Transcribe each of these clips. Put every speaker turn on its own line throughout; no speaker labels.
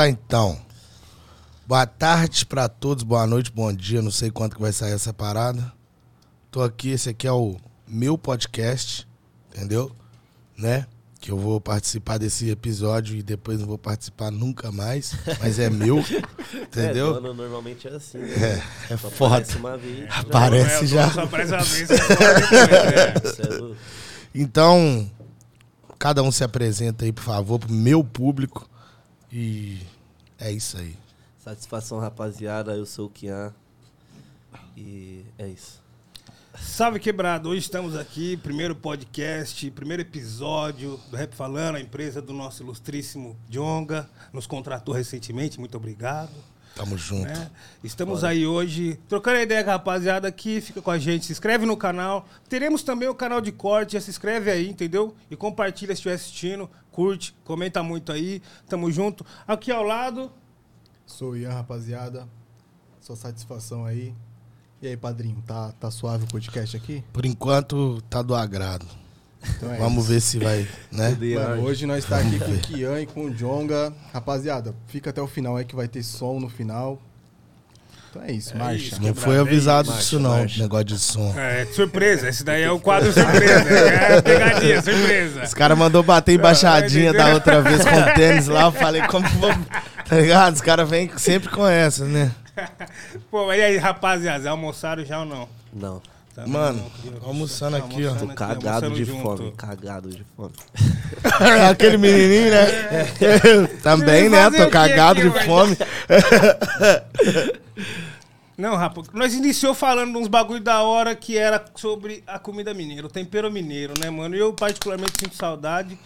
tá então. Boa tarde pra todos, boa noite, bom dia. Não sei quanto que vai sair essa parada. Tô aqui, esse aqui é o meu podcast, entendeu? Né? Que eu vou participar desse episódio e depois não vou participar nunca mais. Mas é meu, entendeu?
É, dono normalmente é assim. Né?
É, é
Só
foda.
aparece uma vez. já-
Aparece
É,
já.
Só aparece uma vez. você fala depois, né?
Isso é louco.
Então, cada um se apresenta aí, por favor, pro meu público. E é isso aí.
Satisfação, rapaziada. Eu sou o Kian. E é isso.
Salve quebrado, hoje estamos aqui, primeiro podcast, primeiro episódio do Rap Falando, a empresa do nosso ilustríssimo Jonga, nos contratou recentemente, muito obrigado.
Tamo junto.
né? Estamos aí hoje trocando ideia com a rapaziada aqui, fica com a gente, se inscreve no canal. Teremos também o canal de corte, já se inscreve aí, entendeu? E compartilha se estiver assistindo, curte, comenta muito aí, tamo junto. Aqui ao lado,
Sou o Ian, rapaziada. Sua satisfação aí. E aí, padrinho, tá, tá suave o podcast aqui?
Por enquanto, tá do agrado.
Então é
Vamos
isso.
ver se vai, né?
Mano, hoje nós tá aqui com o Kian e com o Jonga. Rapaziada, fica até o final aí que vai ter som no final. Então é isso,
É
marcha.
isso,
Não foi avisado
isso.
disso, não,
marcha.
negócio de som.
é surpresa, esse daí é o quadro surpresa, é pegadinha, surpresa.
Os caras mandou bater embaixadinha da outra vez com o tênis lá. Eu falei, como que vou. Tá ligado? Os caras vêm sempre com essa, né?
Pô, mas e aí, rapaziada, almoçaram já ou não?
Não.
Tá
Mano, almoçando aqui, ó.
Tô cagado de
junto.
fome. Cagado de fome.
Aquele menininho, né? Também, né? Tô cagado
aqui,
de fome.
Não, rapaz, nós iniciou falando uns bagulho da hora que era sobre a comida mineira, o tempero mineiro, né, mano? Eu particularmente sinto saudade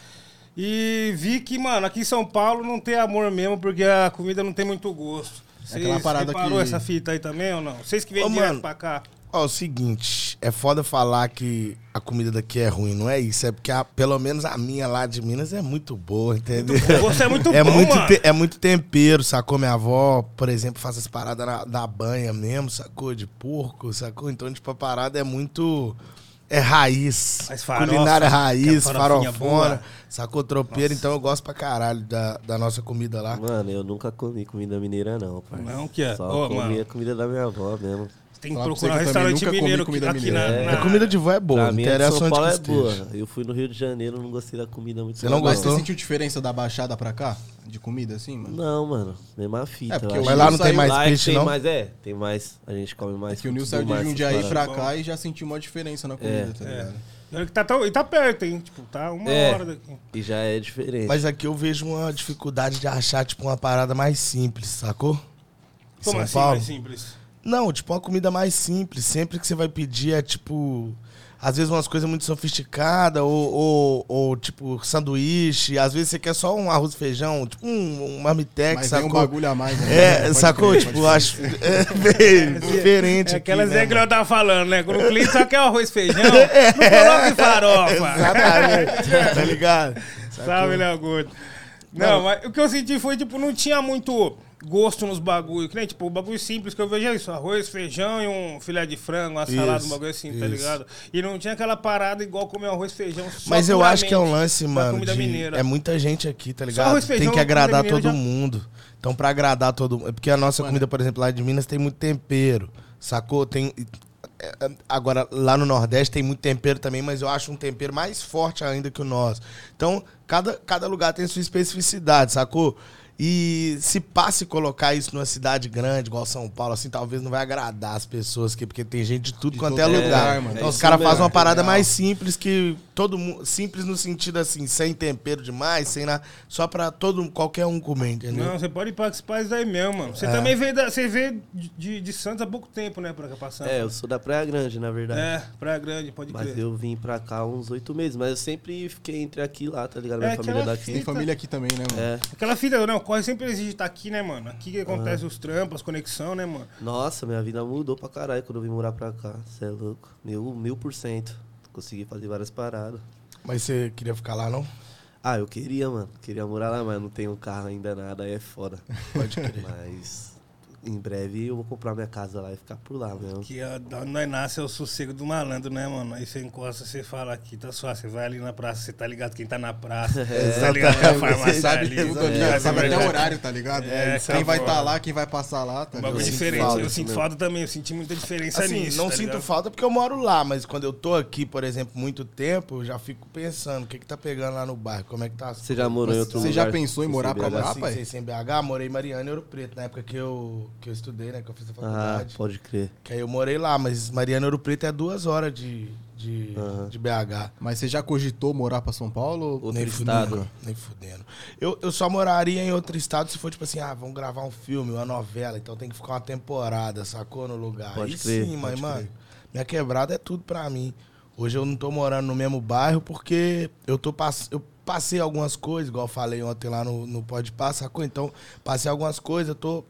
e vi que, mano, aqui em São Paulo não tem amor mesmo, porque a comida não tem muito gosto. Vocês
aquela parada que-
essa fita aí também ou não? Vocês que vêm direto pra cá.
Ó, o seguinte, é foda falar que a comida daqui é ruim, não é isso? É porque a- pelo menos a minha lá de Minas é muito boa, entendeu?
O gosto é muito
é
bom,
muito
mano.
te- é muito tempero, sacou? Minha avó, por exemplo, faz as paradas na, na banha mesmo, sacou? De porco, sacou? Então, tipo, a parada é muito. É raiz.
Farofa,
culinária
é
raiz, farofona,
boa.
sacou? Tropeiro, então eu gosto pra caralho da, da nossa comida lá.
Mano, eu nunca comi comida mineira, não, parça.
Não, que é.
Só
Ô,
comi
mano.
a comida da minha avó mesmo.
Tem que
você
procurar um
que
restaurante mineiro
comida
aqui
mineira.
na,
É.
na-
A comida de vó é boa, não interessa
São
onde
Paulo
que
é boa. Eu fui no Rio de Janeiro, não gostei da comida muito
Você não
boa,
Mas você
gostou?
sentiu diferença da baixada pra cá? De comida, assim, mano?
Não, mano. Mesma fita.
É, porque.
Mas lá não tem mais
Lá é
peixe,
tem
não?
mais, é, tem mais. A gente come mais.
É que o Nil saiu
do
de Jundiaí pra cá e já sentiu uma diferença na comida, tá
É.
ligado?
E tá, tão, e tá perto, hein? Tipo, tá uma
É.
hora daqui.
E já é diferente.
Mas aqui eu vejo uma dificuldade de achar, tipo, uma parada mais simples, sacou?
Como
São
assim,
Paulo?
mais simples?
Não, tipo, uma comida mais simples. Sempre que você vai pedir é, tipo... Às vezes umas coisas muito sofisticadas, ou, ou, ou, tipo, sanduíche. Às vezes você quer só um arroz e feijão, tipo um, um marmitex,
Mas tem um
sacou?
bagulho a mais, né?
É, sacou?
crer,
tipo,
crer.
acho é, bem diferente
É aquelas
aqui,
ideias que
né,
eu tava falando, né? Quando o cliente só quer arroz e feijão, não coloca farofa.
Exatamente, tá ligado?
Sabe, Léo Gordo? Não, mas o que eu senti foi, tipo, não tinha muito gosto nos bagulhos. Que nem, tipo, o bagulho simples que eu vejo é isso: arroz, feijão e um filé de frango, uma salada,
Isso,
um bagulho assim, tá
isso.
ligado? E não tinha aquela parada igual comer arroz e feijão. Só
Mas eu acho que é um lance, mano. de- é muita gente aqui, tá ligado?
arroz, feijão,
tem que agradar todo
já-
mundo. Então, pra agradar todo mundo. Porque a nossa comida, por exemplo, lá de Minas tem muito tempero, sacou? Tem. É, é, Agora, lá no Nordeste tem muito tempero também, mas eu acho um tempero mais forte ainda que o nosso. Então, cada, cada lugar tem sua especificidade, sacou? E se passa e colocar isso numa cidade grande, igual São Paulo, assim, talvez não vai agradar as pessoas aqui, porque tem gente de tudo
De
quanto
todo
é
lugar,
lugar.
mano.
Então,
É
os caras fazem uma
é
parada
real.
mais simples que todo mundo. Simples no sentido assim, sem tempero demais, sem nada. Só pra todo, qualquer um comer, entendeu?
Não, você pode participar disso aí mesmo, mano.
É.
Você também veio, da, você veio de, de, Santos há pouco tempo, né, pra cá passando.
É, eu sou da Praia Grande, na verdade.
É, Praia Grande, pode
Mas
crer.
eu vim pra cá uns oito meses. Mas eu sempre fiquei entre aqui e lá, tá ligado? Minha
É,
família
aquela
daqui.
Tem família aqui também, né, mano?
É.
Aquela fita, não, corre sempre exige estar aqui, né, mano? Aqui que acontece os trampos, as conexão, né, mano?
Nossa, minha vida mudou pra caralho quando eu vim morar pra cá. Você é louco. Mil, mil por cento. Consegui fazer várias paradas.
Mas você queria ficar lá, não?
Ah, eu queria, mano. Queria morar lá, mas não tenho carro ainda, nada. Aí é foda.
Pode crer.
Mas em breve eu vou comprar minha casa lá e ficar por lá mesmo.
Que ó, da onde nós nasce é o sossego do malandro, né, mano? Aí você encosta, você fala aqui, tá suave, você vai ali na praça, você tá ligado quem tá na praça, você tá ligado que a farmácia
Você sabe,
ali. tá ligado?
sabe até o horário, tá ligado?
É,
quem vai estar lá, quem vai passar lá, tá
Um
ligado?
diferente.
falta
eu sinto
mesmo.
falta também, eu senti muita diferença
Assim,
nisso.
não
tá
sinto
ligado?
falta porque eu moro lá, mas quando eu tô aqui, por exemplo, muito tempo, eu já fico pensando, o que que tá pegando lá no bairro, como é que tá
Você já morou em outro
Você
lugar?
já pensou em morar pra lá? pai?
sem BH, morei em Mariana e Ouro Preto, na época que eu, que eu estudei, né, que eu fiz a
Ah,
faculdade.
pode crer.
Que aí eu morei lá, mas Mariana Ouro Preto é duas horas de, de,
Aham.
de BH.
Mas você já cogitou morar pra São Paulo?
Outro
nem
estado.
Fudendo, nem fudendo. Eu, eu só moraria em outro estado se for tipo assim, ah, vamos gravar um filme, uma novela, então tem que ficar uma temporada, sacou? No lugar.
Pode
Aí
crer,
sim, mas, mano, minha quebrada é tudo pra mim. Hoje eu não tô morando no mesmo bairro porque eu tô pass... eu passei algumas coisas, igual eu falei ontem lá no, no Pode Passar, sacou? Então, passei algumas coisas, eu tô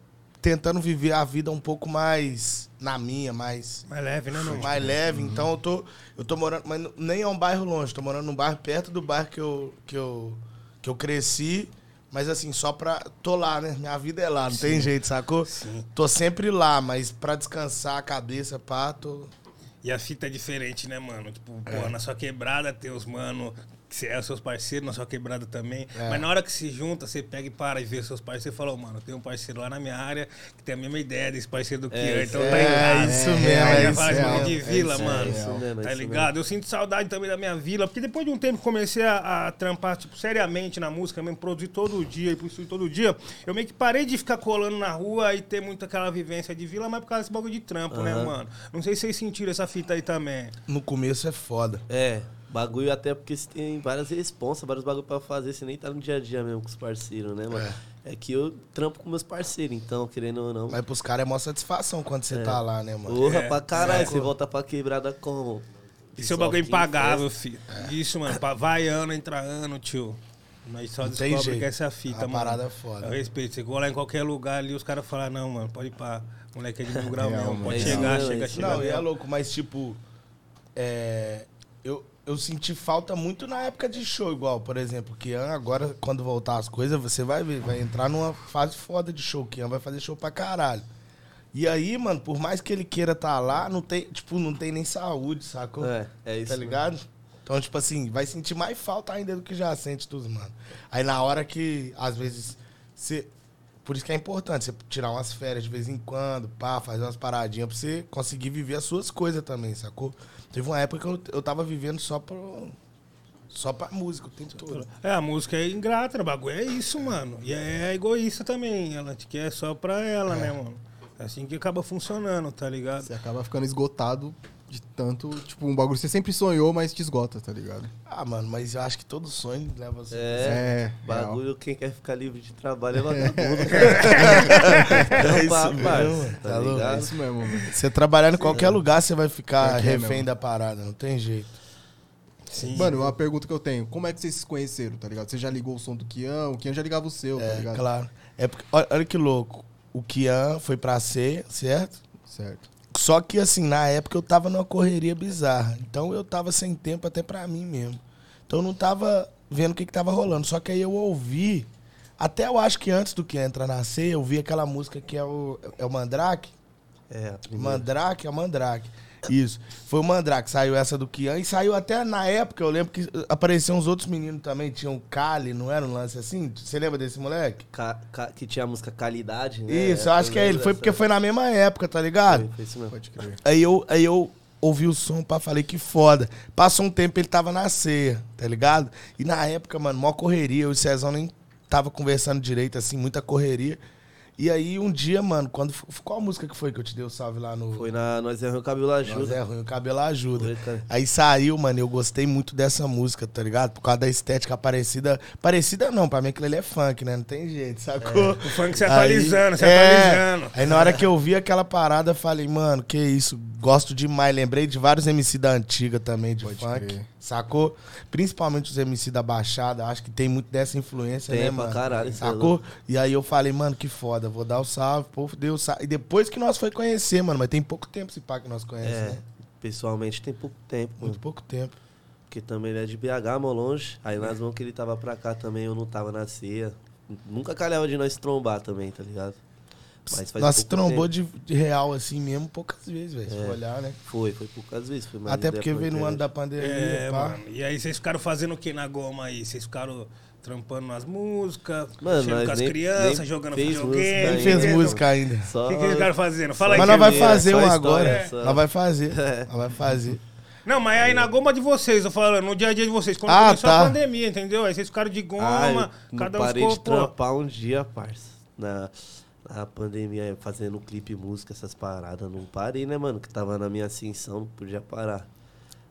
tentando viver a vida um pouco mais na minha, mais
Mais leve, né, meu?
mais leve, então eu tô, eu tô morando, mas nem é um bairro longe, tô morando num bairro perto do bairro que eu, que eu, que eu cresci, mas assim, só pra, tô lá, né, minha vida é lá, não tem jeito, sacou?
Sim.
Tô sempre lá, mas pra descansar a cabeça, pá, tô...
E a fita é diferente, né, mano? Tipo,
É.
pô, na sua quebrada tem os mano que você é os seus parceiros, na sua quebrada também.
É.
Mas na hora que se junta, você pega e para e vê seus parceiros. Você fala, "Ô, mano, tem um parceiro lá na minha área que tem a mesma ideia desse parceiro do então
é,
tá em casa.
isso
Aí
mesmo,
já
é
fala
isso mesmo,
de
é
vila,
isso
mano.
É isso mesmo, é
tá
isso
ligado? Eu sinto saudade também da minha vila, porque depois de um tempo que comecei a, a trampar, tipo, seriamente na música, mesmo, produzir todo dia, ir pro estúdio todo dia, eu meio que parei de ficar colando na rua e ter muito aquela vivência de vila, mas por causa desse bagulho de trampo, né,
Aham.
mano? Não sei se vocês sentiram essa fita aí também.
No começo é foda.
É, bagulho até porque você tem várias responsas, vários bagulho pra fazer, você nem tá no dia a dia mesmo com os parceiros, né, mano? É, que eu trampo com meus parceiros, então, querendo ou não.
Mas pros caras é maior satisfação quando você tá lá, né, mano?
Porra,
É,
pra caralho,
sacou?
você volta pra quebrada como?
Isso é um bagulho impagável, filho. Isso, mano. Vai ano, entra ano, tio. Mas só
Não
descobre que essa é a fita,
A
mano.
parada é foda.
Eu respeito. Você colar em qualquer lugar ali, os caras falam, não, mano, pode ir pra. Moleque é de mil graus
Real,
mesmo.
mano.
Pode
É
chegar, chega,
é isso
chega.
Não, e é louco, mas tipo, é, eu, eu senti falta muito na época de show, igual, por exemplo, que agora, quando voltar as coisas, você vai ver, vai entrar numa fase foda de show, que vai fazer show pra caralho. E aí, mano, por mais que ele queira estar lá, não tem, tipo, não tem nem saúde, sacou?
É, é isso.
Tá ligado? Então, tipo assim, vai sentir mais falta ainda do que já sente dos mano. Aí na hora que, às vezes, você. Por isso que é importante você tirar umas férias de vez em quando, pá, fazer umas paradinhas pra você conseguir viver as suas coisas também, sacou? Teve uma época que eu, eu tava vivendo só pro. Só pra música o tempo todo.
É, a música é ingrata, o bagulho é isso, mano. E é egoísta também. Ela te quer só pra ela, né, mano? É assim que acaba funcionando, tá ligado?
Você acaba ficando esgotado de tanto. Tipo, um bagulho que você sempre sonhou, mas te esgota, tá ligado?
Ah, mano, mas eu acho que todo sonho leva você.
É,
É,
bagulho, quem quer ficar livre de trabalho é vagabundo.
É isso mesmo, tá
tá
louco?
É
ligado?
isso mesmo, mano.
Você trabalhar em qualquer lugar, você vai ficar
é
refém
mesmo.
da parada, não tem jeito.
Sim.
Mano, uma pergunta que eu tenho. Como é que vocês se conheceram, tá ligado? Você já ligou o som do Kian, o Kian já ligava o seu, tá
É,
ligado?
claro. É porque, olha, olha que louco. O Kian foi pra ser, certo?
Certo.
Só que, assim, na época eu tava numa correria bizarra. Então eu tava sem tempo até pra mim mesmo. Então eu não tava vendo o que, que tava rolando. Só que aí eu ouvi. Até eu acho que antes do que entra nascer, eu vi aquela música que é o, é o Mandrake.
É, a primeira.
Mandrake é o Mandrake. Isso. Foi o Mandrake, saiu essa do Kian. E saiu até na época, eu lembro que apareciam uns outros meninos também. Tinham Kali, não era um lance assim? Você lembra desse moleque?
Ca- ca- que tinha a música Qualidade, né?
Isso, eu acho que é ele. Foi porque foi na mesma época, tá ligado?
Foi, foi isso mesmo.
Pode crer.
Aí eu, aí eu ouvi o som, pá, falei que foda. Passou um tempo, ele tava na ceia, tá ligado? E na época, mano, mó correria. Eu e o Cezão nem tava conversando direito, assim, muita correria. E aí um dia, mano, quando. Qual a música que foi que eu te dei o salve lá no.
Foi na Nós Erramos o Cabelo
Nós
Ajuda.
é ruim, o cabelo ajuda.
Foi.
Aí saiu, mano, eu gostei muito dessa música, tá ligado? Por causa da estética parecida. Parecida não, pra mim aquilo ali é funk, né? Não tem jeito, sacou?
O funk se atualizando, se
é,
atualizando.
Aí na hora que eu vi aquela parada, eu falei, mano, que isso, gosto demais. Lembrei de vários MC da antiga também, de
Pode
funk,
crer.
Sacou? Principalmente os MC da Baixada, acho que tem muito dessa influência,
Tem
né, mano?
caralho, é
sacou? E aí eu falei, mano, que foda, vou dar o salve, povo, deu o salve. E depois que nós foi conhecer, mano, mas tem pouco tempo esse pá que nós conhecemos,
É,
né?
pessoalmente tem pouco tempo, mano.
Muito pouco tempo.
Porque também ele é de BH, mó longe. Aí nas mãos que ele tava pra cá também, eu não tava na ceia. Nunca calhava de nós trombar também, tá ligado? Mas faz
Nós se trombou de, de real assim mesmo poucas vezes, velho. Se
É.
for olhar, né?
Foi, foi poucas vezes. Foi mais
Até porque veio no ano da pandemia,
É,
pá.
mano. E aí vocês ficaram fazendo o que na goma aí? Vocês ficaram trampando nas músicas,
Mano,
com as
nem-
crianças,
nem
jogando
fez
videogame.
Nem fez música ainda.
Só...
O que, que eles ficaram fazendo? Fala aí.
Mas nós vai fazer um agora.
só.
Nós vai fazer.
É.
Nós vai fazer.
Não, mas aí na goma de vocês, eu falando, no dia a dia de vocês, quando
Ah,
começou
tá.
a pandemia, entendeu? Aí vocês ficaram de
Ah,
goma,
eu
cada
não
um
parei
ficou,
de trampar um dia, parça. Na, na pandemia, fazendo clipe, música, essas paradas. Não parei, né, mano? Que tava na minha ascensão, não podia parar.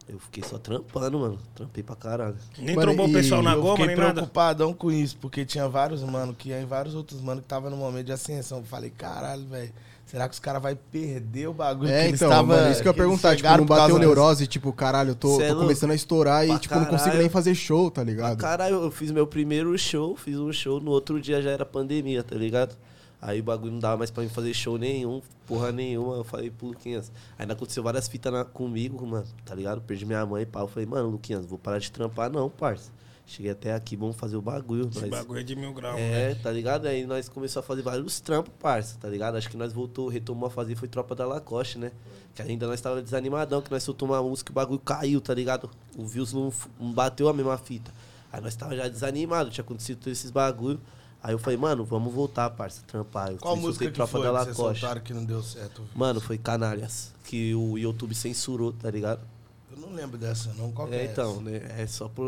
Eu fiquei só trampando, mano. Trampei pra caralho.
Nem
Mano,
trombou o pessoal na
eu
goma,
fiquei
nem nada.
preocupadão com isso, porque tinha vários mano que ia em vários outros mano que tava no momento de ascensão. Eu falei, caralho, velho, será que os caras vão perder o bagulho que
É,
eles
então,
tava,
mano, isso que eu ia perguntar, tipo, não bateu neurose, tipo, caralho, eu tô,
é
tô começando a estourar e, tipo, não consigo
caralho.
nem fazer show, tá ligado?
Caralho, eu fiz meu primeiro show, fiz um show, no outro dia já era pandemia, tá ligado? Aí o bagulho não dava mais pra mim fazer show nenhum, porra nenhuma. Eu falei pro Luquinhas. Ainda aconteceu várias fitas na- comigo, mano, tá ligado? Perdi minha mãe e pau. Eu falei, mano, Luquinhas, vou parar de trampar não, parça. Cheguei até aqui, vamos fazer o bagulho.
Esse
Nós-
bagulho é de mil graus, né?
É, tá ligado? Aí nós começamos a fazer vários trampos, parça, tá ligado? Acho que nós voltou, retomou a fazer, foi Tropa da Lacoste, né? Que ainda nós tava desanimadão, que nós soltamos uma música e o bagulho caiu, tá ligado? O views não, não bateu a mesma fita. Aí nós tava já desanimado, tinha acontecido todos esses bagulho. Aí eu falei, mano, vamos voltar, parça, trampar. Eu
Qual música que
Tropa
foi
da
que vocês que não deu certo?
Mano, foi Canalhas, que o YouTube censurou, tá ligado?
Eu não lembro dessa, não. Qual que
É,
é,
então,
essa?
né? É só por.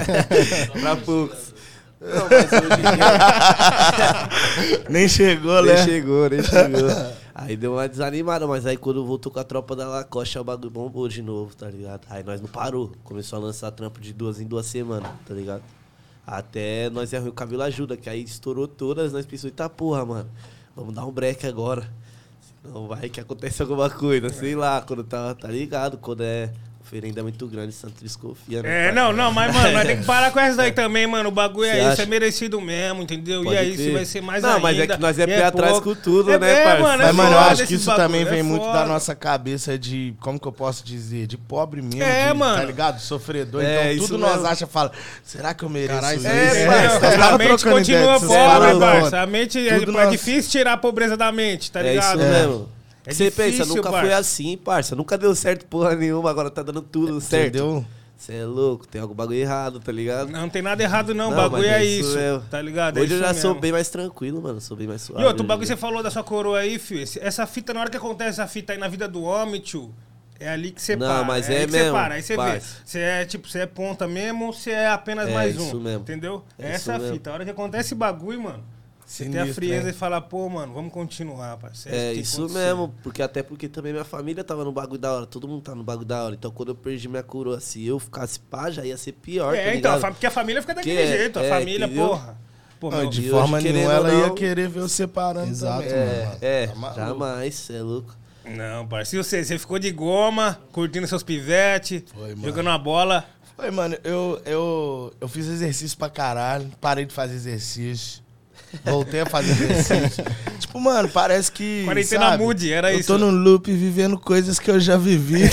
pra poucos. Não, mas hoje em dia.
Nem chegou,
Nem
né?
chegou, nem chegou. Aí deu uma desanimada, mas aí quando voltou com a tropa da Lacoste, o bagulho bombou de novo, tá ligado? Aí nós não parou. Começou a lançar trampo de duas em duas semanas, tá ligado? Até nós erramos o cabelo ajuda, que aí estourou todas, nós pensamos, eita porra, mano, vamos dar um break agora. Senão vai que acontece alguma coisa, sei lá, quando tá, tá ligado, quando é oferenda muito grande, Santo desconfia, né?
É,
pai?
não, não, mas, mano, nós tem que parar com essa daí também, mano. O bagulho
Cê
é isso, é merecido mesmo, entendeu?
Pode
e aí
crer.
isso vai ser mais
Não,
ainda.
mas é que nós é pé atrás
pouco.
com tudo,
É,
né,
é,
parça?
mano, é
Mas, mano, eu acho que isso também
bagulho,
vem
é
muito da nossa cabeça de, como que eu posso dizer, de pobre mesmo.
É,
de,
mano.
Tá ligado? Sofredor.
É,
então tudo nós
mesmo.
acha fala, será que eu mereço
Caralho,
isso?
É,
É,
Nós tava
a mente continua pobre,
não.
A mente é, é difícil tirar a pobreza da mente, tá
É
ligado?
isso mesmo.
É
Você pensa,
difícil,
nunca
parça.
foi assim, parça. Nunca deu certo porra nenhuma, agora tá dando tudo certo.
Entendeu?
Você é louco, tem algum bagulho errado, tá ligado?
Não tem nada errado, não.
Não,
bagulho é
é isso mesmo.
tá ligado? É
Hoje eu
isso
já sou
mesmo.
bem mais tranquilo, mano. Sou bem mais suave.
E outro, bagulho que você
dia.
falou da sua coroa aí, filho. Essa fita, na hora que acontece essa fita aí na vida do homem, tio, é ali que você
Não,
para.
mas
é,
é
você
mesmo,
para. Aí você vê. Você é tipo, você é ponta mesmo ou você é apenas
É,
mais um.
isso mesmo.
Entendeu?
É
Essa é
mesmo.
fita. A hora que acontece esse bagulho, mano, você tem a
Sinistro,
frieza
né?
e fala, pô, mano, vamos continuar, parceiro.
É isso mesmo, porque até porque também minha família tava no bagulho da hora, todo mundo tá no bagulho da hora. Então quando eu perdi minha coroa, se eu ficasse pá, já ia ser pior,
É,
tá
então, a porque a família fica daquele
Que é-
jeito. A
é,
família,
entendeu?
porra. Pô,
Não, de forma
hoje,
nenhuma ela
ou
ia
não-
querer ver eu separando
Exato,
também.
É,
mano.
é,
Tá
jamais, cê é louco.
Não, parceiro, você, você ficou de goma, curtindo seus pivetes, jogando a bola.
Foi, mano, eu, eu, eu fiz exercício pra caralho, parei de fazer exercício. Voltei a fazer exercício. tipo, mano, parece que.
Quarentena
sabe,
mude, era
eu
isso.
tô num loop vivendo coisas que eu já vivi.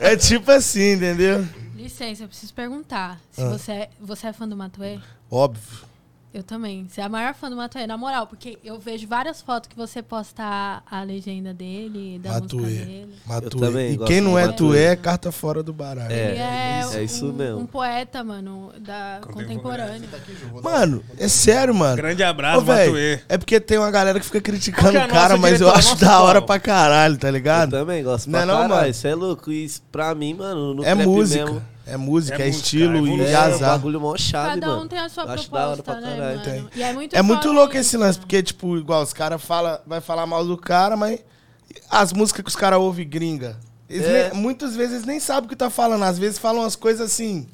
é tipo assim, entendeu?
Licença, eu preciso perguntar. Se
Ah.
você, é, você é fã do Matuê?
Óbvio.
Eu também. Você é a maior fã do Matuê, na moral, porque eu vejo várias fotos que você posta a, legenda dele, da música
Matuê.
dele.
Matuê.
também
E quem não é
Matuê.
tuê é carta fora do baralho.
É,
é,
é isso
um,
mesmo.
um poeta, mano, da contemporânea.
Mano, é sério, mano.
Grande abraço,
Ô,
Matuê.
é porque tem uma galera que fica criticando
é a
o cara, mas eu acho da hora pra caralho, tá
Eu
ligado?
também gosto
Não
pra
é não,
caralho,
mano?
Isso é louco. Isso pra mim, mano, no
É
trap
música.
mesmo.
É música,
É
é,
música,
estilo
é
e
música.
É, um
azar.
bagulho mó chave,
Cada um
mano.
tem a sua
acho
proposta, né,
caralho.
mano? E é muito,
É muito louco
isso,
esse lance,
mano.
porque, tipo, igual, os caras fala, vai falar mal do cara, mas as músicas que os caras ouvem gringa, eles
É.
nem- muitas vezes nem sabem o que tá falando, às vezes falam umas coisas assim,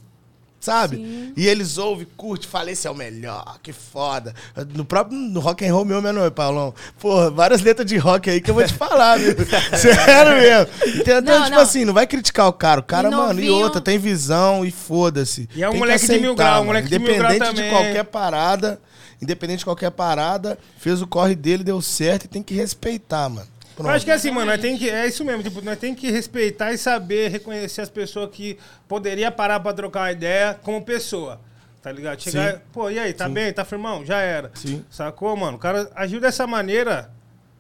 sabe?
Sim.
E eles ouvem, curte, fala, esse é o melhor, que foda. No próprio no rock and roll meu, meu nome, Paulão. Porra, várias letras de rock aí que eu vou te falar, viu? Sério mesmo. Então,
Não,
tipo
não.
assim, não vai criticar o cara. O cara,
E
mano, e
novinho-
outra, tem visão e foda-se.
E é um
Tem que
moleque de mil grau, um moleque de mil grau
Independente de qualquer parada, independente de qualquer parada, fez o corre dele, deu certo e tem que respeitar, mano.
Eu acho que é assim, mano, nós tem que, é isso mesmo, tipo, nós tem que respeitar e saber reconhecer as pessoas que poderia parar pra trocar uma ideia como pessoa. tá ligado? Chegar,
Sim.
pô, e aí, tá
Sim.
bem? Tá firmão? Já era.
Sim.
Sacou, mano? O cara agiu dessa maneira.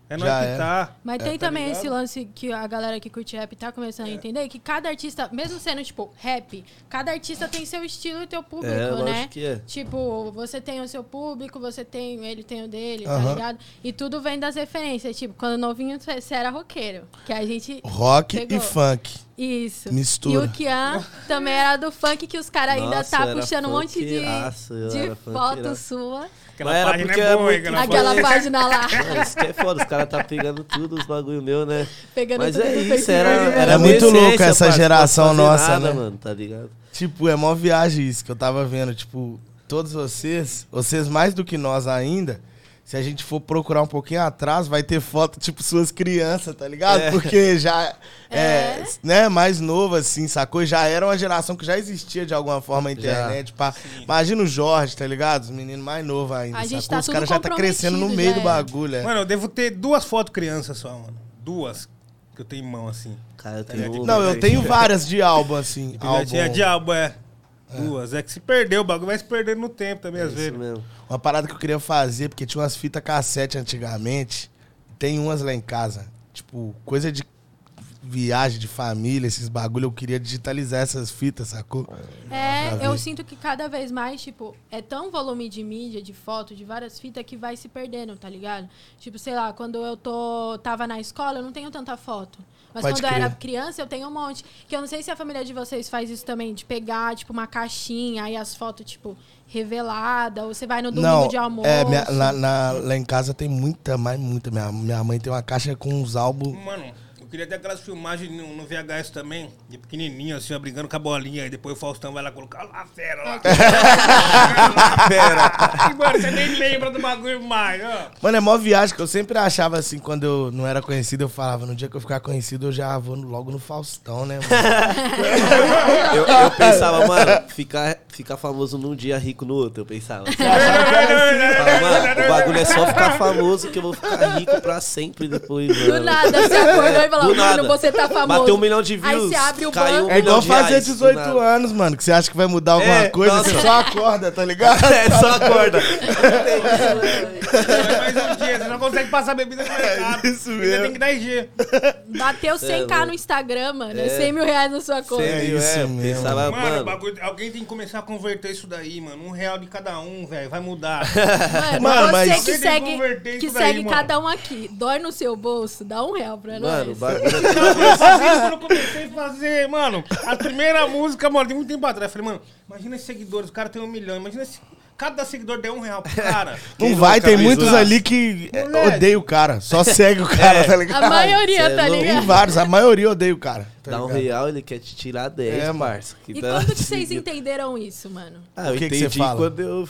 É nós
Já
que
era.
tá.
Mas
É,
tem
tá
também
ligado?
esse lance que a galera que curte rap tá começando a entender, que cada artista, mesmo sendo, tipo, rap, cada artista tem seu estilo e teu público,
É,
né?
que é.
Tipo, você tem o seu público, você tem, ele tem o dele, tá ligado? E tudo vem das referências. Tipo, quando novinho você você era roqueiro, que a gente...
Rock
Pegou.
e funk.
Isso.
Mistura.
E o Kian também era do funk, que os caras ainda
Nossa,
tá puxando um monte de, de foto sua.
Aquela
Mas era
página
porque
é
é
boa, Aquela
Aquela
página-
lá,
Mano, isso que é foda, os caras tá pegando tudo, os bagulho meu, né?
pegando
Mas
tudo
é
do
isso, era, era
É muito louco essa geração
não
nossa,
nada,
né?
mano, tá ligado?
Tipo, é mó viagem isso que eu tava vendo. Tipo, todos vocês, vocês mais do que nós ainda, se a gente for procurar um pouquinho atrás, vai ter foto, tipo, suas crianças, tá ligado?
É.
Porque já é,
É.
né, mais novo, assim, sacou? Já era uma geração que já existia de alguma forma a internet. Pá. Imagina o Jorge, tá ligado? Os meninos mais novos ainda.
A gente
sacou?
tá
Os caras já tá crescendo no meio do bagulho, é.
Mano, eu devo ter duas fotos criança só, mano. Duas. Que eu tenho em mão, assim.
Cara, eu
Tá
tenho
Não, eu tenho várias de álbum, assim.
Já tinha
álbum.
é. Duas. É que se perdeu, o bagulho vai se perdendo no tempo também, às
Isso
vezes.
mesmo.
Uma parada que eu queria fazer, porque tinha umas fitas cassete antigamente. Tem umas lá em casa. Tipo, coisa de viagem de família, esses bagulho. Eu queria digitalizar essas fitas, sacou?
É, eu sinto que cada vez mais, tipo, é tão volume de mídia, de foto, de várias fitas que vai se perdendo, tá ligado? Tipo, sei lá, quando eu tô tava na escola, eu não tenho tanta foto. Mas
Pode
quando eu era
crer.
criança, eu tenho um monte. Que eu não sei se a família de vocês faz isso também, de pegar, tipo, uma caixinha, aí as fotos, tipo, revelada, ou você vai no domingo
Não,
de almoço.
é, minha- lá, na- lá em casa tem muita, mais muita. Minha, minha mãe tem uma caixa com uns álbuns.
Mano, queria ter aquelas filmagens no, no VHS também, de pequenininho, assim, ó, brincando com a bolinha. E depois o Faustão vai lá colocar lá a fera lá. fera. E, mano, você nem lembra do bagulho mais, ó.
Mano, é mó viagem que eu sempre achava assim, quando eu não era conhecido, eu falava, no dia que eu ficar conhecido, eu já vou no- logo no Faustão, né, mano?
Eu, eu pensava, mano, ficar, ficar famoso num dia, rico no outro. Eu pensava. Mano, o bagulho é só ficar famoso que eu vou ficar rico pra sempre depois, mano.
Do nada, você acordou e falou,
Do nada.
mano, você tá famoso.
Bateu um milhão de
Aí
views.
você abre o
caiu
banco.
um
É igual
de
fazer
reais, do
18
nada.
anos, mano, que você acha que vai mudar alguma
É,
coisa,
nossa.
você só acorda, tá ligado?
É, só acorda.
Mais um dia, você não consegue passar bebida no mercado.
isso
Ainda
mesmo.
tem que dar IG.
Bateu 100k
louco.
no Instagram, mano. É
É.
100 mil reais na sua conta.
Mil,
isso
é, eu
mesmo.
Pensava,
Mano, o
mano,
bagulho, alguém tem que começar a converter isso daí, mano. Um real de cada um, velho. Vai mudar.
Mano,
Mano,
você
mas-
que
Alguém tem que
segue,
converter
que
isso daí,
segue
mano.
cada um aqui, dói no seu bolso, dá um real pra
mano, o
nós.
É
Eu comecei a fazer, mano, a primeira música, mano, tem muito tempo atrás. Eu falei, mano, imagina esses seguidores, o cara tem um milhão. Imagina se cada seguidor der um real pro cara.
Não vai, tem muitos ali que é,
Moleque.
odeia o cara. Só segue o cara, tá ligado?
A maioria,
é
tá.
Tem
ligado?
vários, a maioria odeia o cara. tá
Dá um
ligado?
real, ele quer te tirar 10,
É, mano.
parça.
E
tá-
quando que vocês entenderam isso, mano?
Ah, eu
O que que
entendi
você fala?
quando eu.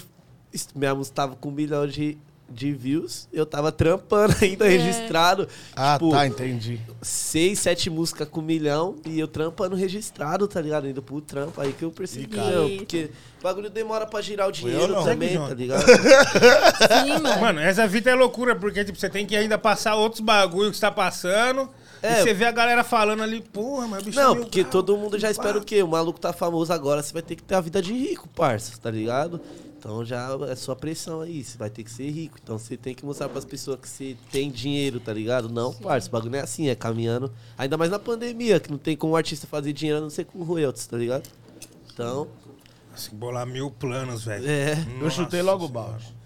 Minha música tava com um milhão de, de views, eu tava trampando ainda, registrado.
Ah,
tipo,
tá, entendi.
seis, sete músicas com um milhão e eu trampando registrado, tá ligado? Indo pro trampo. Aí que eu percebi, não, porque o bagulho demora pra girar o dinheiro
não.
também, tá ligado?
Sim, mano.
Mano, essa vida é loucura, porque tipo, você tem que ainda passar outros bagulho que você tá passando.
É.
E você vê a galera falando ali, porra, mas bicho é
Não, porque todo mundo já espera o quê? O maluco tá famoso agora, você vai ter que ter a vida de rico, parça, tá ligado? Então já é sua pressão aí, você vai ter que ser rico. Então você tem que mostrar pras pessoas que você tem dinheiro, tá ligado? Não, parça, o bagulho não é assim, é caminhando. Ainda mais na pandemia, que não tem como o artista fazer dinheiro a não ser com royalties, tá ligado? Então,
Assim, bolar mil planos, velho.
é.
Eu chutei logo o balde.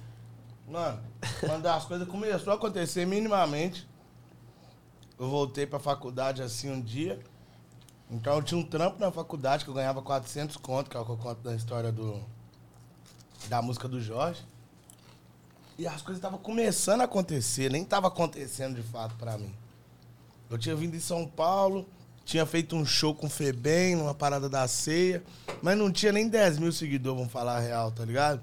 Mano, quando as coisas começou a acontecer minimamente, eu voltei pra faculdade assim um dia. Então eu tinha um trampo na faculdade que eu ganhava 400 conto, que é o que eu conto da história do da música do Jorge. E as coisas estavam começando a acontecer, nem tava acontecendo de fato pra mim. Eu tinha vindo em São Paulo, tinha feito um show com o Febem, numa parada da ceia, mas não tinha nem 10 mil seguidores, vamos falar a real, tá ligado?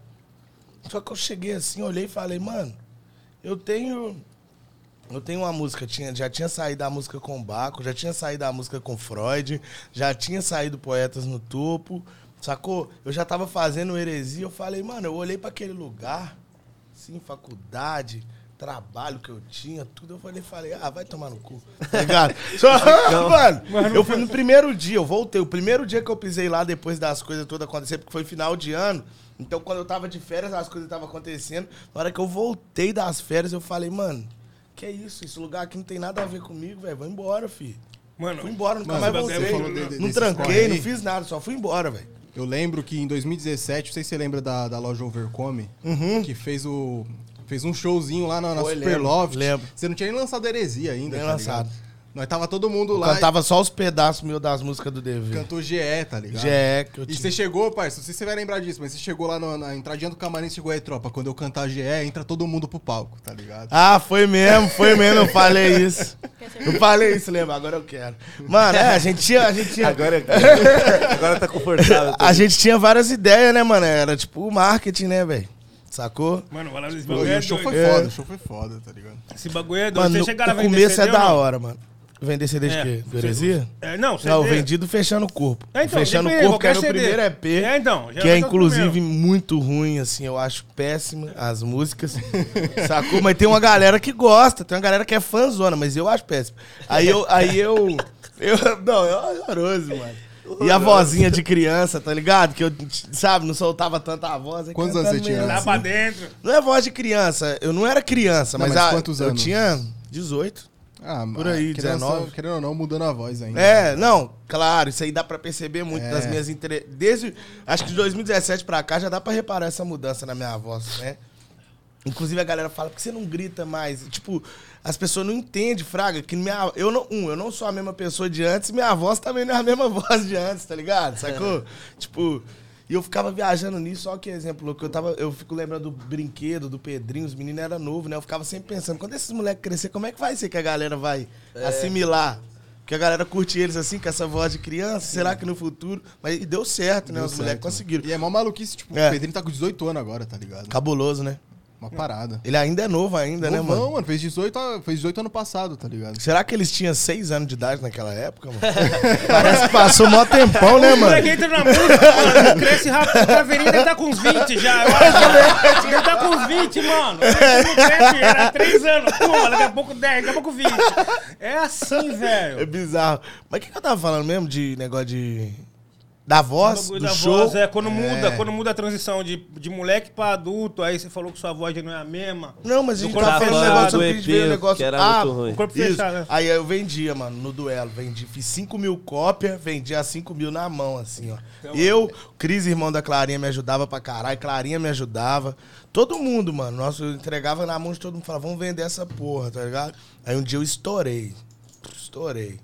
Só que eu cheguei assim, olhei e falei, mano, eu tenho. Eu tenho uma música, tinha, já tinha saído a música com Baco, já tinha saído a música com Freud, já tinha saído Poetas no Topo, sacou? Eu já tava fazendo heresia, eu falei, mano, eu olhei pra aquele lugar, assim, faculdade, trabalho que eu tinha, tudo. Eu falei, falei, ah, vai tomar no cu. Tá ligado? Só, mano, eu fui no primeiro dia, eu voltei. O primeiro dia que eu pisei lá, depois das coisas todas acontecerem, porque foi final de ano. Então, quando eu tava de férias, as coisas estavam acontecendo. Na hora que eu voltei das férias, eu falei, mano, que é isso? Esse lugar aqui não tem nada a ver comigo, velho. Vou embora, filho.
Mano,
Fui embora, nunca mais voltei. não tranquei, não fiz nada, só fui embora, velho.
Eu lembro que em 2017, não sei se você lembra da, da loja Overcome, que fez o. Fez um showzinho lá na, na
Foi,
Super
lembro,
Loft.
lembro.
Você não tinha nem lançado heresia ainda,
Nem
tá
lançado.
ligado? Nós tava todo mundo lá.
Cantava só os pedaços meus das músicas do
e
DV.
cantou GE, tá ligado?
GE, que eu
E você chegou, parça, não sei se você vai lembrar disso, mas você chegou lá no- na entradinha do camarim, você chegou aí, tropa, quando eu cantar GE, entra todo mundo pro palco, tá ligado?
Ah, foi mesmo, foi mesmo, eu falei isso. Eu falei isso, lembra? Agora eu quero. Mano, é, a gente tinha. A gente tinha,
Agora, agora tá confortável. tá
a gente tinha várias ideias, né, mano? Era tipo o marketing, né, velho? Sacou?
mano, bagulho
e
é
o show foi
É.
foda, o show foi foda, tá ligado?
Esse bagulho é doido.
Mano,
Vocês
no-
chegaram a
o começo
CD
é da hora, mano. Vender CD de
É.
quê? Do Heresia?
É, não, CD.
Não, vendido fechando o corpo.
É, então,
fechando o corpo, que meu
CD.
primeiro EP.
É, então,
Que é
o
inclusive
primeiro.
muito ruim, assim, eu acho péssimo as músicas. sacou? Mas tem uma galera que gosta, tem uma galera que é fãzona, mas eu acho péssimo. Aí eu. Aí eu, eu não, é horroroso, mano. E a vozinha de criança, tá ligado? Que eu, sabe, não soltava tanta a voz.
Quantos anos você tinha?
Lá pra dentro.
Não é voz de criança, eu não era criança,
Não,
mas,
mas
a-
quantos
eu
anos?
tinha 18.
Ah,
Por aí,
querendo,
19.
Querendo ou não, mudando a voz ainda.
É, não, claro, isso aí dá pra perceber muito
É.
das minhas entre... Desde, acho que de 2017 pra cá já dá pra reparar essa mudança na minha voz, né? Inclusive a galera fala, por que você não grita mais? Tipo, as pessoas não entendem, Fraga, que minha... Eu não, um, eu não sou a mesma pessoa de antes, minha voz também não é a mesma voz de antes, tá ligado? Sacou? tipo... E eu ficava viajando nisso, só que exemplo, que eu tava, eu fico lembrando do brinquedo, do Pedrinho, os meninos eram novos, né? Eu ficava sempre pensando, quando esses moleques crescer, como é que vai ser que a galera vai assimilar? Porque a galera curte eles assim, com essa voz de criança, será que no futuro? Mas deu certo, né?
Deu
Os moleques
certo.
conseguiram.
E é mó maluquice, tipo,
É.
o Pedrinho tá com 18 anos agora, tá ligado?
Cabuloso, né?
Uma parada.
Ele ainda é novo ainda, né,
Novão,
mano?
mano, fez 18, a- fez 18 ano passado, tá ligado?
Será que eles tinham seis anos de idade naquela época, mano? Parece que passou mó tempão, né,
O moleque
mano?
entra na música, mano, cresce rápido. O Caveirinho ele tá com uns 20 já. Eu acho. Ele tá com uns 20, mano. Ele não cresce, era 3 anos. Pô, daqui a pouco 10, daqui a pouco 20. É assim,
É
velho.
bizarro. Mas o que, que eu tava falando mesmo de negócio de. Da voz, do
da
show?
voz, é, quando muda, quando muda a transição de, de moleque pra adulto, aí você falou que sua voz já não é a mesma.
Não, mas a gente
corpo
tava falando
fechado,
negócio, eu ver o negócio.
que era
ah,
muito ruim.
O corpo
Isso.
fechado. né?
Aí eu vendia, mano, no duelo. Vendi, fiz 5 mil cópias, vendia 5 mil na mão, assim, ó.
Então,
eu, Cris, irmão da Clarinha, me ajudava pra caralho. Clarinha me ajudava. Todo mundo, mano. Nossa, eu entregava na mão de todo mundo. Falava, vamos vender essa porra, tá ligado? Aí um dia eu estourei. Estourei.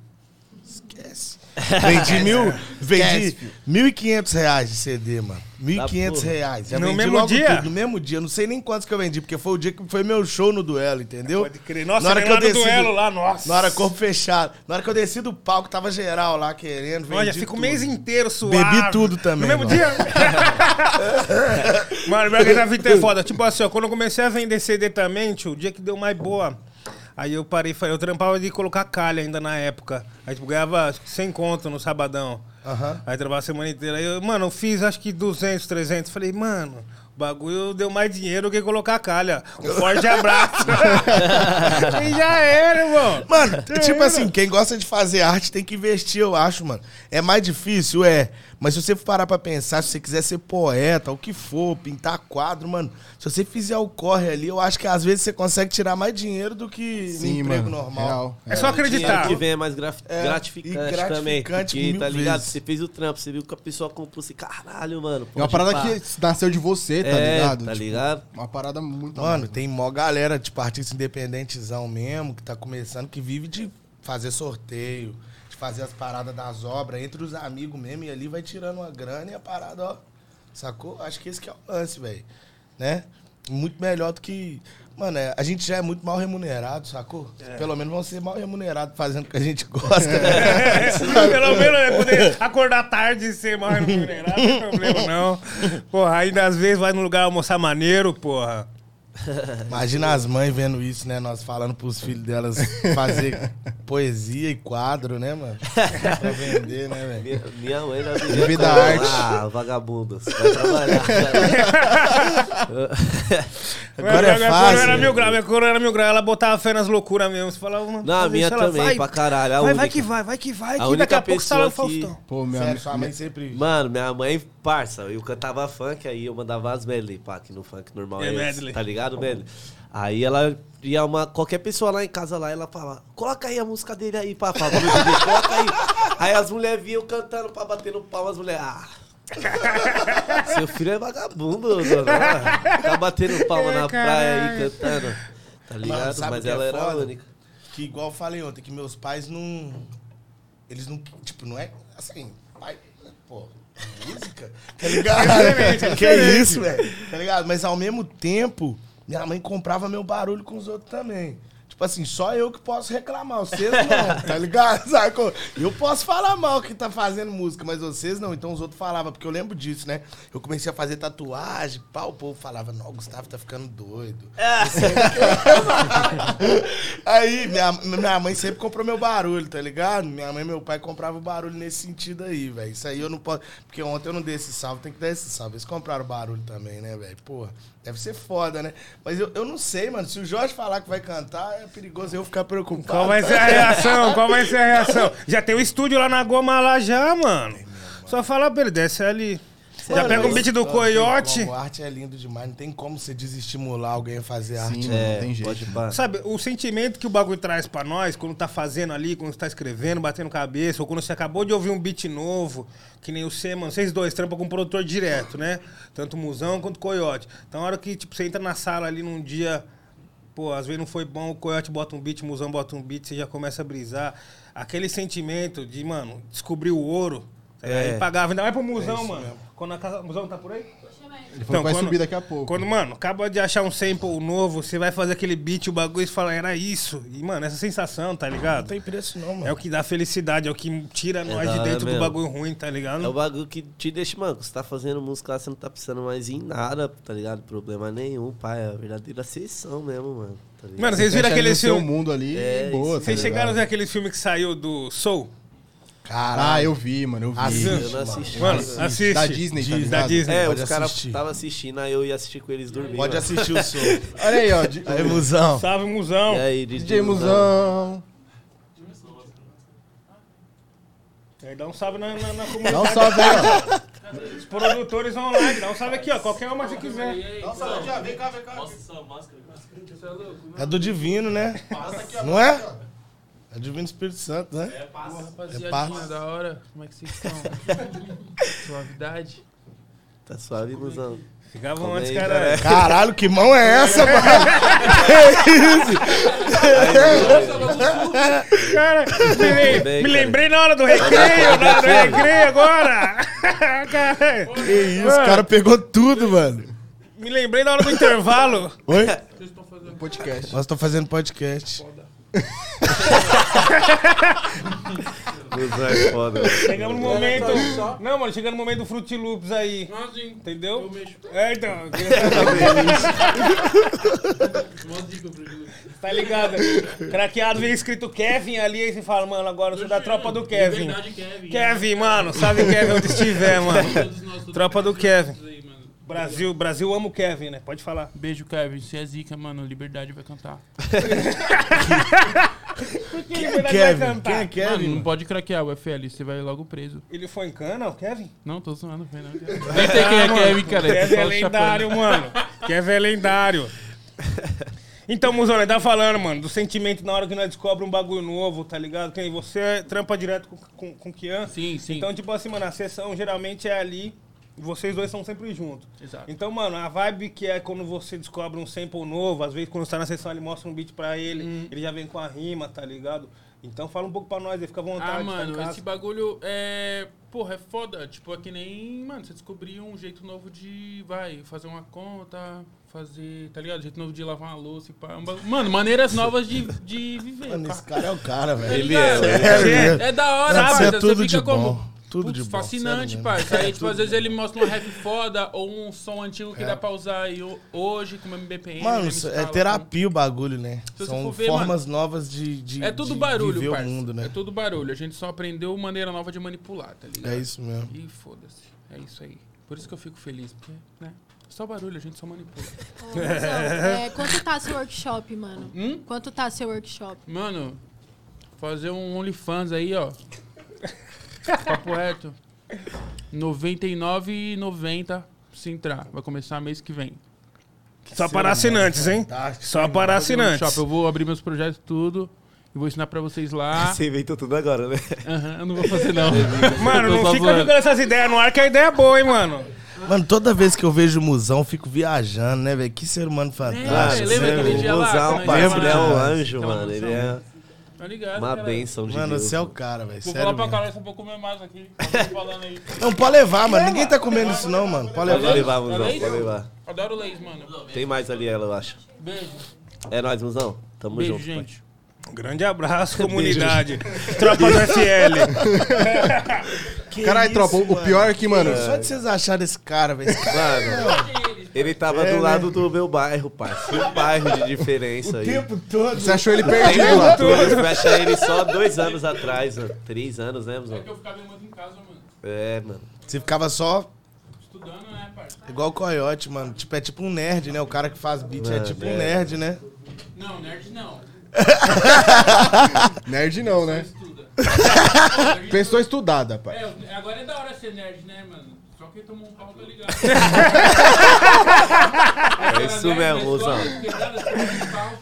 Esquece. Vendi mil, vendi 1.500 reais de CD, mano. 1.500
porra.
reais. Já
No mesmo dia?
tudo, no mesmo dia. Não sei nem quantos que eu vendi, porque foi o dia que foi meu show no duelo, entendeu?
Pode crer. Nossa,
Na hora que eu desci do-
duelo lá, nossa.
Na hora corpo fechado. Na hora que eu desci do palco, tava geral lá querendo.
Olha,
vendi
fica o mês inteiro suave.
Bebi tudo também,
No mesmo
mano.
dia? mano, minha vida é foda. Tipo assim, ó, quando eu comecei a vender CD também, tio, o dia que deu mais boa. Aí eu parei, eu trampava de colocar calha ainda na época. Aí tipo, ganhava acho que 100 conto no sabadão.
Aham.
Aí trabalhava a semana inteira. Aí eu, mano, eu fiz acho que 200, 300. Falei, mano, o bagulho deu mais dinheiro do que colocar calha. Um forte abraço. e já era, irmão.
Mano,
Já
tipo
era.
assim, quem gosta de fazer arte tem que investir, eu acho, mano. É mais difícil, é. Mas se você for parar pra pensar, se você quiser ser poeta, o que for, pintar quadro, mano, se você fizer o corre ali, eu acho que às vezes você consegue tirar mais dinheiro do que
Sim,
um emprego
mano.
normal.
Real.
É só
O
acreditar.
dinheiro que vem é mais graf-
É,
gratificante,
e
também.
gratificante
Porque, tá ligado?
vezes.
Você fez o trampo, você viu que a pessoa comprou assim, caralho, mano.
É uma parada
pá.
que nasceu de você, tá
é,
ligado?
Tá
Tipo,
ligado?
Uma parada muito
Mano, tem mó galera, tipo, artista independentezão mesmo, que tá começando, que vive de fazer sorteio, de fazer as paradas das obras entre os amigos mesmo, e ali vai tirando uma grana e a parada, ó. Sacou? Acho que esse que é o lance, velho. Né? Muito melhor do que. Mano, é, a gente já é muito mal remunerado, sacou? Pelo menos vão ser mal remunerados fazendo o que a gente gosta. né?
É, pelo menos é poder acordar tarde e ser mal remunerado, não tem problema não. Porra, ainda às vezes vai num lugar almoçar maneiro, porra.
Imagina as mães vendo isso, né? Nós falando pros filhos delas fazer poesia e quadro, né, mano? pra vender, né, velho?
Minha, minha mãe já
Viver da arte.
Ah, vagabundos. Vai trabalhar.
Agora é
minha
fácil.
coroa era mil graus, minha coroa era mil graus. Ela botava fé nas loucuras mesmo. Você falava, mano,
Não, a minha
isso,
também,
vai,
pra caralho. A
vai, vai
única.
que vai, vai que vai.
A
Que
única
daqui a pouco sai o
pessoa que-
Faustão.
Pô, minha,
Sério,
minha,
mãe sempre...
Mano, minha mãe, parça, eu cantava funk, aí eu mandava as medley, pá, que no funk normal
É
é, esse,
medley.
tá ligado, medley? Aí ela ia uma, qualquer pessoa lá em casa lá, ela falava, coloca aí a música dele aí, pá, fala, "Vamos, DJ, coloca aí. Aí as mulheres vinham cantando pra bater no pau, as mulheres, ah... Seu filho é vagabundo, dona. Ficar batendo palma na praia aí cantando. Tá ligado? Mas
que é
ela era única.
Que igual eu falei ontem, que meus pais não. Eles não. Tipo, não é. Assim, pai. Pô, música. Tá ligado?
diferente, é
que
diferente.
isso, velho? Tá ligado? Mas ao mesmo tempo, minha mãe comprava meu barulho com os outros também. Tipo assim, só eu que posso reclamar, vocês não, tá ligado? Eu posso falar mal que tá fazendo música, mas vocês não. Então os outros falavam, porque eu lembro disso, né? Eu comecei a fazer tatuagem, pá, o povo falava, não, o Gustavo tá ficando doido. Aí, minha, minha mãe sempre comprou meu barulho, tá ligado? Minha mãe e meu pai compravam barulho nesse sentido aí, velho. Isso aí eu não posso. Porque ontem eu não dei esse salve, tem que dar esse salve. Eles compraram barulho também, né, velho? Porra, deve ser foda, né? Mas eu, eu não sei, mano. Se o Jorge falar que vai cantar, é perigoso eu ficar preocupado.
Qual vai ser a reação? Qual vai ser a reação? Já tem um estúdio lá na Goma lá já, mano. Só fala pra ele, desce ali. Já pega um beat do Coyote.
A arte é lindo demais. Não tem como você desestimular alguém a fazer arte.
Sim,
né?
mano,
É,
não tem jeito.
Sabe, o sentimento que o bagulho traz pra nós, quando tá fazendo ali, quando tá escrevendo, batendo cabeça, ou quando você acabou de ouvir um beat novo, que nem o C, mano, vocês dois trampam com um produtor direto, né? Tanto o Musão quanto o Coyote. Então, a hora que, tipo, você entra na sala ali num dia, pô, às vezes não foi bom, o Coyote bota um beat, o Musão bota um beat, você já começa a brisar. Aquele sentimento de, mano, descobrir o ouro. É.
É.
E pagava, ainda mais pro Musão,
isso
mano.
mesmo.
Quando a casa. Musão tá por aí?
Ele falou que vai subir daqui a pouco.
Quando, mano, acaba de achar um sample novo, você vai fazer aquele beat, o bagulho e você fala, era isso. E, mano, essa sensação, tá
Não
ligado?
tem preço, não, mano.
É o que dá felicidade, é o que tira nós
da
de
hora
dentro do bagulho ruim, tá ligado?
É o bagulho que te deixa, mano, você tá fazendo música lá, você não tá precisando mais em nada, tá ligado? Problema nenhum, pai. É a verdadeira sessão mesmo, mano. Tá?
Mano, vocês viram aquele filme.
mundo ali,
É,
boa, tá
Vocês chegaram a ver aquele filme que saiu do Soul?
Caralho.
Ah, eu vi, mano, eu vi.
Assiste,
eu não assisti.
Mano,
Assiste.
assiste.
Da Disney, tá
da? Disney.
É,
Pode
os caras estavam assistindo, aí eu ia assistir com eles dormindo.
Pode
mano.
assistir o som.
Olha aí, ó.
Aí, musão.
Salve, Musão.
E aí, DJ,
DJ Musão.
Aí dá um salve na, na, na comunidade.
Dá um salve aí, ó.
Os produtores online. Dá um salve aqui, ó. Qualquer uma se quiser.
É do Divino, né? Não é? É Divino Espírito Santo, né? É
rapaziadinha,
passa.
da hora. Como é que vocês estão? Suavidade.
Tá suave, Musão.
Ficavam
Come
antes,
aí,
cara.
Caralho, que mão é essa, mano?
Cara, me, lem-
bem,
me
cara.
lembrei na hora do recreio, na hora do recreio agora. Cara,
Que isso, o cara pegou tudo, mano.
me lembrei na hora do intervalo.
Oi?
Vocês estão fazendo
Podcast.
Nós estamos fazendo podcast.
Musão é foda. mano.
Chegamos no momento. Não, mano, chegando no momento do Fruit Loops aí. Entendeu?
Eu mexo.
É, então. eu queria saber. Tá ligado? Craqueado vem escrito Kevin ali, aí você fala, mano, agora eu sou da tropa do Kevin.
Verdade, Kevin.
Kevin, mano, sabe Kevin onde estiver, mano.
Nós, todos
Tropa do Kevin.
Mano.
Brasil, Brasil ama o Kevin, né? Pode falar.
Beijo, Kevin. Você é zica, mano. Liberdade vai cantar.
Por que
é
vai
Kevin?
cantar?
Quem é
Mano,
Kevin?
não
mano?
pode craquear o FL. Você vai logo preso.
Ele foi em cana, o Kevin?
Não, tô zoando, foi não. Nem sei quem é Kevin, cara.
Kevin é lendário, mano. Kevin é lendário. Então, Muzão, tá falando, mano, do sentimento na hora que nós descobre um bagulho novo, tá ligado? Quem você trampa direto com, com, com o Kian.
Sim, sim.
Então, tipo assim, mano, a sessão geralmente é ali. E Vocês dois são sempre juntos.
Exato.
Então, mano, a vibe que é quando você descobre um sample novo, às vezes quando você tá na sessão ele mostra um beat pra ele,
Hum.
ele já vem com a rima, tá ligado? Então fala um pouco pra nós aí, fica à vontade.
Ah,
tá
mano,
casa.
esse bagulho é. Porra, é foda. Tipo, é que nem. Mano, você descobrir um jeito novo de. Vai, fazer uma conta, fazer. Tá ligado? Jeito novo de lavar uma louça e pá. Um bagulho- Mano, maneiras novas de, de viver.
Mano,
pá.
esse cara é o cara,
Tá
velho.
Ele é,
É,
mesmo.
é da hora, parça.
é tudo
você fica
de
como.
bom. Tudo
Putz,
de bom.
fascinante,
mesmo.
Aí, tipo, às vezes ele mostra um rap foda ou um som antigo que
É.
dá pra usar aí ho- hoje com MBPM.
Mano,
mesma
é terapia o bagulho, né?
Se
São
ver,
formas novas de, de,
com- É tudo
de
barulho,
viver
parça.
o mundo, né?
É tudo barulho. A gente só aprendeu maneira nova de manipular, tá ligado?
É isso mesmo.
E foda-se. É isso aí. Por isso que eu fico feliz, porque, né? Só barulho, a gente só manipula.
É, quanto tá seu workshop, mano?
Hum?
Quanto tá seu workshop?
Mano, fazer um OnlyFans aí, ó. Papo reto. R$ 99,90 se entrar. Vai começar mês que vem.
Só para assinantes, hein? Só para assinantes.
Eu vou abrir meus projetos tudo e vou ensinar pra vocês lá.
Você inventou tudo agora, né?
Aham, eu não vou fazer não.
Mano, não fica
zoando.
jogando essas ideias no ar, que a ideia é boa, hein, mano?
Mano, toda vez que eu vejo o Musão, eu fico viajando, né, velho? Que ser humano fantástico.
É, lembra
né,
aquele
velho?
dia lá?
Parceiro,
lembro
ele é um anjo, mano. Ele é
Tá ligado?
uma
cara?
bênção de
Mano,
Deus.
você é o cara, velho.
Vou
Sério
falar pra
mesmo.
caralho, só vou comer mais aqui. Falando aí.
Não, pode levar, mano. Ninguém tá comendo isso não, mano. Pode
Pode
levar.
levar, Muzão, pode levar.
Adoro leis, mano.
Tem mais ali, ela, eu acho.
Beijo.
É nóis, Muzão. Tamo
Beijo,
junto, pai.
gente.
Um grande abraço, comunidade. Tropa do FL.
Caralho, tropa, o pior é que, mano.
Só de vocês acharem esse cara, velho. Esse cara
Mano, ele tava
É,
do
né?
lado do meu bairro, parceiro. Um bairro de diferença
o
aí.
tempo todo.
Você achou ele perdido,
um
mano.
eu fui achar ele só dois anos atrás, mano. Três anos, né,
É
Muzão?
que eu ficava em casa, mano.
É, mano.
Você ficava só
Estudando, né, parceiro?
igual o Coyote, mano. Tipo, é tipo um nerd, né? O cara que faz beat é
Mano,
tipo um
é.
nerd, né?
Não, nerd não.
Nerd não, né?
Estuda.
Pessoa estudada, pai.
É, agora é da hora ser nerd, né, mano? Só quem tomou um.
É isso mesmo, Muzão.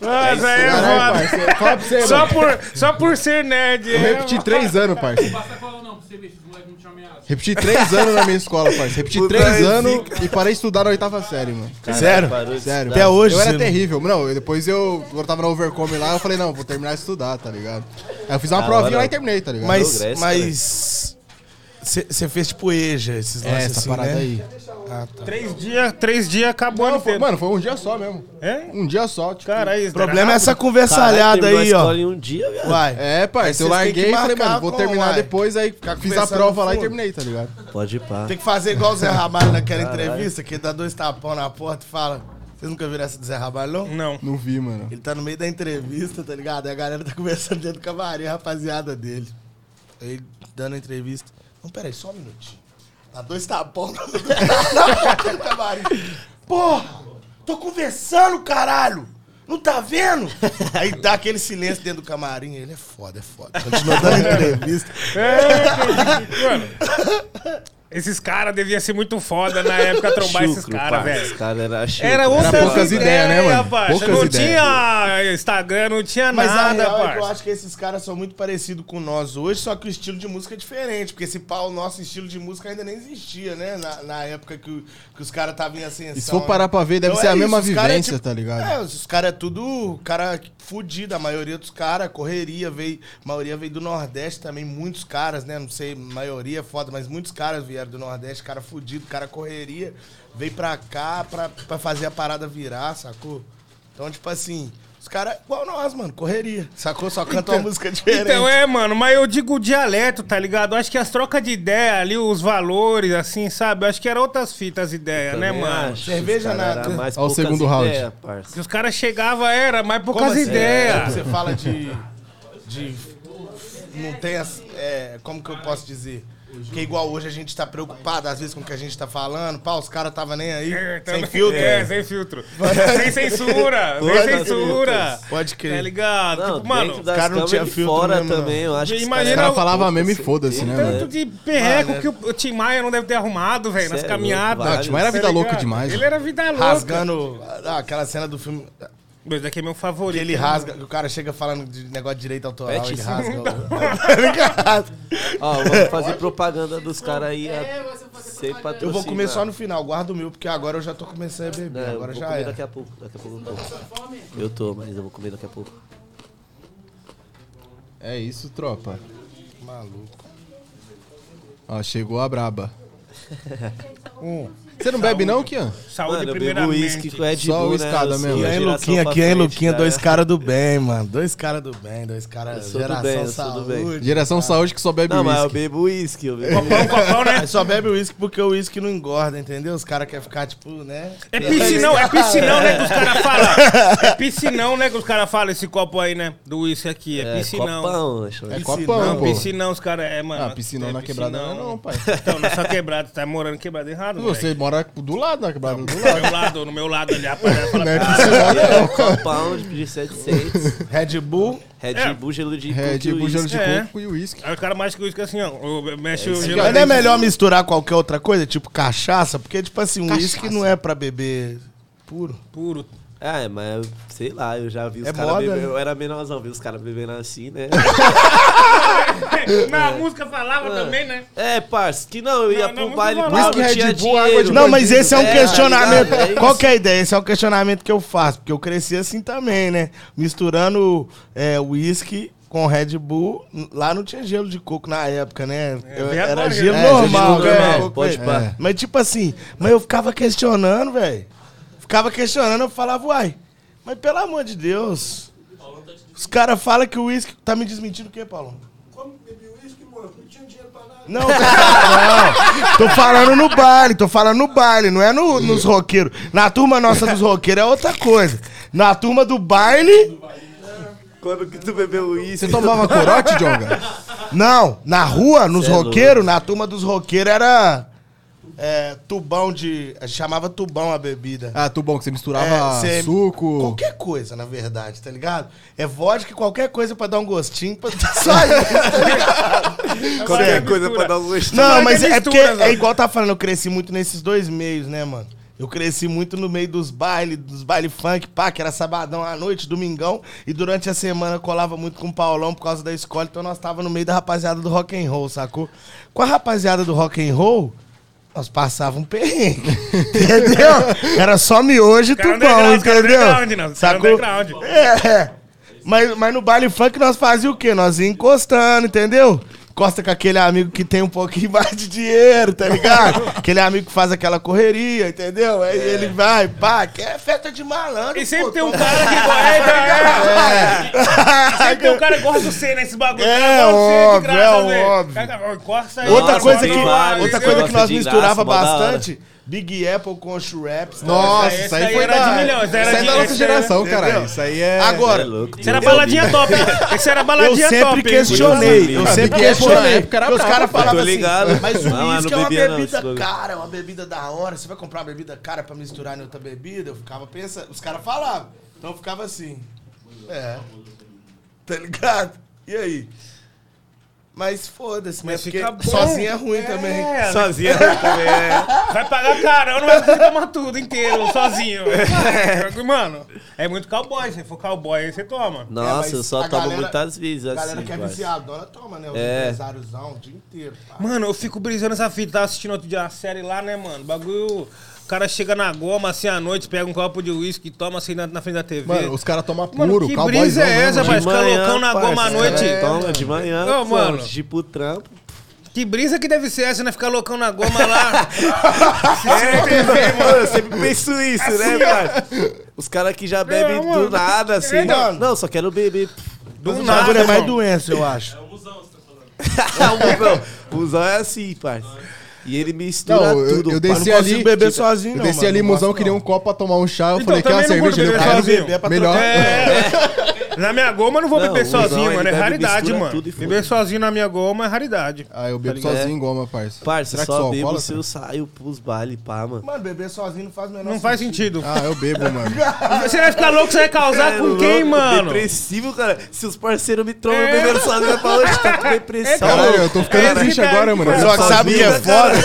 Nossa, aí é
Caralho,
foda.
parceiro. Fala pra você,
Só
mano.
por, só por ser nerd.
Eu
é,
repeti três anos, parceiro.
Passa cola não, pra você ver, esses moleques não te ameaçam.
Repeti três anos na minha escola, parceiro. Repeti
Puta,
três
é
anos e parei de estudar na oitava série, mano.
Sério?
Sério.
Até hoje,
Eu era
você não-
terrível. Não, eu- depois eu, quando eu tava na Overcome lá, eu falei, não, vou terminar de estudar, tá ligado? Aí eu fiz uma
Da
provinha
hora.
lá e terminei, tá ligado?
Mas,
Progresso,
mas... Você fez tipo EJA, esses
é,
lances
essa
assim,
parada
né?
aí.
Ah, tá.
Três dias, três dias acabou
Não, foi, mano, foi um dia só mesmo.
É?
Um dia só, tipo.
Caralho,
O problema é essa conversalhada aí, ó.
em um dia, velho.
Uai.
É, pai, eu larguei e falei, mano, vou terminar
uai.
depois, aí
Ficar
fiz a prova lá e terminei, tá ligado?
Pode ir pá.
Tem que fazer igual o Zé Ramalho naquela entrevista, que dá dois tapão na porta e fala... Vocês nunca viram essa do Zé Ramalho, não?
Não.
Não vi, mano.
Ele tá no meio da entrevista, tá ligado? Aí a galera tá conversando dentro do camarim, a rapaziada dele. Aí ele dando a entrevista. Não, peraí, só um minutinho. Dá dois tapão na na porta do camarim. Porra! Tô conversando, caralho! Não tá vendo? Aí dá aquele silêncio dentro do camarim. Ele é foda, é foda. Continua dando entrevista.
É, mano. Esses caras deviam ser muito foda na época trombar esses
Chucro,
caras,
parça.
velho.
Os caras eram chucro.
Era outra
poucas ideias, né, mano? Poucas
Não
ideias.
tinha Instagram, não tinha
Mas a
nada,
real é que eu acho que esses caras são muito parecidos com nós hoje, só que o estilo de música é diferente. Porque esse pau, o nosso estilo de música ainda nem existia, né? Na, na época que, o- que os caras estavam em ascensão.
E se for parar
né?
pra ver, deve
Então
ser
é
a mesma
isso, cara é
vivência,
tipo-
tá ligado?
É, os caras é tudo cara fudido, a maioria dos caras, correria, veio, a maioria veio do Nordeste também, muitos caras, né? Não sei, maioria é foda, mas muitos caras vieram do Nordeste, cara fudido, cara correria, veio pra cá pra, pra fazer a parada virar, sacou? Então, tipo assim, os caras, igual nós, mano, correria, sacou? Só canta uma música diferente.
Então é, mano, mas eu digo o dialeto, tá ligado? Eu acho que as trocas de ideia ali, os valores, assim, sabe? Eu acho que eram outras fitas ideias, né, mano?
acho.
Cerveja nada.
mais
Ó o segundo round.
ideias, parça.
Que os caras chegavam, era mais poucas
assim?
ideias.
Você fala de. de não tem as. é, como que eu posso dizer? Que igual hoje a gente tá preocupado, às vezes, com o que a gente tá falando. Pá, os caras tava nem aí.
É,
sem
tá-
filtro.
É, sem filtro. sem censura, sem
Pode
censura.
Pode
Tá
crer.
ligado?
Não,
tipo, mano,
das
cara não tinha filtro
fora
mesmo, não.
também, eu acho que os
Imagina
caras
o-
falavam mesmo e foda-se, né,
tanto de perreco
Mano,
que o, o Tim Maia não deve ter arrumado, velho, nas caminhadas.
Não, o Tim Maia era vida
Tá
louca
ligado?
demais.
Ele era vida louca.
Rasgando. ah, aquela cena do filme.
Esse daqui é meu
Que
favorito.
ele rasga, que o cara chega falando de negócio de direito autoral,
Pet
ele rasga. rasga.
Ó, vamos fazer propaganda dos caras aí. A... Ser
Eu vou comer só no final, guarda o meu, porque agora eu já tô começando a beber.
Não, eu
agora
vou
já
comer
é.
daqui a pouco. Daqui a pouco eu tô. Eu tô, mas eu vou comer daqui a pouco.
É isso, tropa.
Maluco.
Ó, chegou a braba. Você não bebe não, Kian?
Saúde
Mano, eu bebo
primeiramente.
uísque com Red
Só
Bull,
o
né?
escada mesmo.
E
a
aí,
geração
Luquinha, hein,
frente,
Luquinha,
tá
dois caras do bem, mano. Dois caras do bem, dois caras. Geração
bem,
saúde.
Geração saúde que só bebe
Não, mas eu bebo. Eu bebo
Copão, copão, né?
Só bebe uísque porque o uísque não engorda, entendeu? Os caras querem ficar, tipo, né?
É piscinão, é piscinão, né, que os caras falam. É piscinão, né, que os caras falam esse copo aí, né, do uísque aqui. É,
É,
piscinão.
copão, acho.
É
Piscinão,
copão,
Não, piscinão, os caras, é, mano.
Ah, piscinão
é
na quebrada não é não, pai.
Então, nessa quebrada, tá morando em quebrada errado,
Você. Mora do lado, quebrada do
No
lado.
meu lado, no meu lado ali, rapaz. Fala,
Não é possível,
É, um compound de 700.
Red Bull.
Red
É.
Bull, gelo de
Red
coco e
Bull, gelo de
É.
coco e uísque.
Aí o cara mais que uísque assim, ó. o- Mexe o
isso
gelo.
Mas não é melhor misturar qualquer outra coisa, tipo cachaça? Porque, tipo assim, um uísque não é pra beber puro.
Puro.
Ah, mas sei lá, eu já vi os
É
caras bebendo.
né?
Eu era menorzão, vi os caras bebendo assim, né?
Na música falava também, né?
É, parça, que não, eu ia
Não, não,
pro
muito
baile pau,
não.
não
Whisky,
tinha
Red Bull, água de
dinheiro.
Não, mas esse é um
É, tá
questionamento.
ligado? É
Qual que é a ideia? Esse é um questionamento que eu faço, porque eu cresci assim também, né? Misturando é, uísque com Red Bull. Lá não tinha gelo de coco na época, né? Eu-
bem
era gelo
né?
É,
normal, né?
normal, pode
É.
pá.
Mas tipo assim, mas eu ficava questionando, velho. Ficava questionando, eu falava, uai, mas pelo amor de Deus. Os caras falam que o uísque. Tá me desmentindo o quê, Paulo? Não, não. Tô falando no baile, tô falando no baile, não é no- nos roqueiros. Na turma nossa dos roqueiros é outra coisa. Na turma do baile,
Quando que tu bebeu isso?
Você tomava corote, Jonga?
não. Na rua, nos
é
roqueiros, na turma dos roqueiros era é, tubão de. a gente chamava tubão a bebida.
Ah, tu bom, que você misturava
É, cê-
suco.
Qualquer coisa, na verdade, tá ligado? É vodka, qualquer coisa pra dar um gostinho, pra só isso, tá ligado?
Qualquer coisa pra dar um gosto.
Não,
Mas
mas
é
é porque é igual tá falando, eu cresci muito nesses dois meios, né, mano? Eu cresci muito no meio dos bailes, dos baile funk, pá, que era sabadão à noite, domingão, e durante a semana eu colava muito com o Paulão por causa da escola, então nós tava no meio da rapaziada do rock and roll, sacou? Com a rapaziada do rock and roll, nós passávamos um perrengue, entendeu? Era só miojo e tubão, entendeu?
não.
Sacou? É, mas, mas no baile funk nós fazíamos o quê? Nós ia encostando, entendeu? Encosta com aquele amigo que tem um pouquinho mais de dinheiro, tá ligado? aquele amigo que faz aquela correria, entendeu? Aí ele vai, pá, que é festa de malandro.
E sempre
pô,
tem um cara que gosta. É, é. Sempre tem um cara que gosta do C nesses bagulho.
É,
gosta
óbvio,
graça,
é
velho.
óbvio.
Cara.
Outra coisa que, outra coisa que
gosta
nós misturava bastante, Big Apple com Shuraps.
Nossa,
Esse
isso aí
aí
foi
era
da...
de era
Isso aí é da nossa geração,
era-
cara. Isso aí é...
Agora,
É louco.
Isso era baladinha top. Esse era
eu
baladinha
sempre
top. hein?
questionei, eu sempre
Big Apple na
questionei.
era
Porque os caras falavam assim, mas o uísque é uma bebida cara, é uma bebida da hora. Você vai comprar uma bebida cara pra misturar em outra bebida? Eu ficava pensando, os caras falavam. Então eu ficava assim, é, tá ligado? E aí? Mas foda-se, né?
Mas
Porque
fica bom.
sozinho é ruim também.
É,
Sozinha também é.
Vai pagar carão, não vai conseguir tomar tudo inteiro, sozinho. Mano, é muito cowboy. Se for cowboy, aí você toma.
Nossa, eu só
a
tomo
galera-
muitas vezes
A
assim.
galera que é
parça.
viciadona toma, né? Os
É.
empresáriozão o dia inteiro. pá.
Mano, eu fico brisando essa fita. Tava assistindo outro dia uma série lá, né, mano? Bagulho. O cara chega na goma assim à noite, pega um copo de uísque e toma assim na, na frente da TV.
Mano, os caras tomam
Mano,
puro,
que
cowboyzão
brisa é essa,
né?
rapaz? Ficar loucão na goma à noite.
é, Toma de manhã, pô,
mano.
antes de ir pro trampo.
Que brisa que deve ser essa, né? Ficar loucão na goma lá.
É, mano, eu sempre penso isso, né, cara? Os caras que já bebem
É, mano.
do nada, assim.
É, mano.
não, só quero beber.
Do
O
nada,
é mais doença, eu acho.
o busão, o busão é assim, parça. E ele mistura
Não, eu,
tudo.
eu
parça.
desci
não
ali.
beber sozinho,
Eu
não,
desci
mano,
ali, mozão queria um copo pra tomar um chá. Eu
Então,
falei, quer uma cerveja? Ele, eu
beber
quero
sozinho.
beber.
pra
Melhor.
É. Na minha goma eu não vou
Não,
beber sozinho, mano. É
bebe,
raridade, mano. Beber sozinho na minha goma é raridade.
Ah, eu bebo
ligado?
sozinho em goma, parça.
Parça,
Será que
só bebo se eu saio pros baile, pá, mano.
Mano, beber sozinho não faz o menor
Não faz sentido.
Ah, eu bebo, mano.
Você vai ficar louco, você vai causar com quem, mano?
Depressivo, cara. Se os parceiros me tromam
É.
bebendo sozinho, vai pra onde? Tá com depressão.
Caralho, eu tô ficando
É,
triste agora,
tá-
mano. Eu
Só
bebo
que sabe o que é
sozinho.
foda?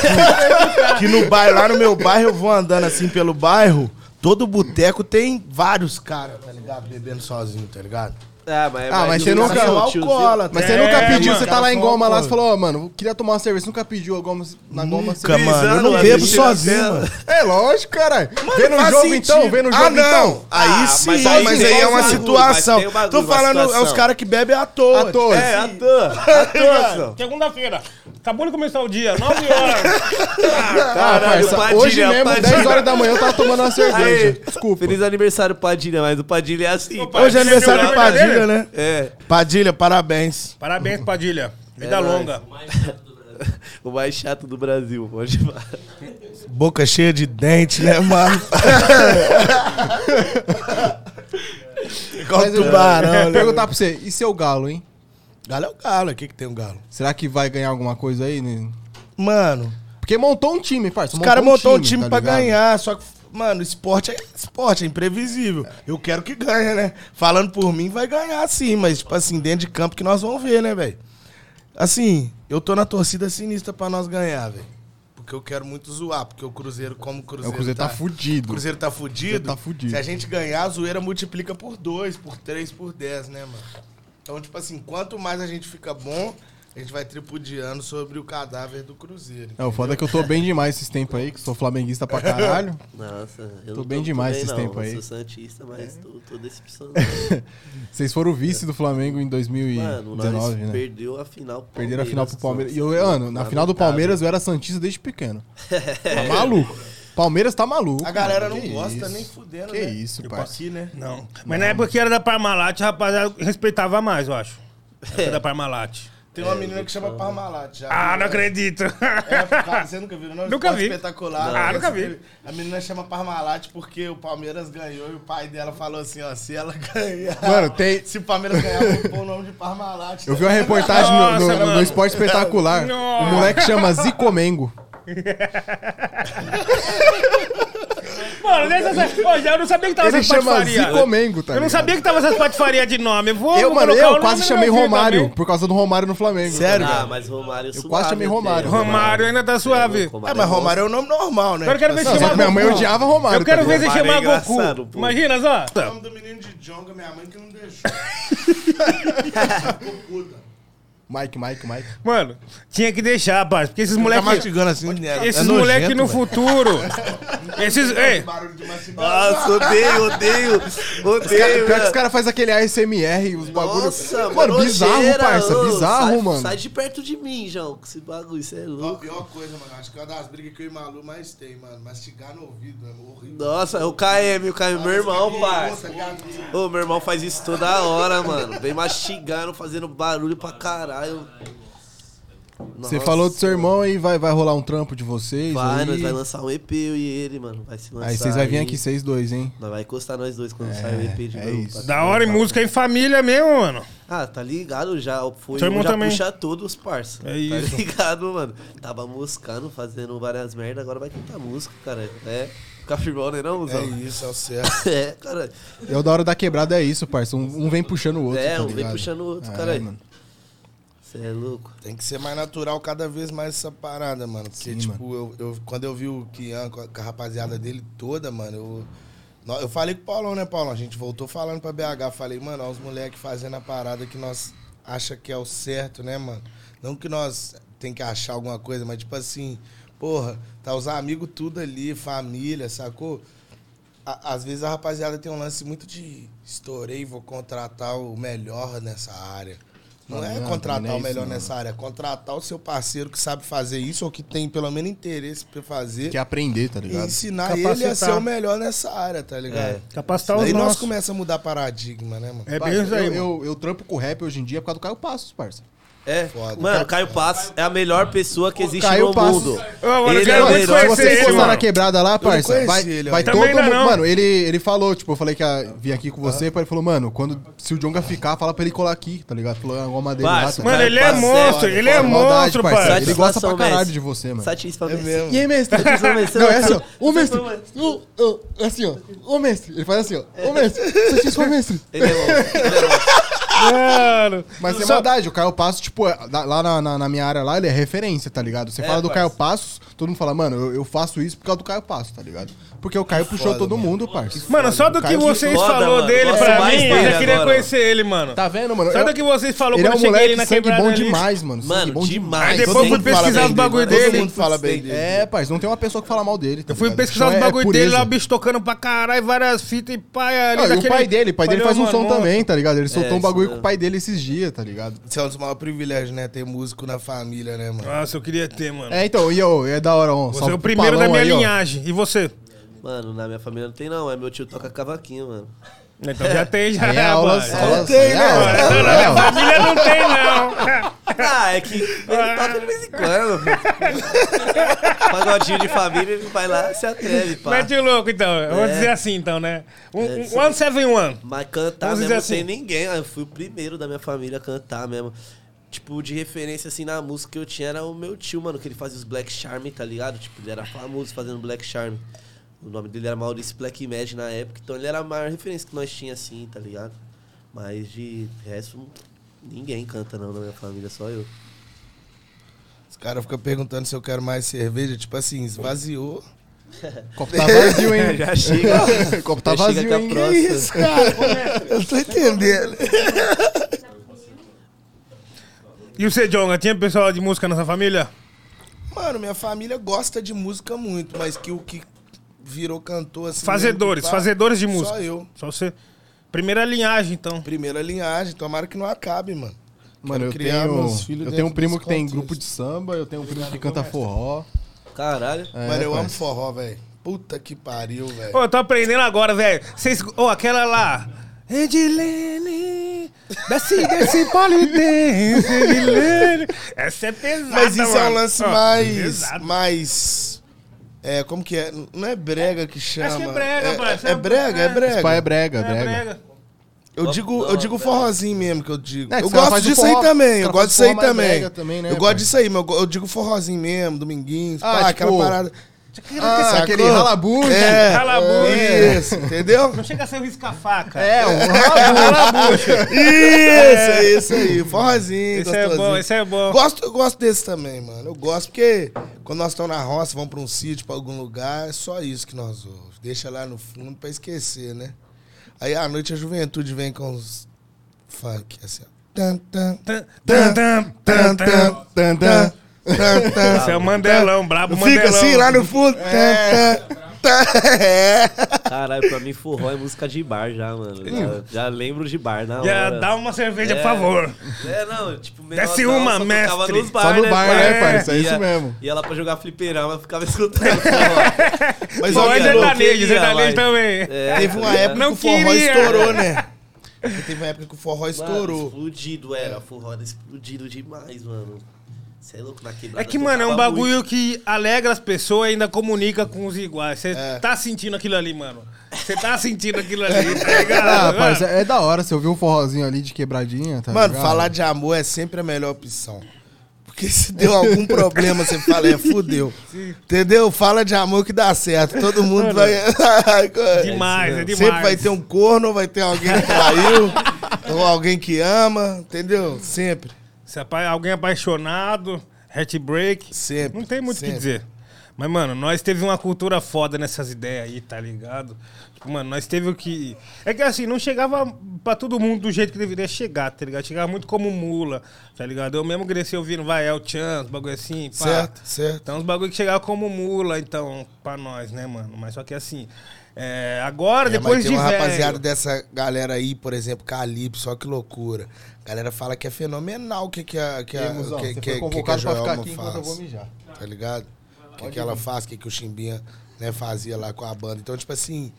Que, no bairro, lá no meu bairro, eu vou andando assim pelo bairro, todo boteco tem vários caras, tá ligado? Bebendo sozinho, tá ligado?
Ah, mas,
Ah, mas você nunca-
tiozinho-
alcoólatra.
Mas você
É,
nunca pediu,
mano.
você tá lá em goma lá, você falou, ó, mano, queria tomar uma cerveja, você nunca pediu alguma na goma?
Nunca, mano. Eu não bebo sozinho.
É lógico, caralho. Vê no
Faz
jogo
sentido.
então, vê no jogo
ah, não.
então.
Aí
Ah,
sim,
mas
mas,
aí
aí é uma
bagulho,
situação. Tô
uma
falando, é os caras que bebem à toa.
À toa.
É, à toa. À toa.
Segunda-feira. Acabou de começar o dia, 9 horas.
Ah,
Caralho,
parça,
Padilha,
hoje mesmo,
Padilha.
10 horas da manhã, eu tava tomando uma cerveja.
Aí,
Desculpa.
Feliz aniversário, Padilha, mas o Padilha é assim.
Opa.
Hoje é
Padilha
aniversário do
a
Padilha,
dele?
né?
É,
Padilha, parabéns.
Parabéns, Padilha. Vida
É
longa.
o mais chato do Brasil, pode falar.
Boca cheia de dente, né, mano? Igual tubarão, né?
Perguntar pra você, e seu galo, hein?
Galo é o galo, o que que tem um galo?
Será que vai ganhar alguma coisa aí? né?
Mano,
Porque montou um time, parça.
Os caras montou um time
tá
pra
ligado?
ganhar, só que, mano, esporte é esporte, é imprevisível. Eu quero que ganhe, né? Falando por mim, vai ganhar sim, mas, tipo assim, dentro de campo que nós vamos ver, né, velho? Assim, eu tô na torcida sinistra pra nós ganhar, velho. Porque eu quero muito zoar, porque o Cruzeiro, como o
É,
Cruzeiro.
o Cruzeiro tá
O
fudido.
Cruzeiro tá fudido.
tá fudido.
Se a gente ganhar, a zoeira multiplica por 2, por 3, por 10, né, mano? Então, tipo assim, quanto mais a gente fica bom, a gente vai tripudiando sobre o cadáver do Cruzeiro.
É, o foda é que eu tô bem demais esses tempos aí, que sou flamenguista pra caralho.
Nossa, eu
Tô
não
bem demais esses
não.
tempos
Eu
aí.
sou santista, mas tô, tô decepcionado.
Vocês foram o vice do Flamengo em
Mano,
2019,
nós
né?
perdeu a final pro
Perderam a final pro Palmeiras. E eu, mano, na final do. Palmeiras eu era Santista desde pequeno. Tá maluco. Palmeiras tá maluco.
A galera não
Que
gosta
isso.
nem fudendo,
Que
né?
isso,
Tipo
parça.
aqui, né?
Não. Mas na época que era da Parmalat, rapaziada, respeitava mais, eu acho. Na época da Parmalat.
Tem uma menina que chama Parmalat. Já
Ah,
viu?
não acredito.
É, você nunca viu, não?
Nunca
Esporte
vi.
espetacular.
Ah, nunca vi.
A menina chama Parmalat porque o Palmeiras ganhou e o pai dela falou assim, ó, se ela ganhar...
Mano, tem-
Se o Palmeiras ganhar, eu vou pôr o nome de Parmalat.
Eu vi uma reportagem no, no-
Nossa,
no
mano.
Esporte Espetacular.
Nossa.
O moleque chama Zicomengo.
Mano, deixa essa... Ô, já eu não sabia que tava
Ele
essas
chama
patifarias.
Zicomengo, tá
Eu não
ligado?
sabia que tava essas patifarias de nome. Eu vou,
Eu,
vou
mano,
colocar o
eu quase chamei
no meu filho
Romário
também.
por causa do Romário no Flamengo.
Sério,
Ah, mas Romário
Eu quase chamei Romário.
Romário ainda tá suave.
É, mas Romário é o nome normal, né?
Agora eu quero ver se
Não, só
chama
que minha mãe
Goku.
odiava Romário.
Eu quero
tá
ver
ligado?
se
Romário é
chamar
engraçado,
Goku.
pô.
Imagina
O
só.
nome do menino de Jonga, minha mãe que não deixou. Ficou puta.
Mike, Mike, Mike.
Mano, tinha que deixar, parça. Porque esses
Tá
moleques...
mastigando assim, né?
Esses
É
moleques no futuro... Esses... Ei.
Nossa, odeio, odeio,
Os cara,
odeio.
pior que os
mano.
caras fazem aquele ASMR, os bagulhos.
Nossa,
Mano, bizarro,
nojeira,
parça.
ô,
Bizarro,
sai,
mano.
Sai de perto de mim, João, com esse bagulho, isso é
Ó, A
louco.
pior coisa, mano, acho que é uma das brigas que eu e Malu mais tem, mano. Mastigar no ouvido, é horrível.
Nossa, o KM, o KM, meu irmão, parça.
cara.
Ô, meu irmão faz isso toda hora, mano. Vem mastigando, fazendo barulho pra caralho.
Você
Nossa.
falou do seu irmão aí, vai, vai rolar um trampo de vocês.
Vai,
aí.
nós vai lançar um EP, eu e ele, mano. Vai se lançar.
Aí vocês vão vir aqui, vocês dois, hein?
Nós vai encostar nós dois quando sair o EP de
é
novo.
isso.
da hora e música em família mesmo, mano.
Ah, tá ligado já. Foi,
Seu irmão
já
também.
puxa todos, parça.
É isso.
Tá ligado, mano? Tava moscando, fazendo várias merdas, agora vai cantar música, cara. É. Ficar firmão, né, não,
É
Zão?
isso, é o certo.
É, cara.
É o da hora da quebrada é isso, parça. Um, um vem puxando o outro.
É,
tá
um vem puxando o outro,
É,
caralho.
mano.
Você é louco.
Tem que ser mais natural cada vez mais essa parada, mano. Porque,
Sim,
tipo, Eu, eu- quando eu vi o Kian com a, rapaziada dele toda, mano, eu. Eu falei com o Paulão, né, Paulão? A gente voltou falando pra BH. Falei, mano, ó, os moleques fazendo a parada que nós acha que é o certo, né, mano? Não que nós tem que achar alguma coisa, mas tipo assim, porra, tá os amigos tudo ali, família, sacou? A- às vezes a rapaziada tem um lance muito de estourei, vou contratar o melhor nessa área. Não
Ah,
é
não,
contratar
é
o melhor
não.
nessa área, é contratar o seu parceiro que sabe fazer isso ou que tem pelo menos interesse pra fazer
Quer aprender, tá
e
ligado?
ensinar ele a
Capacitar.
ser o melhor nessa área, tá ligado?
É.
Capacitar os
Aí nós começamos a mudar paradigma, né, mano?
É bem isso aí,
eu, eu, eu trampo com rap hoje em dia por causa do Caio Passos, parça.
É,
Foda.
mano, Caio Passos é a melhor pessoa que existe
Caio
no
Passos.
mundo.
Ô, mano, eu
ele
quero
é o
muito
melhor.
Se
conhecer
você
ele,
encostar
mano.
na quebrada lá, parça,
conheci
vai,
ele,
vai todo
Também ainda
mundo.
não.
Mano, ele, ele falou, tipo, eu falei que ia vir aqui com você, ele falou, mano, quando, se o Jonga ficar, fala pra ele colar aqui, tá ligado? Falou alguma dele lá. Tá
Mano,
ligado?
ele é monstro, ele é
Maldade,
monstro,
parça.
pai.
Ele gosta pra
Satisfação,
caralho
mestre.
de você, mano.
Satisfa
É
mestre.
mesmo.
E aí, mestre? Não, é assim, ó. Ô, mestre. Ô, ô, assim, ó. Ô, mestre. Ele faz assim, ó. Ô, mestre. Satisfa, mestre.
Ele é monstro, ele é monstro.
Mano.
Mas é
Só-
verdade, o Caio Passos, tipo, é, da- lá na, na, na minha área lá, ele é referência, tá ligado? Você
É,
fala do
parça.
Caio Passos, todo mundo fala, mano, eu, eu faço isso por causa do Caio Passos, tá ligado? Porque o Caio puxou
foda,
todo
mano.
mundo, parça.
Mano, só do que vocês
foda,
falou
mano.
dele pra
mais
mim, eu já queria
agora.
conhecer ele, mano.
Tá vendo, mano?
Só do que vocês falou
ele é
quando
um
eu cheguei
moleque
ali na
sangue bom demais, mano.
Mano,
bom
demais.
Aí depois
Todo
eu fui pesquisar os
dele,
bagulho
Todo
dele.
mundo fala bem dele.
É, parça, não tem uma pessoa que fala mal dele. tá
Eu fui pesquisar os
é- é
bagulho dele lá, o bicho tocando pra caralho, várias fitas e pai ali.
Não, e o pai dele, o pai dele faz um som também, tá ligado? Ele soltou um bagulho com o pai dele esses dias, tá ligado?
Isso é um dos maiores privilégios, né? Ter músico na família, né, mano?
Nossa, eu queria ter, mano.
É, então, e eu, é da hora, ó.
Você é o primeiro da minha linhagem. E você?
Mano, na minha família não tem não, é meu tio toca cavaquinho, mano.
Então já tem, já.
Aí é aulas,
mano.
aulas,
tem,
aí é
né?
aula,
Não,
é
na minha
aula.
família não tem, não.
Ah, é que ele toca de vez em quando. Pagodinho de família, ele vai lá e se atreve, pá.
Mete o louco, então. Vamos
É.
dizer assim, então, né? Um,
É,
um, one seven one.
Mas cantar
Vamos
mesmo tem
assim.
ninguém. Eu fui o primeiro da minha família a cantar mesmo. tipo, de referência, assim, na música que eu tinha era o meu tio, mano, que ele fazia os Black Charm, tá ligado? Tipo, ele era famoso fazendo Black Charm. O nome dele era Maurício Black Mad na época, então ele era a maior referência que nós tinha assim, tá ligado? Mas de resto, ninguém canta não na minha família, só eu.
Os caras ficam perguntando se eu quero mais cerveja. Tipo assim, esvaziou.
O copo tá vazio, hein?
Já chega.
O copo tá
Já
vazio, hein?
próxima.
Que isso, cara? Eu tô entendendo.
E você, Jonga, tinha pessoal de música nessa família?
Mano, minha família gosta de música muito, mas que o que virou cantor assim.
Fazedores, fazedores de música.
Só eu.
Só você. Primeira linhagem, então.
Primeira linhagem, tomara que não acabe, mano.
Mano, eu
Quero criar
tenho,
meus filhos
eu tenho um primo que tem grupo de samba, eu tenho um primo que canta forró.
Caralho.
É,
Mano, eu amo forró, velho. Puta que pariu, velho.
Ô, eu tô aprendendo agora, velho. Vocês. Ô, aquela lá. Edilene, desce, desce, polidense, Edilene. Essa é pesada,
Mas isso é um
mano.
lance
Ó,
mais.
pesado.
mais. É, como que é? Não é brega que chama.
Acho que é brega,
é, é, é brega, é
É.
brega.
Esse pai é brega,
É
brega.
brega.
Eu digo, eu digo forrozinho mesmo que eu digo.
É, que
eu gosto disso
forró-
aí também, eu gosto disso aí também.
também, né,
eu
pai?
gosto disso aí, mas eu, go- eu digo forrozinho mesmo, dominguinhos,
Ah,
pá,
tipo,
aquela parada.
Ah,
Sacou?
aquele ralabuja.
É,
Ralabuja.
Isso, entendeu?
Não chega a ser um risca-faca.
É, um ralabuja.
Isso, é isso aí, forrozinho,
Esse é bom, esse é bom.
Gosto, eu gosto desse também, mano. Eu gosto porque quando nós estamos na roça, vamos pra um sítio, pra algum lugar, é só isso que nós ouvimos. Deixa lá no fundo pra esquecer, né? Aí à noite a juventude vem com os funk, assim, ó. Tan, tan,
Tan, tan, tan, tan, tan.
Tan, tan.
Esse é o Mandelão, brabo
Fica
Mandelão.
assim lá no fundo. É.
Caralho, pra mim forró é música de bar já, mano. Já, já lembro de bar na
Já
hora.
dá uma cerveja,
É.
por favor.
É, não, tipo,
Desce uma, mestre.
nos bar,
Só no
né,
bar,
pai?
né, parça? É isso mesmo.
Ia lá pra jogar fliperama, ficava escutando forró.
Mas olha
é sertanejo, sertanejo também.
É.
Teve uma época
Não
que o forró
queria.
estourou, né? Porque Teve uma época que o forró
Mano,
estourou.
explodido era, forró era explodido demais, mano. Você é louco na quebrada.
É que, mano, é um bagulho que alegra as pessoas e ainda comunica com os iguais. Você
É.
tá sentindo aquilo ali, mano. Você tá sentindo aquilo ali, tá ligado?
Ah,
mano?
parça, é da hora. Você ouviu um forrozinho ali de quebradinha, tá
Mano,
ligado?
falar de amor é sempre a melhor opção. Porque se deu algum problema, você fala, é, fudeu. Entendeu? Fala de amor que dá certo. Todo mundo vai.
Demais, é demais.
Sempre vai ter um corno, vai ter alguém que traiu, ou alguém que ama, entendeu? Sempre.
Se alguém apaixonado, heartbreak.
Sempre,
Não tem muito o que dizer. Mas, mano, nós teve uma cultura foda nessas ideias aí, tá ligado? Tipo, mano, nós teve o que. É que assim, não chegava pra todo mundo do jeito que deveria chegar, tá ligado? Chegava muito como mula, tá ligado? Eu mesmo cresci ouvindo vai, El Chan, bagulho assim, pá.
Certo, certo.
Então, os bagulho que chegavam como mula, então, pra nós, né, mano? Mas só que assim, é, agora,
É,
depois
mas tem
de
uma
velho...
rapaziada dessa galera aí, por exemplo, Calypso, olha que loucura. A galera fala que é fenomenal o que, que a, que a,
Ei, Musão,
que, que,
foi
que, que a
convocado pra ficar
Joelma
aqui enquanto eu vou
faz.
mijar.
Tá ligado? O que, que ela faz, o que, que o Chimbinha né, fazia lá com a banda. Então, tipo assim,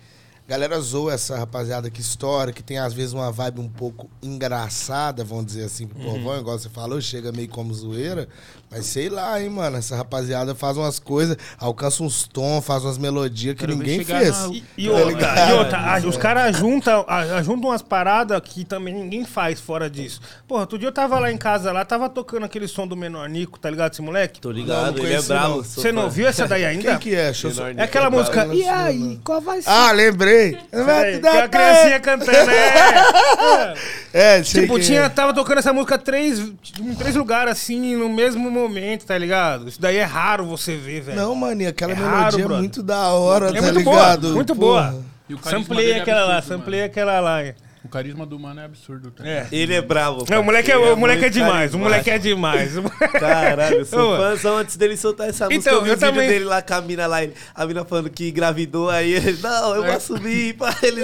galera zoa essa rapaziada que estoura, que tem às vezes uma vibe um pouco engraçada, vamos dizer assim, pro
Uhum.
povão, igual você falou, chega meio como zoeira. Mas sei lá, hein, mano, essa rapaziada faz umas coisas, alcança uns tons, faz umas melodias que
Quero
ninguém fez.
na-
E, e
Tá
outra, e outra, a- os caras juntam a- juntam umas paradas que também ninguém faz fora disso. Porra, outro dia eu tava lá em casa, lá, tava tocando aquele som do Menor Nico, tá ligado esse moleque?
Tô ligado,
não
ele é bravo.
Você não ouviu essa daí ainda?
Quem que é? Eu só-
É aquela
Não,
música. E aí, qual vai ser?
Ah, lembrei.
Peraí, que a criancinha cantando, é.
É, sei
Tipo, tinha,
é.
tava tocando essa música três, em três lugares, assim, no mesmo momento, tá ligado? Isso daí é raro você ver, velho.
Não, maninho, aquela
É
melodia
raro,
é
brother.
muito da hora,
é
tá
muito
ligado?
boa, muito
Porra.
boa. Samplei
é
aquela lá, samplei aquela lá.
O carisma do mano é absurdo, tá?
É.
Ele é bravo.
Não, o moleque é, o moleque é
muito
demais, o moleque é demais.
Caralho, eu sou fãzão antes dele soltar essa música.
Então,
eu vi
eu
o vídeo
também-
dele lá com a mina lá, ele- a mina falando que engravidou, aí ele, não, eu
É.
vou assumir pra ele.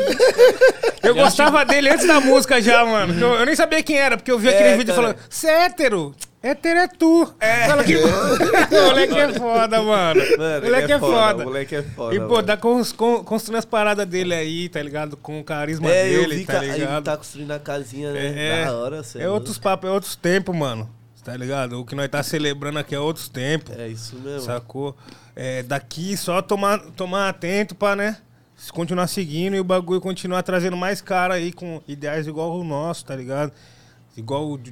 Eu gostava dele antes da música já, mano. Eu, eu nem sabia quem era, porque eu vi
É,
aquele vídeo
cara.
falando, você é hétero? É tu. Fala que... o moleque é foda, mano.
Mano,
o moleque
ele
é foda.
O moleque é foda.
E, pô,
mano.
tá cons- con- construindo as paradas dele aí, tá ligado? Com o carisma
É,
dele,
vi
tá
a- ele
ligado?
tá construindo a casinha, né?
É,
da hora, cê
é outros papos, é outros tempos, mano. Tá ligado? O que nós tá celebrando aqui é outros tempos.
É isso mesmo.
Sacou? É, daqui só tomar, tomar atento pra, né? se Continuar seguindo e o bagulho continuar trazendo mais cara aí com ideais igual o nosso, tá ligado? Igual o do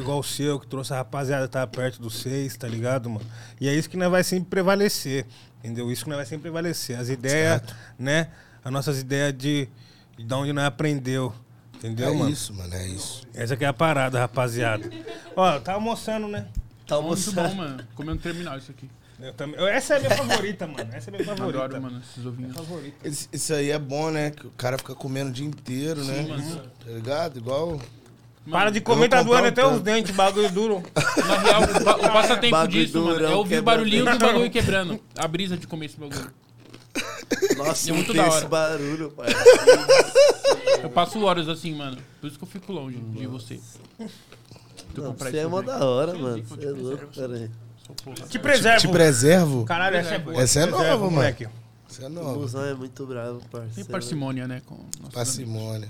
igual o seu, que trouxe a rapaziada tá perto dos seis, tá ligado, mano? E é isso que nós vai sempre prevalecer, entendeu? Isso que nós vai sempre prevalecer. As ideias, né? As nossas ideias de, de onde nós aprendeu, entendeu,
É
mano?
isso, mano, é isso.
Essa que é a parada, rapaziada. Ó, tá almoçando, né?
Tá
Muito bom,
almoçando.
mano. Comendo terminal isso aqui.
Eu também- Essa é a minha favorita, mano. Essa é a minha favorita.
Adoro, mano, esses ovinhos.
Favorita.
Esse- Isso aí é bom, né? Que o cara fica comendo o dia inteiro, né? Tá ligado? Igual.
Para de comer, tá doendo
comprar
até
um
os dentes, bagulho duro.
Na real, o, pa- o passatempo
Bagulho
disso, mano, é ouvir o barulhinho do bagulho quebrando. A brisa de comer esse bagulho.
Nossa,
É muito da
esse
hora.
barulho, pai.
Eu passo horas assim, mano. Por isso que eu fico longe de você.
Não, Você é mó da hora, mano. Você é louco,
porra.
Te preservo.
Te preservo?
Caralho, essa é boa.
Essa é nova, mano.
moleque.
Isso é
O
novo.
busão é muito bravo, parceiro.
Tem parcimônia, né? Com nossos amigos.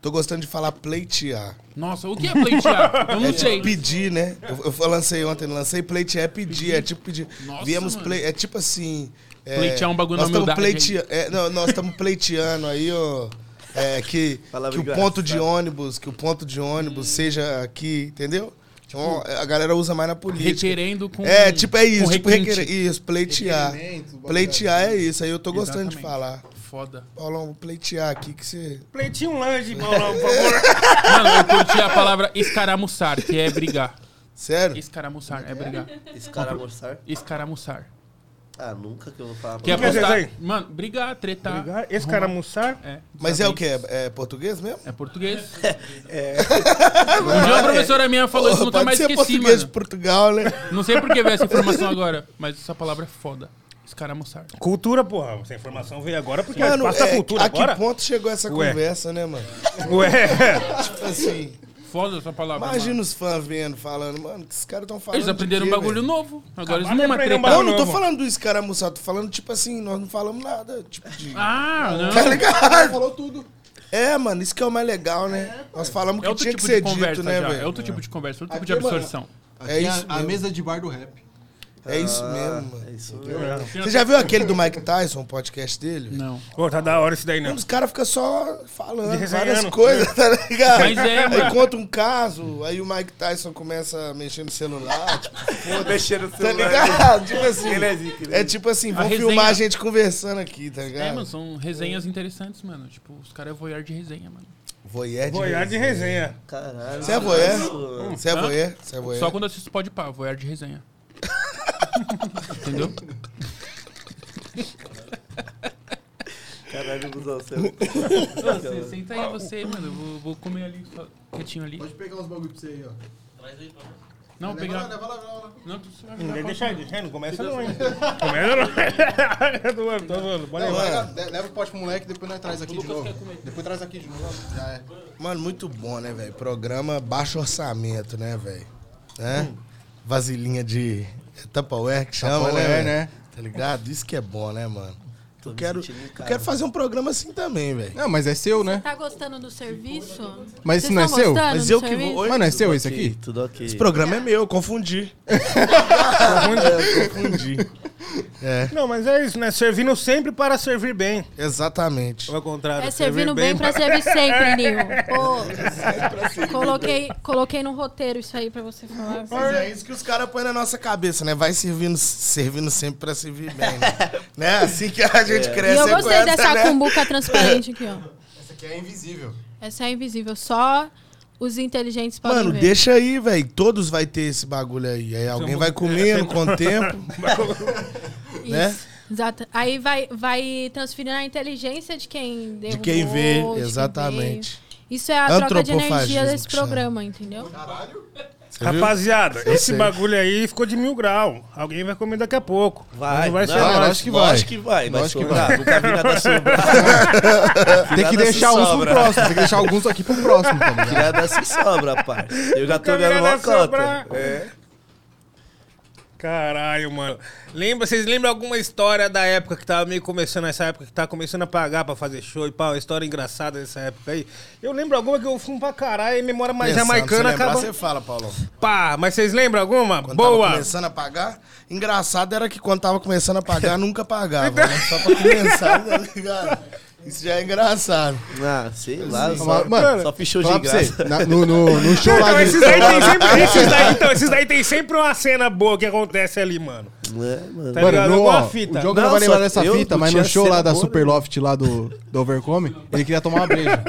Tô gostando de falar pleitear.
Nossa, o que é pleitear? Eu não
É
sei.
tipo pedir, né? Eu, eu lancei ontem, lancei pleitear é pedir, é tipo pedir.
Nossa,
Viemos
mano.
play, é tipo assim. É,
Pleitear um bagulho
nós
na humildade
é, não, Nós estamos pleiteando aí, ó. É, que, que o ponto de ônibus, que o ponto de ônibus seja aqui, entendeu? Então, a galera usa mais na política.
Requerendo com.
É, tipo, é isso, tipo, requer... isso, pleitear. Pleitear é isso, aí eu tô gostando de
Exatamente.
falar.
Foda.
Paulão, vou pleitear aqui que você.
Pleitinho um lanche, Paulão, por favor.
Mano, eu curti a palavra escaramuçar, que é brigar.
Sério?
Escaramuçar é brigar.
Esse cara almoçar?
Escaramuçar.
Ah, nunca que eu vou falar.
Que é
é
apostar. Mano, brigar, tretar.
Cara almoçar.
É.
Mas é o que? É, é português mesmo?
É português. Um dia uma professora minha falou isso, nunca
pode
mais
ser
esqueci,
português
mano.
de Portugal, né?
Não sei por que veio essa informação agora, mas essa palavra é foda. Escaramuçar.
Cultura, porra. Essa informação veio agora porque
Mano,
passa a
é,
cultura
a
agora.
que ponto chegou essa
Ué.
conversa, né, mano?
Ué.
Tipo assim,
Foda essa palavra.
imagina
mano.
os fãs vendo, falando, mano, que esses caras estão falando.
Eles aprenderam
de
um
quê,
bagulho
velho?
novo. Agora eles
Acabaram
não
de
vão
aprender um
tretar.
Não,
bagulho
não tô falando do escaramuçado, tô falando, tipo assim, nós não falamos nada, tipo de...
Ah, não.
Tá ligado?
Falou tudo.
É, mano, isso que é o mais legal, né? Nós falamos
É
que tinha
tipo
que
de
ser
conversa
dito, né,
já. É
velho?
outro tipo de conversa, outro tipo
Aqui,
de
mano,
absorção.
Aqui
É
é
isso
a, a mesa de bar do rap.
É isso
Ah,
mesmo, mano.
É isso mesmo.
Você já viu aquele do Mike Tyson, o podcast dele?
Não.
Pô, tá da hora isso daí, não.
Os caras ficam só falando várias coisas, tá ligado?
Mas é,
aí
mano.
conta um caso, aí o Mike Tyson começa a mexer no celular, tipo,
Mexendo no
tá
celular.
ligado? Tipo assim,
Ele é zica, ele é
é tipo assim, vamos
resenha-
filmar a gente conversando aqui, tá
É,
ligado?
mano, são resenhas interessantes, mano. Tipo, os caras é voyeur de resenha, mano.
Voyeur de
Voyar de resenha.
Caralho.
Você é voyeur? Você é voyeur? Você é voyeur?
Só quando assisto pode pá, voyeur de resenha. Entendeu?
Caralho, busão, é
Você, senta aí você, mano. Eu vou, vou comer ali, só, quietinho ali.
Pode pegar uns bagulho pra você aí, ó.
Não,
Leva lá,
pegar.
leva lá, leva lá.
Não, tu você vai
Não,
pegar.
deixa aí, deixa aí, não começa não, hein? Começa não. Tô zoando, tô zoando. Bora
Não, leva, de- leva o pote pro moleque, depois nós traz aqui de novo. Depois traz aqui de novo. Já é.
Mano, muito bom, né, velho? Programa baixo orçamento, né, velho? Né? Vasilhinha de é Tupperware que chama,
Tupperware,
né,
né?
Tá ligado? Isso que é bom, né, mano? Eu quero, eu quero fazer um programa assim também, velho.
Não, mas é seu, né?
Tá gostando do serviço?
Mas isso não é seu?
Mas eu que vou. Oi?
Mano, é seu
Tudo
esse
ok,
aqui?
Tudo ok.
Esse programa é meu, eu confundi. Eu confundi. É,
Não, mas é isso, né? Servindo sempre para servir bem.
exatamente.
Ou ao contrário.
É servindo bem pra servir sempre, Nil. Pô, coloquei, coloquei no roteiro isso aí pra você falar.
Mas é isso que os caras põem na nossa cabeça, né? Vai servindo, servindo sempre pra servir bem, né? né? Assim que a gente
E
cresce
eu
é com
gostei
essa,
dessa
né?
cumbuca transparente aqui, ó.
Essa aqui é invisível.
Essa é invisível, só os inteligentes podem
Mano,
ver.
deixa aí, velho. Todos vai ter esse bagulho aí. Aí alguém vai comendo com o tempo.
Isso.
né?
Exato. Aí vai, vai transferindo a inteligência de quem derrubou,
De quem vê,
de quem
exatamente.
veio. Isso é a troca de energia desse programa, entendeu?
Viu?
Rapaziada,
Eu
esse
sei.
bagulho aí ficou de mil grau. Alguém vai comer daqui a pouco.
Vai,
Não vai
não,
ser nós.
lógico que vai.
Lógico que vai. Vai
Lógico que
sobrar. Nunca vi nada sobrar.
Tem que deixar uns pro próximo. Tem que deixar alguns aqui pro próximo, tá ligado?
Tirada se sobra, pai. Eu já tô
nada
uma cota. É.
Caralho, mano. Lembra, vocês lembram alguma história da época que tava meio começando, essa época que tava começando a pagar pra fazer show e pau? História engraçada dessa época aí. Eu lembro alguma que eu fui pra caralho e memória mais
Pensando,
jamaicana acabou.
Você fala, Paulão.
Pá, mas vocês lembram alguma?
Quando tava
Boa!
começando a pagar, engraçado era que quando tava começando a pagar, nunca pagava, né? Só pra começar, tá ligado? Isso já é engraçado.
Ah, sei lá.
Sim.
Só,
Mano,
só fichou de graça.
na- no, no, no show lá
Então,
de...
esses daí tem sempre. Esses daí, então, esses daí tem sempre uma cena boa que acontece ali, mano.
É, mano.
Tá
Mano,
ligado?
no, ó,
fita.
o Diogo não,
Não,
vai lembrar dessa fita, mas no show lá da
boa,
Superloft lá do, do Overcome, ele queria tomar uma breja.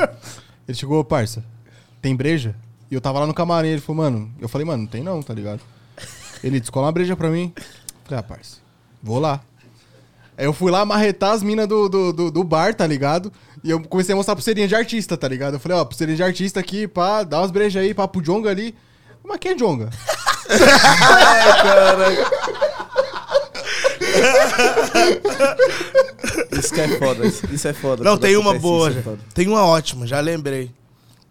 Ele chegou, parça, tem breja? E eu tava lá no camarim, ele falou, mano, eu falei, mano, não tem não, tá ligado? Ele descola uma breja pra mim. Falei, ah, parça, vou lá. Aí eu fui lá marretar as minas do, do, do, do bar, tá ligado? E eu comecei a mostrar pulseirinha de artista, tá ligado? Eu falei, ó, pulseirinha de artista aqui, pá, dá umas brejas aí, pá, pro Jonga ali. Mas quem é Jonga?
Isso que é foda. Isso, é foda.
Não, tem uma boa.
é.
Tem uma ótima, já lembrei.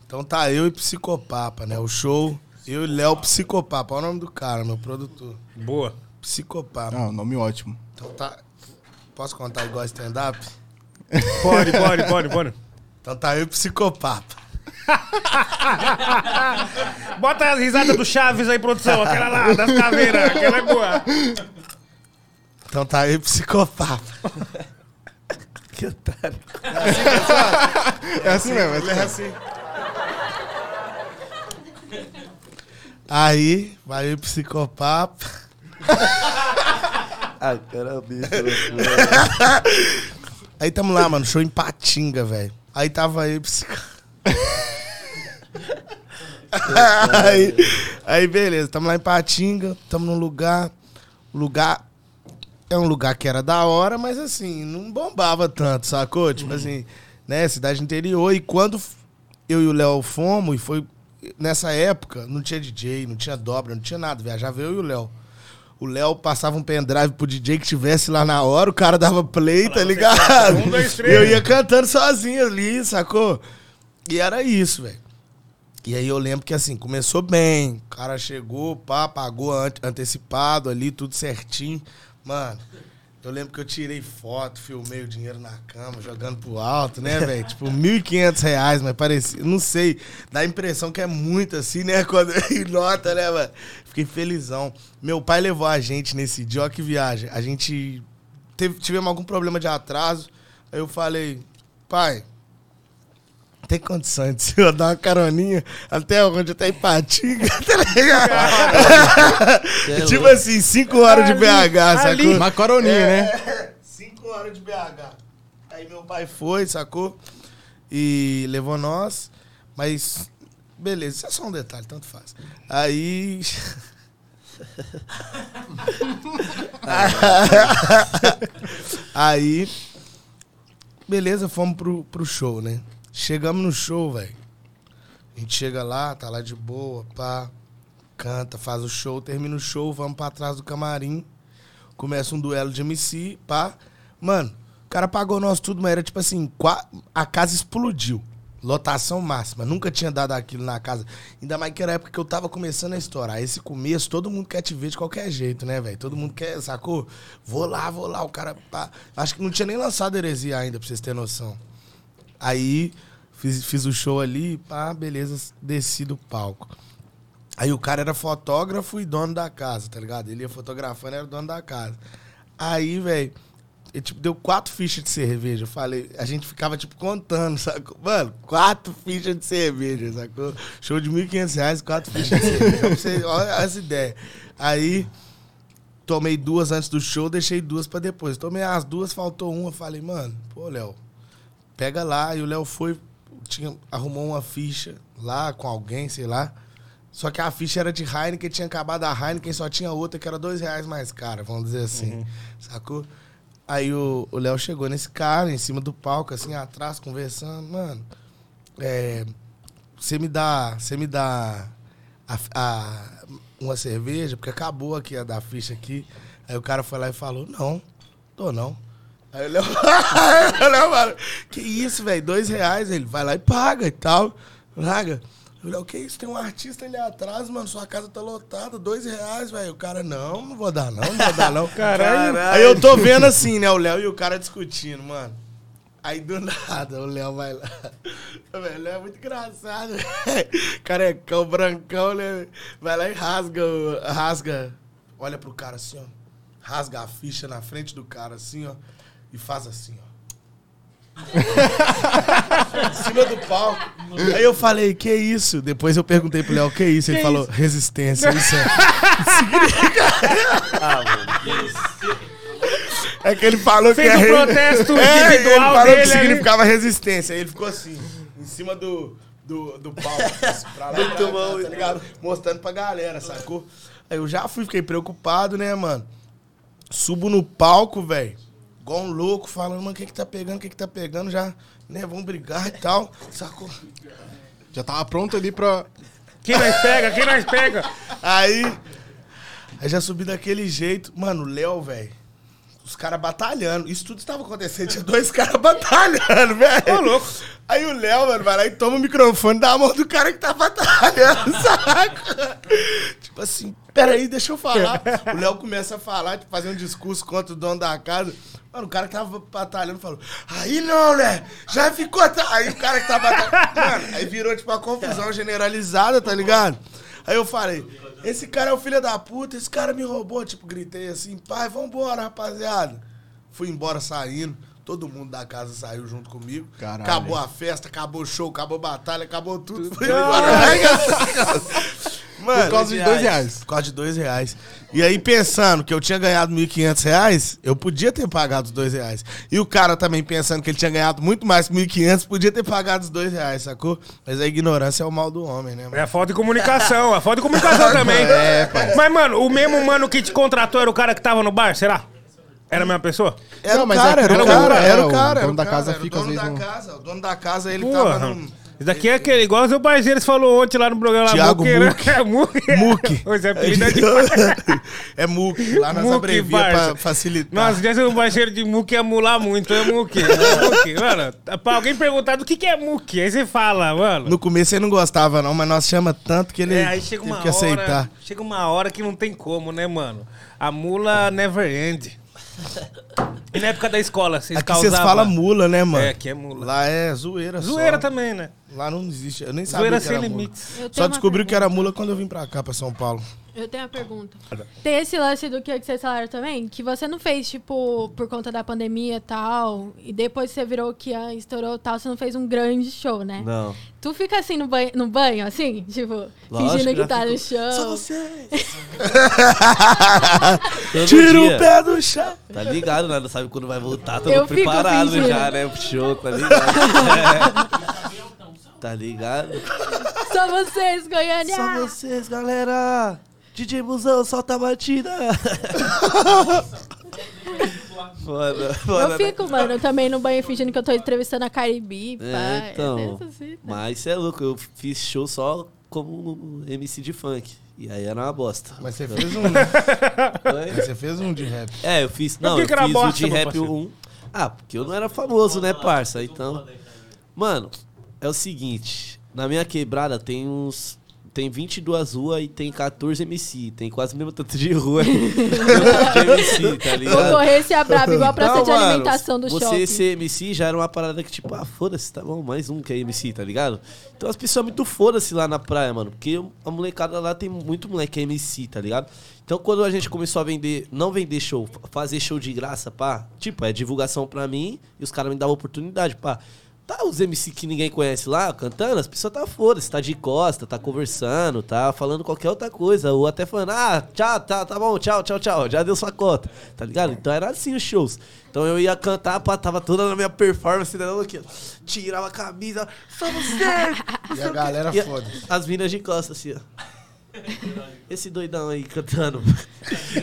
Então tá eu e Psicopapa, né? O show, eu e Léo Psicopapa. Olha o nome do cara, meu produtor.
Boa.
Psicopapa.
Ah, nome ótimo.
Então tá. Posso contar igual stand-up?
Pode, pode, pode, pode.
Então tá eu Psicopapa.
Bota as risadas do Chaves aí, produção. Aquela lá, das caveiras. Aquela é boa.
Então tá eu Psicopapa.
Que otário.
É assim mesmo, é assim
Ele é
mesmo.
assim. Aí, vai eu e
Cara, bicho.
Aí tamo lá, mano, show em Patinga, velho. Aí tava aí, psico... aí, aí, beleza, tamo lá em Patinga, tamo num lugar. Lugar é um lugar que era da hora, mas assim, não bombava tanto, sacou? Tipo assim, né, cidade interior. E quando eu e o Léo fomos, e foi nessa época, não tinha DJ, não tinha dobra, não tinha nada, viajava eu e o Léo. O Léo passava um pendrive pro DJ que tivesse lá na hora, o cara dava play, tá ligado?
Um, dois, três.
Eu ia cantando sozinho ali, sacou? E era isso, velho. E aí eu lembro que assim, começou bem. O cara chegou, pá, pagou ante- antecipado ali, tudo certinho. Mano, eu lembro que eu tirei foto, filmei o dinheiro na cama, jogando pro alto, né, velho? Tipo, 1.500 reais, mas parecia, não sei, dá a impressão que é muito assim, né? Quando nota, né, mano? Fiquei felizão. Meu pai levou a gente nesse dia, ó que viagem. A gente teve, tivemos algum problema de atraso. Aí eu falei, pai, tem condições de eu dar uma caroninha até onde tá em Patinga, tá ligado?
É
tipo assim, 5 horas de
Ali,
BH,
ali.
sacou?
Macaroninha, né?
É, 5 horas de BH. Aí meu pai foi, sacou? E levou nós, mas beleza, isso é só um detalhe, tanto faz. Aí. Aí. Beleza, fomos pro, pro show, né? Chegamos no show, velho. A gente chega lá, tá lá de boa, pá. Canta, faz o show, termina o show, vamos pra trás do camarim. Começa um duelo de MC, pá. Mano, o cara pagou nós tudo, mas era tipo assim, a casa explodiu. Lotação máxima. Nunca tinha dado aquilo na casa. Ainda mais que era a época que eu tava começando a estourar. Esse começo, todo mundo quer te ver de qualquer jeito, né, velho? Todo mundo quer, sacou? Vou lá, vou lá. O cara. Pá. Acho que não tinha nem lançado heresia ainda, pra vocês terem noção. Aí fiz, fiz o show ali, pá, beleza, desci do palco. Aí o cara era fotógrafo e dono da casa, tá ligado? Ele ia fotografando, era dono da casa. Aí, velho, tipo, deu quatro fichas de cerveja. Eu falei, a gente ficava, tipo, contando, sacou? Mano, quatro fichas de cerveja, sacou? Show de 1.500 reais, quatro fichas de cerveja. Olha as ideias. Aí, tomei duas antes do show, deixei duas pra depois. Tomei as duas, faltou uma. Falei, mano, pô, Léo, pega lá. E o Léo foi, tinha, arrumou uma ficha lá com alguém, sei lá. Só que a ficha era de Heineken, tinha acabado a Heineken, só tinha outra que era dois reais mais cara, vamos dizer assim. Sacou? Aí o o Léo chegou nesse cara, em cima do palco, assim, atrás, conversando. Mano, é, você me dá. Você me dá a- a- uma cerveja, porque acabou aqui a da ficha aqui. Aí o cara foi lá e falou, não, tô não. Aí o Léo, Léo falou, que isso, velho, dois reais. Ele vai lá e paga e tal. Falei, o que isso? Tem um artista ali atrás, mano. Sua casa tá lotada, dois reais, velho. O cara, não, não vou dar, não, não vou dar, não.
Caralho.
Aí eu tô vendo assim, né, o Léo e o cara discutindo, mano. Aí do nada o Léo vai lá. Velho, O Léo é muito engraçado. Carecão, brancão, né? Vai lá e rasga, rasga. Olha pro cara assim, ó. Rasga a ficha na frente do cara, assim, ó. E faz assim, ó. em cima do palco. Aí eu falei, que isso? Depois eu perguntei pro Léo, que isso? Ele
Que
falou,
isso?
resistência. Isso é.
Ah, mano.
É que ele falou
Fez
que
um
é
protesto
É, ele falou
dele
que
ali.
significava resistência. Aí ele ficou assim, em cima do, do, do palco. assim, pra lá,
Muito
pra cá,
bom,
tá ligado? Mostrando pra galera, sacou? Aí eu já fui, fiquei preocupado, né, mano? Subo no palco, velho. Igual um louco, falando, mano, o que que tá pegando, o que que tá pegando? Já, né, vamos brigar e tal. Sacou?
Já tava pronto ali pra.
Quem nós pega? Quem nós pega?
Aí, aí já subi daquele jeito. Mano, o Léo, velho. Os caras batalhando. Isso tudo estava acontecendo. Tinha dois caras batalhando, velho.
Ô, louco.
Aí o Léo, mano, vai lá e toma o microfone da mão do cara que tá batalhando, saca? Tipo assim, peraí, deixa eu falar. O Léo começa a falar, tipo, fazer um discurso contra o dono da casa. Mano, o cara que tava batalhando falou, aí não, né? Já ficou. atra-" Aí o cara que tava batalhando. Mano, aí virou, tipo, uma confusão generalizada, tá ligado? Aí eu falei, esse cara é o filho da puta, esse cara me roubou. Tipo, gritei assim, pai, vambora, rapaziada. Fui embora saindo. Todo mundo da casa saiu junto comigo.
Caralho.
Acabou a festa, acabou o show, acabou a batalha, acabou tudo. Fui embora. Mano,
Por causa de dois reais.
por causa de dois reais. E aí, pensando que eu tinha ganhado 1.500 reais, eu podia ter pagado os dois reais. E o cara também pensando que ele tinha ganhado muito mais que 1.500, podia ter pagado os dois reais, sacou? Mas a ignorância é o mal do homem, né,
É
mano?
a falta de comunicação, a falta de comunicação também.
É, pai.
Mas, mano, o mesmo mano que te contratou era o cara que tava no bar, será? Era a mesma pessoa?
Era
Não,
o
mas
cara,
é que
era o
o
cara,
cara-
era o
o
cara.
dono
era o
da
cara,
casa
era o
fica, às
dono da
vezes, no-
casa. O dono da casa, ele tava num...
Isso daqui é aquele, igual o seu parceiro falou ontem lá no programa lá,
Thiago
Muque?
Muque.
É Muque.
Muque.
Pois é, apelido é de...
é Muque, lá nas
Muque,
abrevia
Barça.
pra facilitar.
Nossa, já seu parceiro de Muque ia mular muito, é Muque. É Muque. Mano, pra alguém perguntar do que, que é Muque, aí você fala, mano.
No começo ele não gostava, não, mas nós chama tanto que ele
É, aí chega
teve
uma
que aceitar.
hora. Chega uma hora que não tem como, né, mano? A mula never end. E na época da escola, vocês
Aqui vocês falam mula, né, mano?
É, aqui é mula.
Lá é zoeira
Zoeira
só.
também, né?
Lá não existe. Eu nem sabia
Zoeira
que
sem
era mula.
limites.
Tenho
Só descobri que era mula quando eu vim pra cá, pra São Paulo.
Eu tenho uma pergunta. Tem esse lance do que vocês falaram também, que você não fez, tipo, por conta da pandemia e tal, e depois você virou Kian, estourou e tal, você não fez um grande show, né?
Não.
Tu fica assim no banho, no banho assim, tipo,
Lógico,
fingindo que
já
tá
fico.
no chão.
Só vocês. Todo
Tira
dia.
o pé do chão.
Tá ligado, né? Não sabe quando vai voltar, tô
Eu fico
preparado
fingindo.
já, né? Pro show, tá ligado? É. Tá ligado?
Só vocês, Goiânia!
Só vocês, galera! DJ Musão, solta a batida! foda, foda.
Eu
né?
fico, mano, também no banho fingindo que eu tô entrevistando a Caribe,
É,
pá.
então. Mas cê é louco, eu fiz show só como MC de funk. E aí era uma bosta.
Mas você fez um. Você fez um de rap.
É, eu fiz. Não, eu
que
fiz o
bosta,
de
meu
rap
parceiro?
1. Ah, porque eu não era famoso, né, parça? Então. Mano, é o seguinte. Na minha quebrada tem uns. Tem 22 ruas e tem 14 MC. Tem quase o mesmo tanto de rua que MC, tá ligado?
Concorrência é braba, igual a praça
Não,
de
mano,
alimentação do
você
shopping.
ser MC já era uma parada que, tipo, ah, foda-se, tá bom, mais um que é MC, tá ligado? Então as pessoas muito foda-se lá na praia, mano. Porque a molecada lá tem muito moleque que é MC, tá ligado? Então quando a gente começou a vender, não vender show, fazer show de graça, pá, tipo, é divulgação pra mim e os caras me davam oportunidade, pá. Tá os MC que ninguém conhece lá cantando, as pessoas tá foda-se, tá de costa, tá conversando, tá falando qualquer outra coisa, ou até falando, ah, tchau, tá, tá bom, tchau, tchau, tchau, já deu sua cota, tá ligado? Então era assim os shows. Então eu ia cantar, pá, tava toda na minha performance, né, aqui, tirava a camisa, só você!
E a galera foda.
As minas de costa, assim, ó. Esse doidão aí cantando.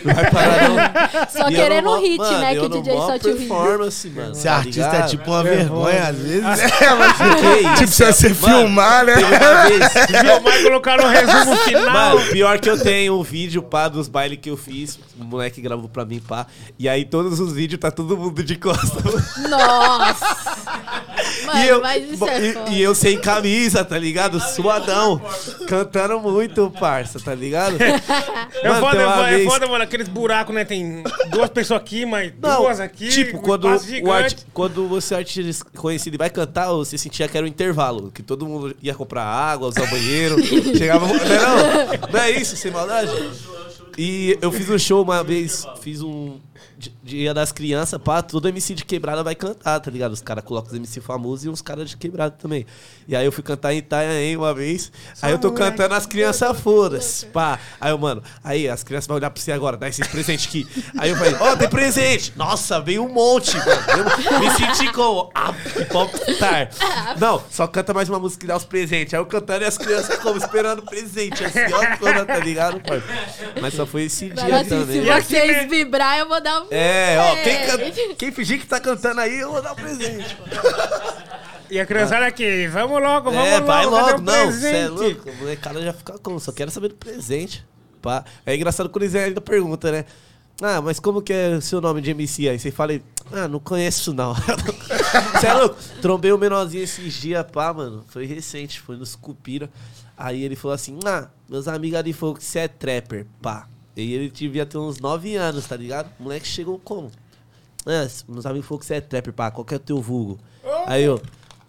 Não vai parar, não.
Só
E
querendo
no
um hit,
mano,
né? Que o
no
DJ só te
performance, mano.
Ser
tá
artista é
ligado?
tipo uma vergonha, às vezes. É, mas
Que isso?
tipo, se você
Mano,
filmar, né?
Viu? Mas colocaram um resumo final.
Mano, pior que eu tenho um vídeo, pá, dos bailes que eu fiz. O moleque gravou pra mim, pá. E aí todos os vídeos tá todo mundo de costas.
Nossa! Mano,
e, eu,
mas isso é
e, e eu sem camisa, tá ligado? Suadão. Cantando muito, parça, tá ligado?
É
Mano,
foda, é foda, é
vez-
foda, mano. Aqueles buracos, né? Tem duas pessoas aqui, mas
Não,
duas aqui.
tipo,
um
quando, o arti- quando você é artista conhecido e vai cantar, você sentia que era um intervalo. Que todo mundo ia comprar água, usar o banheiro. chegava. Não é, não? Não é isso, sem maldade? E eu fiz um show uma vez, fiz um, dia das crianças, pá, todo MC de quebrada vai cantar, tá ligado? Os caras colocam os MC famosos e uns caras de quebrada também. E aí eu fui cantar em Itanhaém uma vez. aí eu tô cantando as crianças foda-se, pá. Aí eu, mano, aí as crianças vão olhar pra você agora, dá esses presentes aqui. Aí eu falei, ó, tem presente! Nossa, veio um monte, mano. Eu me senti como a popstar. Não, só canta mais uma música e dá os presentes. Aí eu cantando e as crianças como esperando presente, assim, ó, toda, tá ligado, pai? Mas só foi esse dia
assim,
também.
se vocês vibrar, eu vou dar um.
É, ó, quem,
presente.
can- quem fingir que tá cantando aí, eu vou dar um presente.
E a criançada aqui, vamos logo, vamos
é,
logo.
vai
cadê
logo.
o
Não, você é louco. A molecada já fica como? Só quero saber do presente. Pá. É engraçado quando eles ainda perguntam, né? Ah, mas como que é o seu nome de MC? Aí você fala, ah, não conheço não. Você é louco? Trombei o menorzinho esses dias, pá, mano. Foi recente, foi nos Cupira. Aí ele falou assim, ah, meus amigos ali falaram que você é trapper, pá. E ele devia ter uns 9 anos, tá ligado? O moleque chegou como? Ah, meus amigos falaram que você é trapper, pá, qual que é o teu vulgo? Aí eu,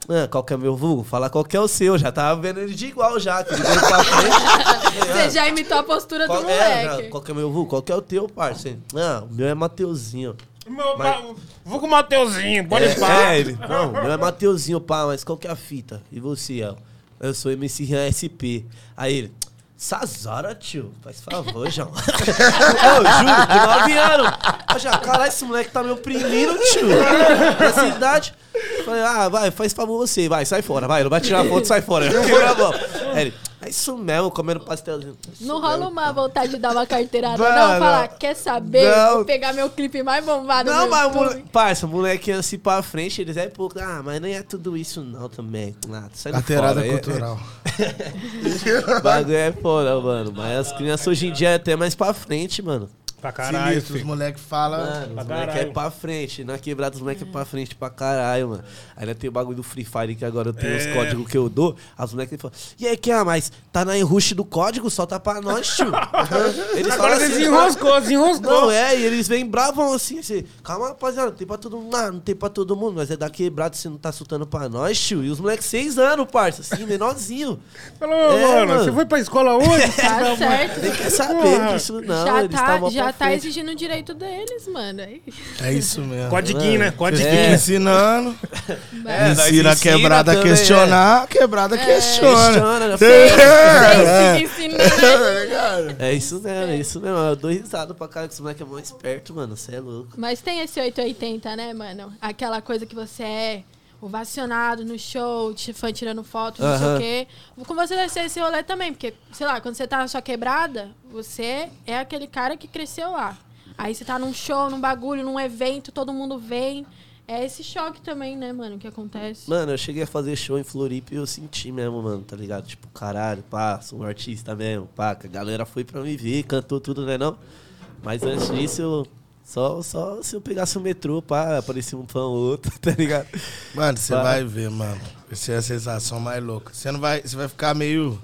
ah, qual que é o meu vulgo? Fala qual que é o seu, já tava vendo ele de igual já, que ele veio pra frente.
Você já imitou a postura do
Qual, é,
moleque.
já, qual que é o meu vulgo? Qual que é o teu, parceiro? Ah, o meu é Mateuzinho.
Meu,
Mas-
Vou com o Mateuzinho, pode
É, é, ele, não, meu é Mateuzinho, pá, mas qual que é a fita? E você, El? Eu sou MC Rian SP. Aí ele, Sazara, tio, faz favor, João. eu juro, de 9 anos. Eu já, caralho, esse moleque tá me oprimindo, tio. Nessa idade. Falei, ah, vai, faz favor você, vai, sai fora, vai, não vai tirar foto, sai fora. A mão. Ele, é isso mesmo, comendo pastelzinho. É isso
Não rola
mesmo.
uma vontade de dar uma carteirada,
Não,
não?
não.
Falar, quer saber?
Não.
Vou pegar meu clipe mais bombado
Não, mas
YouTube.
moleque, parça, o moleque ia assim pra frente, eles é pouco. Ah, mas nem é tudo isso não também. Ah, sai
Carteirada
fora, é-
cultural.
Bagulho é foda, mano. Mas as crianças hoje em dia é até mais pra frente, mano.
Pra caralho,
Sinistro, os moleques falam.
Mano,
pra
os moleques é pra frente. Na quebrada, os moleques é pra frente pra caralho, mano. Ainda tem o bagulho do Free Fire que agora eu tenho os
É.
códigos que eu dou. As moleques falam, e aí, que é? Mas tá na enruste do código, solta pra nós, tio. Eles
Agora
falam
você
assim,
desenroscou, desenroscou.
Não, é, e eles vêm bravão assim, assim. Calma, rapaziada, não tem pra todo mundo. Não, não tem pra todo mundo, mas é da quebrada, você não tá soltando pra nós, tio. E os moleques seis anos, parça, assim, menorzinho.
Falou,
É,
mano,
mano.
você foi pra escola hoje?
Tá certo.
Nem quer saber disso, não.
já
eles
tá, já tá
frente.
exigindo o direito deles, mano. Aí-
É isso mesmo.
Codiguinho, né? Codiguinho.
É.
Ensinando.
É,
ensina a quebrada a
também,
questionar, a quebrada
É.
questiona.
Questiona, né?
É.
Ficam ensinando.
É isso mesmo, é isso mesmo. Eu dou risada pra cara que esse moleque é mó esperto, mano. Você é louco.
Mas tem esse 880, né, mano? Aquela coisa que você é ovacionado no show, te- fã tirando foto, não sei o quê. Com você deve ser esse rolê também, porque, sei lá, quando você tá na sua quebrada, você é aquele cara que cresceu lá. Aí você tá num show, num bagulho, num evento, todo mundo vem. É esse choque também, né, mano, que acontece.
Mano, eu cheguei a fazer show em Floripa e eu senti mesmo, mano, tá ligado? Tipo, caralho, pá, sou um artista mesmo, pá, que a galera foi pra me ver, cantou tudo, né não? Mas antes disso, eu, só, só se eu pegasse o metrô, pá, aparecia um fã ou outro, tá ligado?
Mano, você
Vai.
ver, mano. Essa é a sensação mais louca. Você não vai. Você vai ficar meio.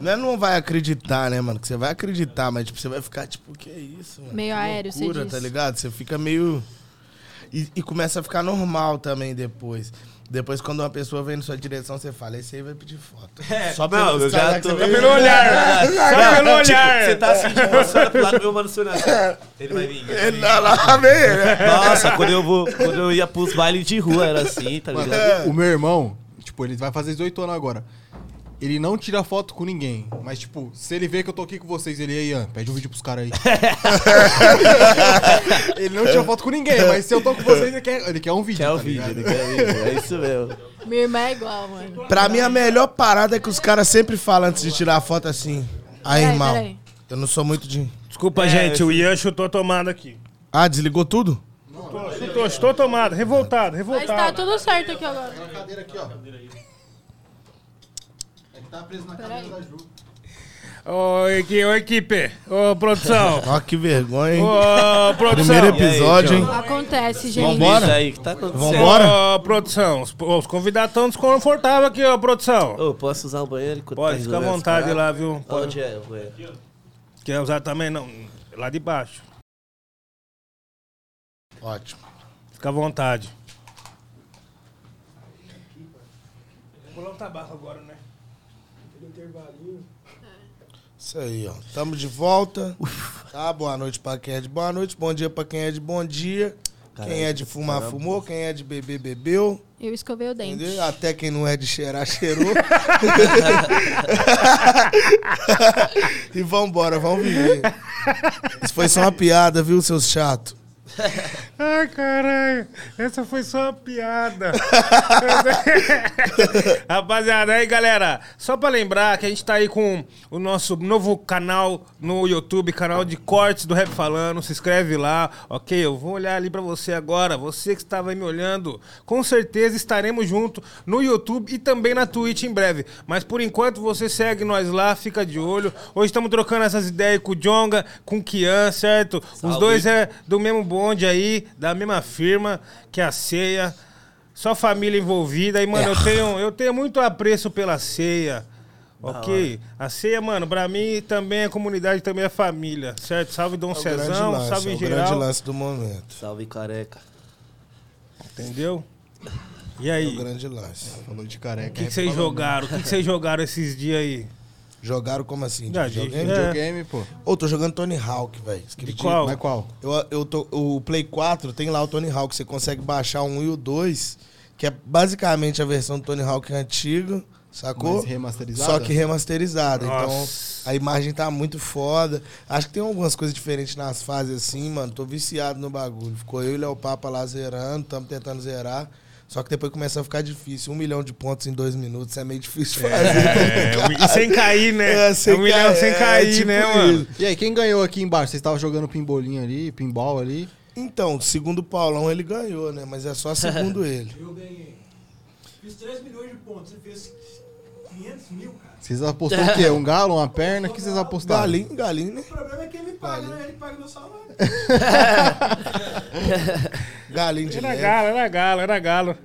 Não é não vai acreditar, né, mano? Que você vai acreditar, mas tipo, você vai ficar, tipo, o que é isso, mano?
Meio
Que
aéreo, você
loucura,
diz.
tá ligado? Você fica meio. E, e começa a ficar normal também depois. Depois, quando uma pessoa vem na sua direção, você fala, esse aí vai pedir foto. Só
não, eu já
Instagram
tô-
que você
Só pelo olhar. Só pelo olhar.
Você tá assim, tipo, você pro lado meu mano sonhando. Ele vai vir.
Ele tá lá, vem?
Nossa, quando eu, vou, quando eu ia pros bailes de rua, era assim, tá ligado?
O meu irmão, tipo, ele vai fazer 18 anos agora. Ele não tira foto com ninguém. Mas, tipo, se ele vê que eu tô aqui com vocês, ele aí, Ian, pede um vídeo pros caras aí. ele não tira foto com ninguém, mas se eu tô com vocês, ele quer, ele quer um vídeo.
Quer o
tá
vídeo,
ligado?
ele quer vídeo. É isso mesmo.
Minha irmã é igual, mano.
Pra mim, a melhor parada é que os caras sempre falam antes de tirar a foto assim. Aí,
Peraí,
irmão,
peraí.
eu não sou muito de.
Desculpa,
É,
gente, o Ian chutou a tomada aqui.
Ah, desligou tudo?
Chutou, chutou, chutou a tomada. Revoltado,
Mas tá
revoltado.
tudo certo aqui agora.
cadeira aqui, ó. Tá preso na
Peraí.
da Ju.
Ô, equi- ô, equipe. Ô, produção.
Ó, que vergonha, hein?
Ô, produção.
Primeiro episódio,
aí,
hein?
Acontece, gente.
Vambora?
Isso aí, que tá acontecendo?
Vambora?
Ô, produção. Os, os convidados estão desconfortáveis aqui, ó, produção.
Ô, posso usar o banheiro? enquanto
Pode,
tá
fica à
resolvendo
vontade lá, viu? Pode.
Onde é o banheiro?
Quer usar também? Não. Lá de baixo.
Ótimo.
Fica à vontade. Vou pular um tabaco agora, né? Intervalinho.
Isso aí, ó. Tamo de volta. Ah, boa noite pra quem é de boa noite, bom dia pra quem é de bom dia. quem é de fumar,
caramba.
fumou. Quem é de beber, bebeu.
Eu escovei o dente.
Entendeu? Até quem não é de cheirar, cheirou. e vambora, vamos viver. Isso foi só uma piada, viu, seus chatos?
Ai, caralho. Essa foi só uma piada. Rapaziada, aí, galera. Só pra lembrar que a gente tá aí com o nosso novo canal no YouTube, canal de cortes do Rap Falando. Se inscreve lá, ok? Eu vou olhar ali pra você agora. Você que estava aí me olhando. Com certeza estaremos juntos no YouTube e também na Twitch em breve. Mas por enquanto você segue nós lá, fica de olho. Hoje estamos trocando essas ideias com o Jonga, com o Kian, certo? Os
Salve.
dois é do mesmo bonde aí, da mesma firma que a ceia. Só família envolvida. E, mano, eu, tenho, eu tenho muito apreço pela ceia. Ok? A ceia, mano, pra mim também é comunidade, também é família, certo? Salve Dom
É
Cezão,
lance,
salve
é o grande lance do momento.
Salve careca.
Entendeu? E
É
aí?
o grande lance.
Falou de careca.
O que, vocês jogaram? O que vocês jogaram esses dias aí?
Jogaram como assim?
Já
De videogame?
é.
Videogame, pô.
Ô, tô jogando Tony Hawk, velho.
De qual?
Mas qual?
Eu, eu tô, o Play 4 tem lá o Tony Hawk. Você consegue baixar o 1 e o 2, que é basicamente a versão do Tony Hawk antiga, sacou?
Mais remasterizada?
Só que remasterizada.
Nossa.
Então a imagem tá muito foda. Acho que tem algumas coisas diferentes nas fases assim, mano. Tô viciado no bagulho. Ficou eu e o Léo Papa lá zerando, tamo tentando zerar. Só que depois começou a ficar difícil. Um milhão de pontos em dois minutos é meio difícil de fazer. tá
É, e sem cair, né?
É, sem
um milhão
cair,
sem
é,
cair,
tipo
né,
isso.
mano?
E aí, quem ganhou aqui embaixo? Vocês estavam jogando pinbolinho ali, pinball ali.
Então, segundo o Paulão, ele ganhou, né? Mas é só segundo ele.
Eu ganhei. Fiz 3 milhões de pontos. Você fez 500 mil, cara.
Vocês apostaram o quê? Um galo, uma perna? O que vocês apostaram?
Galinho, galinho, né?
O problema é quem me paga, né? Ele paga meu salário.
Galinho de
Era
leve.
galo, era galo, era galo.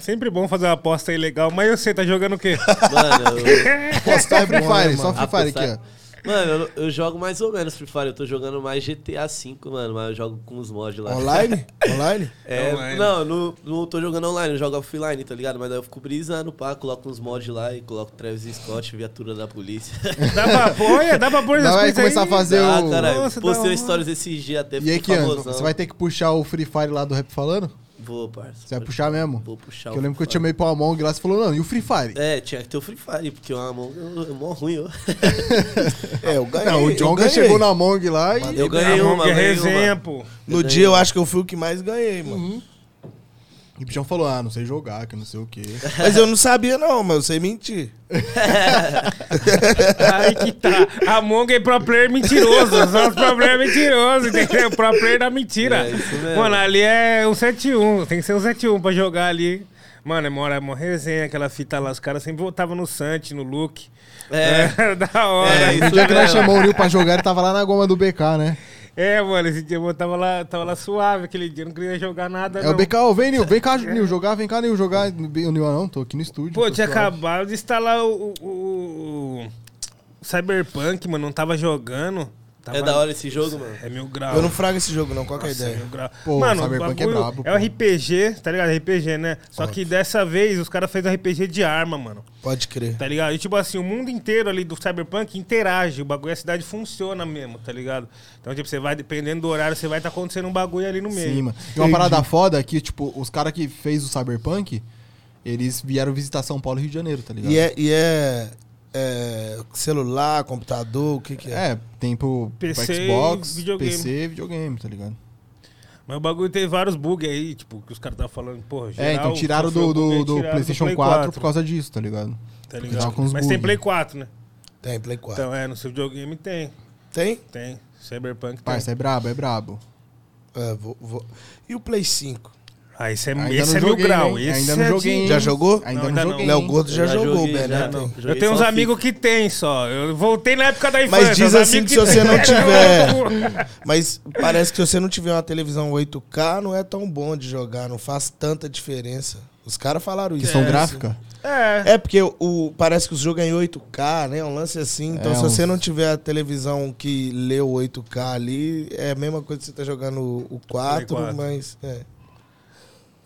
Sempre bom fazer uma aposta aí legal. Mas eu sei, tá jogando o quê?
Mano, eu,
Apostar é Free
né,
Fire, só? Free Fire aqui, ó.
Mano, eu, eu jogo mais ou menos Free Fire. Eu tô jogando mais GTA V, mano. Mas eu jogo com os mods lá.
Online? Online?
É,
Online.
não, não, não tô jogando online, eu jogo offline, tá ligado? Mas daí eu fico brisando, pá, coloco uns mods lá e coloco Travis Scott, viatura da polícia.
Dá pra pôr, dá essas
vai
coisas
começar
aí.
a fazer
ah,
o...
caralho,
Nossa,
postei
hora.
stories esses dias até
E aí, Kian, você vai ter que puxar o Free Fire lá do Rap Falando?
Vou, parça.
Você vai puxar mesmo?
Vou puxar
Que eu lembro que eu te chamei pro Among lá, você falou, não, e o Free Fire?
É, tinha que ter o Free Fire, porque o Among é mó ruim, ó.
É, eu ganhei.
Não, o
eu
Jonga chegou no Among lá e...
Eu ganhei
Among
uma,
é
ganhei
resenha,
uma.
pô.
No dia eu acho que eu fui o que mais ganhei, mano.
E o bichão falou, ah, não sei jogar, que não sei o quê.
Mas eu não sabia, não, mas eu sei mentir.
Aí que tá. Among é pro player mentiroso. Só os pro player mentirosos, entendeu? Pro player da mentira.
É.
Mano, ali é um 7-1. Tem que ser um 7-1 pra jogar ali. Mano, é mó, é mó resenha, aquela fita lá. Os caras sempre voltavam no Santi, no look.
É.
da hora.
É,
É,
isso
No dia que nós chamamos o Nil pra jogar, ele tava lá na goma do BK, né?
Mano, esse dia eu tava lá, tava lá suave aquele dia. Não queria jogar nada,
É
não.
o BK, ô, vem, Nil, vem cá, Nil, jogar, vem cá, Nil, jogar. O Nil, não, tô aqui no estúdio.
Pô, tinha
suave.
acabado de instalar o, o- o Cyberpunk, mano. Não tava jogando. Tava-
É da hora esse jogo, mano.
É mil grau.
Eu não frago esse jogo, não. Qual que é a ideia?
mil grau.
Pô,
Mano, o
Cyberpunk é brabo,
é o. RPG, tá ligado? RPG, né? Só que dessa vez os caras fez RPG de arma, mano.
Pode crer.
Tá ligado? E tipo assim, o mundo inteiro ali do Cyberpunk interage. O bagulho, a cidade funciona mesmo, tá ligado? Então, tipo, você vai, dependendo do horário, você vai estar acontecendo um bagulho ali no meio.
Sim, mano. E uma parada foda é que, tipo, os caras que fez o Cyberpunk, eles vieram visitar São Paulo e Rio de Janeiro, tá ligado?
E é, e é, é celular, computador, o que que é?
É, tem pro, pro
PC e
Xbox,
videogame.
PC e videogame, tá ligado?
Mas o bagulho teve vários bugs aí, tipo, que os caras estavam falando, porra, geral,
é, então tiraram do, do,
bug
do
tiraram
PlayStation
Play
4, por causa disso, tá ligado?
Tá ligado?
tava com uns
Mas tem
bug.
Play 4, né?
Tem, Play 4.
Então, é, no seu videogame tem.
Tem?
Tem. Cyberpunk tem.
Parça, é brabo, é brabo.
É, vou, vou. E o Play 5?
Ah, esse é,
Ainda
esse
não
é mil
joguei,
grau.
hein?
Esse
Ainda não
é
joguei,
de-?
Já jogou?
Ainda
Não,
não,
ainda não.
joguei.
Léo? Gordo já,
Já
jogou,
joguei, já.
tem.
Eu tenho uns amigos que tem só. Eu voltei na época da infância.
Mas diz assim que se você não tiver. Mas parece que se você não tiver uma televisão 8K, não é tão bom de jogar, não faz tanta diferença. Os caras falaram isso.
Questão
É,
gráfica?
É.
É porque o, parece que os jogos ganham 8K, né? Um lance assim. Então,
É,
se você não tiver a televisão que lê o 8K ali, é a mesma coisa que você tá jogando o 4,
Play 4.
mas. É.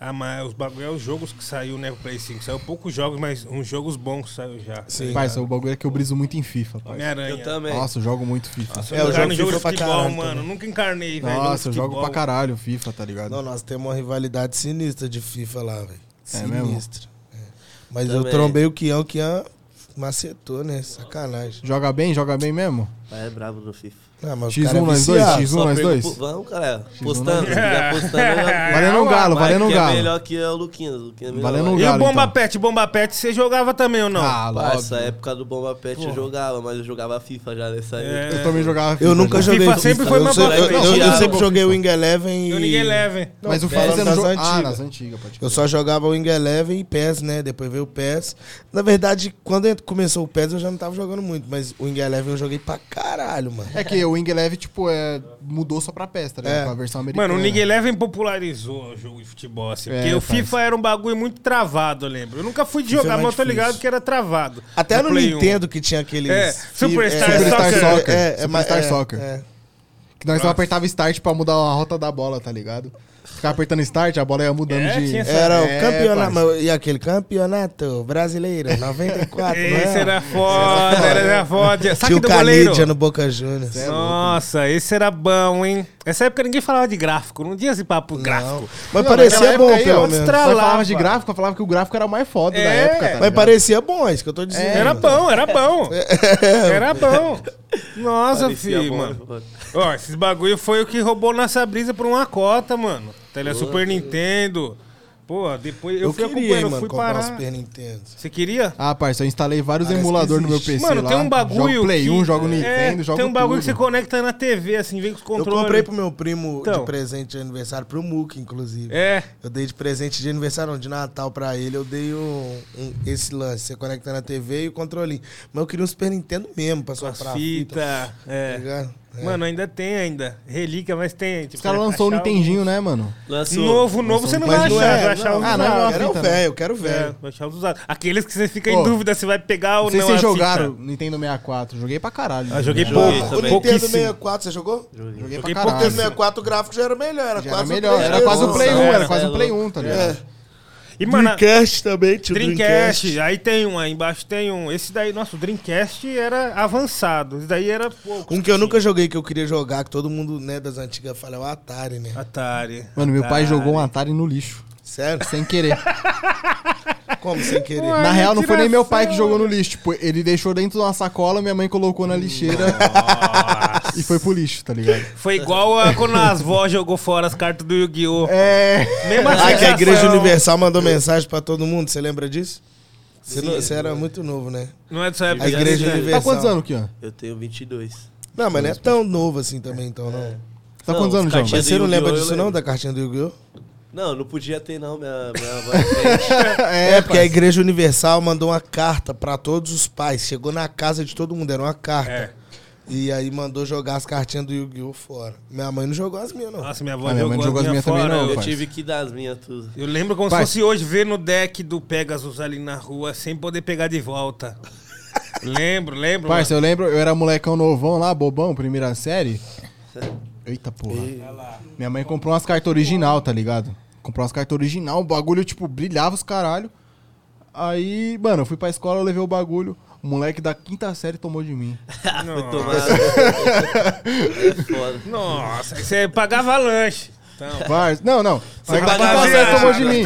Ah, mas os bagulho é os jogos que saiu, né, pro Play 5. Saiu poucos jogos, mas uns jogos bons saiu já.
Sim.
Parça, o bagulho é que eu briso muito em FIFA, parça.
Homem-Aranha.
Eu também.
Nossa, eu jogo muito FIFA.
Nossa,
É,
eu
eu
encarno
jogo
jogo de
FIFA pra
futebol,
caralho
mano.
também.
Nunca encarnei, velho.
Nossa, eu
jogo
pra caralho FIFA, tá ligado?
Não, nós temos uma rivalidade sinistra de FIFA lá, velho.
É mesmo?
Sinistra. É. Mas eu
Também.
trombei o Kian, o Kian macetou, né? Sacanagem.
Joga bem? Joga bem mesmo?
Pai é brabo no FIFA.
Não, mas o
X1
cara é
nós dois?
viciado.
X1
Só
nós
perco
dois?
pro- Vamos, cara. Postando. Já postando.
Valendo um galo,
Mas
valendo um
é
galo.
melhor que é o Luquinhas. O é.
Valendo um
E
galo,
o Bomba
então.
Pet? Bomba Pet, você jogava também ou não?
Ah,
Parça,
óbvio.
época do Bomba Pet eu jogava, mas eu jogava FIFA já nessa
É.
época.
Eu também jogava FIFA.
Eu nunca joguei
FIFA sempre foi
eu,
uma boa
eu, eu- eu sempre joguei o Wing Eleven e...
Eu ninguém leve.
Mas o
falando
FIFA
das
joga... Ah,
antigas.
nas antigas,
Eu só jogava o Wing Eleven e PES, né? Depois veio o PES. Na verdade, quando eu- começou o PES, eu já não tava jogando muito. Mas o Wing Eleven eu joguei pra caralho, mano.
É que o Wing Eleven, tipo, é... mudou só pra PES, tá ligado?
É.
Pra versão americana.
Mano, o League Eleven popularizou o jogo de futebol, assim.
É,
porque o
faz.
FIFA era um bagulho muito travado, eu lembro. Eu nunca fui de
é
jogar, mas eu tô ligado que era travado.
Até no
1.
Nintendo que tinha aqueles...
É, Superstar
Superstar
Soccer.
Soccer.
É, é,
Superstar
é,
Soccer.
é.
Que nós não apertava Start pra mudar a rota da bola, tá ligado? Ficava apertando Start, a bola ia mudando
É,
de...
Era
É,
o campeonato.
parça.
mas- E aquele campeonato brasileiro, 94, não
Esse
é?
era foda, era foda. Saque
Tinha o
do goleiro.
No Boca Juniors.
Nossa, esse era bom, hein? Nessa época ninguém falava de gráfico, não tinha esse papo gráfico.
Mas
Não,
parecia bom,
aí,
pelo menos.
falava de gráfico, eu falava que o gráfico era o mais foda da
É,
época, tá
Mas parecia bom, é isso que eu tô dizendo.
Era bom, era bom. Era bom. Nossa,
Parecia
filho,
bom,
mano. Ó, esses bagulho foi o que roubou nossa brisa por uma cota, mano. Tele Super Nintendo. Pô, depois eu,
Eu
fui
queria, mano,
fui
comprar
parar.
um Super Nintendo.
Você queria?
Ah, parça, eu instalei vários emuladores no meu. PC
Mano,
lá.
tem um bagulho.
Jogo Play
que-
1, jogo
é,
Nintendo, jogo
Tem um bagulho
tudo.
que você conecta na TV, assim, vem com os
Eu
controles.
comprei pro meu primo
Então.
de presente de aniversário, pro Muki, inclusive.
É.
Eu dei de presente de aniversário, não, de Natal pra ele, eu dei um, um- esse lance. Você conecta na TV e o controlinho. Mas eu queria um Super Nintendo mesmo pra soprar a fita.
fitas.
Tá
É.
ligado? É.
Mano, ainda tem ainda. Relíquia, mas tem. Tipo,
Os caras lançou o
achar
Nintendinho, né, mano?
Lançou.
Novo, novo você não vai
Mas não
achar,
é,
vai achar
não.
Ah, não é
Eu quero o
né?
velho, eu quero o
É,
velho.
vai achar os usados. Aqueles que você fica em dúvida se vai pegar ou
Não sei se vocês
fita.
jogaram Nintendo 64. Joguei pra caralho.
Ah, joguei
Joguei
pouco.
O. Nintendo
Pouquíssimo.
64, você jogou?
Joguei pra
Joguei
O
pouco.
caralho.
Nintendo 64 o gráfico já era melhor, era quase o
melhor, era
3D,
quase o
nossa.
Play 1, era quase o
é
Play
louco.
1, tá ligado?
E, mano,
Dreamcast também, tinha o
Dreamcast,
Dreamcast.
aí tem um, aí embaixo tem um. Esse daí, nossa, o Dreamcast era avançado. Esse daí era pouco.
Um que eu nunca joguei, que eu queria jogar, que todo mundo né, das antigas fala, é o Atari, né?
Atari.
Mano, meu pai jogou um Atari no lixo.
Sério?
Sem querer.
Como sem querer?
Ué.
Na real, não foi nem meu pai que jogou no lixo. Tipo, ele deixou dentro de uma sacola, minha mãe colocou na lixeira e foi pro lixo, tá ligado?
Foi igual a quando as vó jogou fora as cartas do Yu-Gi-Oh!
É.
Mesma
Ah, que a. Igreja Universal mandou mensagem pra todo mundo, você lembra disso? Você, não- você era muito novo, né?
Não é dessa época.
A Igreja
Tá
Universal.
Tá quantos anos aqui, ó?
Eu tenho 22.
Não, mas não é tão novo assim também, então, não.
Tá
Não,
quantos
os
anos, João?
Mas você não lembra disso não, da cartinha do Yu-Gi-Oh?
Não, não podia ter não, minha, minha avó é.
É, porque a Igreja Universal mandou uma carta pra todos os pais. Chegou na casa de todo mundo, era uma carta.
É.
E aí mandou jogar as cartinhas do Yu-Gi-Oh fora. Minha mãe não jogou as minhas, não.
Nossa, minha avó
Ah, minha mãe
jogou,
não jogou as
minha
minhas também,
fora.
não,
Eu,
tive que dar as minhas tudo.
eu lembro como
Parça.
se fosse hoje ver no deck do Pegasus ali na rua sem poder pegar de volta. lembro, lembro.
Parça, eu lembro, eu era molecão novão lá, bobão, primeira série. Eita porra. Minha mãe comprou umas cartas original, tá ligado? Comprou umas cartas original, o bagulho, tipo, brilhava os caralho. Aí, mano, eu fui pra escola, eu levei o bagulho. O moleque da quinta série tomou de mim.
Foi tomar. é foda.
Nossa, você pagava lanche. Então.
Não, não. Da
pagava
quinta série tomou de mim.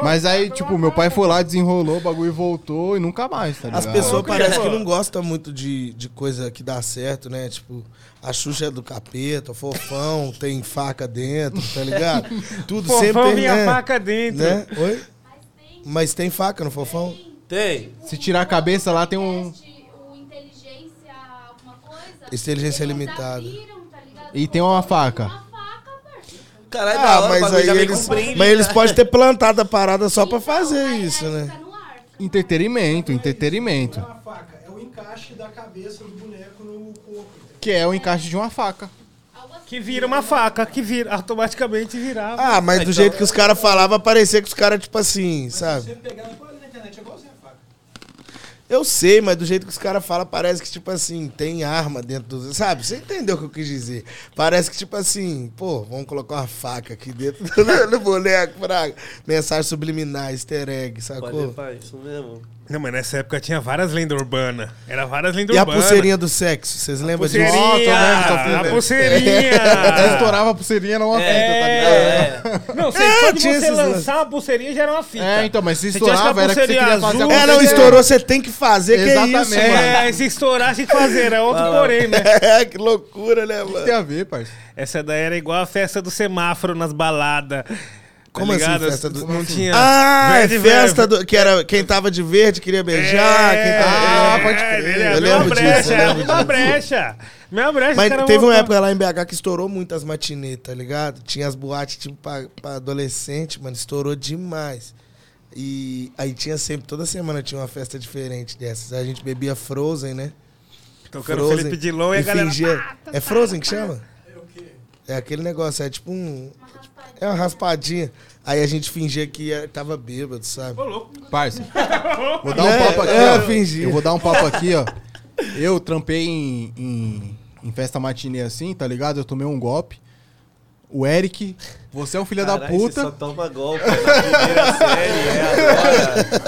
Mas aí, tipo, meu pai foi lá, desenrolou, o bagulho voltou e nunca mais, tá ligado?
As pessoas parecem que não gostam muito de, de coisa que dá certo, né? Tipo, a Xuxa é do capeta, fofão, tem faca dentro, tá ligado? Tudo sempre
Fofão
tem,
vinha
né?
faca dentro.
né? Oi? Mas tem faca no fofão?
Tem.
Se tirar a cabeça lá, tem um.
Inteligência,
limitada.
abriram, tá?
E tem uma faca.
Uma faca, parceiro.
Caralho,
Ah,
hora,
mas aí eles, mas eles
né?
podem ter plantado a parada só pra
Então,
fazer isso, né?
Tá.
Entretenimento, entretenimento.
É é o encaixe da cabeça do boneco no corpo.
Que é o encaixe de uma faca.
Assim.
Que vira uma faca, que vira, automaticamente virava.
Ah, mas do
Então-
jeito que os caras falavam, parecia que os caras, tipo assim, sabe?
você na internet, é faca.
Eu sei, mas do jeito que os caras falam, parece que, tipo assim, tem arma dentro do. Sabe? Você entendeu o que eu quis dizer? Parece que, tipo assim, pô, vamos colocar uma faca aqui dentro do, do boneco, fraga. Mensagem subliminar, easter egg,
Pode
sacou?
pai, isso mesmo.
Não, mas nessa época tinha várias lendas urbanas. Era várias lendas
E a
urbanas.
pulseirinha do sexo, vocês lembram disso?
Pulseirinha!
Tô vendo, tô vendo.
a pulseirinha!
estourava a pulseirinha numa fita, tá ligado?
É,
Não, você,
É,
só de
tinha
você lançar uma pulseirinha já era uma fita.
É, então, mas se
Você
estourava, era que você queria
pulseirinha
fazer
azul.
É, não,
pulseirinha.
estourou, você tem que fazer, que
Exatamente.
isso, mano?
É, se estourar, tinha que fazer. É outro porém, né?
É, que loucura, né,
O que
mano?
tem a ver, parça?
Essa daí era igual a festa do semáforo nas baladas.
Como
tá
assim, festa do-
Não tinha.
Ah, é
verde,
festa
verde.
do, que era quem tava de verde queria beijar, quem tava...
É,
Ah, pode crer.
é,
Eu lembro
brecha,
disso, eu
é
lembro
uma brecha. Mesma brecha.
Mas teve uma época lá em BH que estourou muitas matinê, tá ligado? Tinha as boates tipo pra, pra adolescente, mano, estourou demais. E aí tinha sempre, toda semana tinha uma festa diferente dessas. A gente bebia Frozen, né?
Tocando Felipe Dilon e a galera.
fingia... É Frozen que chama? É aquele negócio, é tipo um... É uma raspadinha. Aí a gente fingia que ia- tava bêbado, sabe?
Ô, louco.
Parça. Vou dar um
É,
papo aqui,
é,
ó.
fingi.
Eu vou dar um papo aqui, ó. Eu trampei em, em, em festa matinê assim, tá ligado? Eu tomei um golpe. O Eric, você é um filho da
Caralho, Você
puta.
só toma golpe na primeira série, é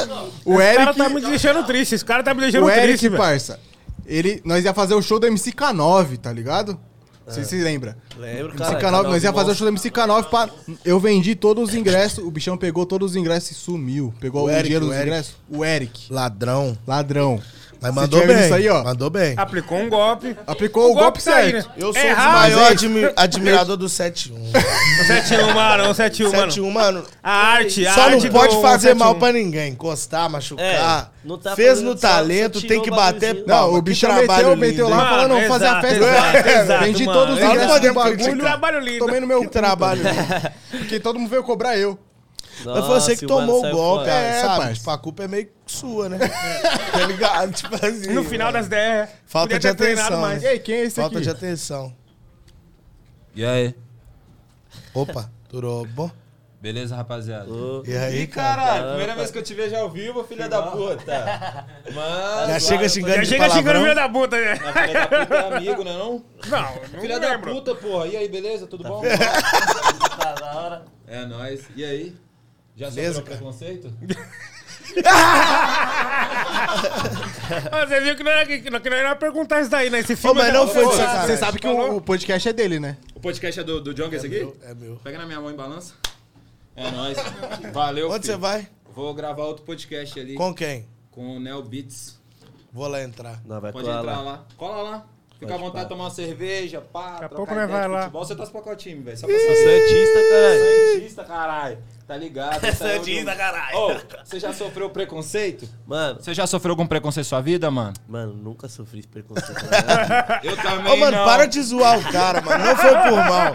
agora.
O
Esse cara
Eric,
tá me deixando triste. Esse cara tá me deixando
o Eric,
triste, velho.
parça. Ele, nós ia fazer o show do MCK9, tá ligado? Você se lembra?
Lembro, cara.
MCK9, nós ia fazer o show do MCK9 pra... Eu vendi todos os ingressos, o bichão pegou todos os ingressos e sumiu. Pegou
O
o,
Eric,
dinheiro dos ingressos. O Eric,
Ladrão.
ladrão.
Mas mandou bem.
isso aí, ó?
Mandou bem.
Aplicou um golpe.
Aplicou o golpe
tá aí,
certo.
né?
Eu sou o maior admi- admirador do 7-1.
7-1, mano. 7-1, mano.
7-1, mano.
A arte, a
Só
arte
não pode fazer mal
7-1.
pra ninguém. Encostar, machucar.
É, não tá
Fez no talento, tem que
o
bater.
Não, o
trabalho
meteu, meteu lá, não,
Mano,
fazer a festa. Vendi todos os ingressos do bagulho.
criticar.
Trabalho lindo.
Tomei no meu
trabalho?
Porque todo mundo veio cobrar eu.
Mas foi você que
Nossa,
tomou o golpe, é,
É,
sabe?
parça.
Tipo, a culpa é meio sua, né? tá ligado? Tipo assim.
No final das 10.
Falta
podia
de atenção,
mais.
E aí, quem é esse
Falta
aqui?
de atenção.
E aí?
Opa, tudo bom?
Beleza, rapaziada?
Ô,
E aí,
Ih,
cara?
caralho, primeira vez que eu te vejo ao vivo, filha da puta. Mano,
Já chega xingando
Já
de
chega xingando filho da puta, né?
Filha da puta é amigo, né não?
Não, não
Filha da puta, porra. E aí, beleza? Tudo bom?
tá da hora.
É nóis. E aí? Já
Beleza,
sofreu preconceito?
Ah, Você viu que não era, que, não era perguntar isso daí, né? Esse
Ô,
filme...
mas
é-
não foi
Pô,
de sacanagem.
Você sabe que o, o podcast é dele, né?
O podcast é do, do John, que é esse aqui?
É meu.
Pega na minha mão e balança. É nóis. Valeu,
Onde
filho.
você vai?
Vou gravar outro podcast ali com,
Com quem?
o Neo Beats.
Vou lá entrar.
Não, vai
Pode entrar
lá.
lá. Cola lá. Fica à vontade de tomar uma cerveja, pá.
Daqui a pouco nós vai lá.
Futebol. Você torce pra qual time, velho? Só pra.
Santista, caralho.
Santista, caralho. Tá ligado? Aí é o
Santista,
do-
caralho.
Ô, você já sofreu preconceito?
Mano,
Você já sofreu algum preconceito na sua vida, mano?
mano, nunca sofri esse preconceito. né?
Eu também
Ô, mano,
não.
para de zoar o cara, mano. Não foi por mal.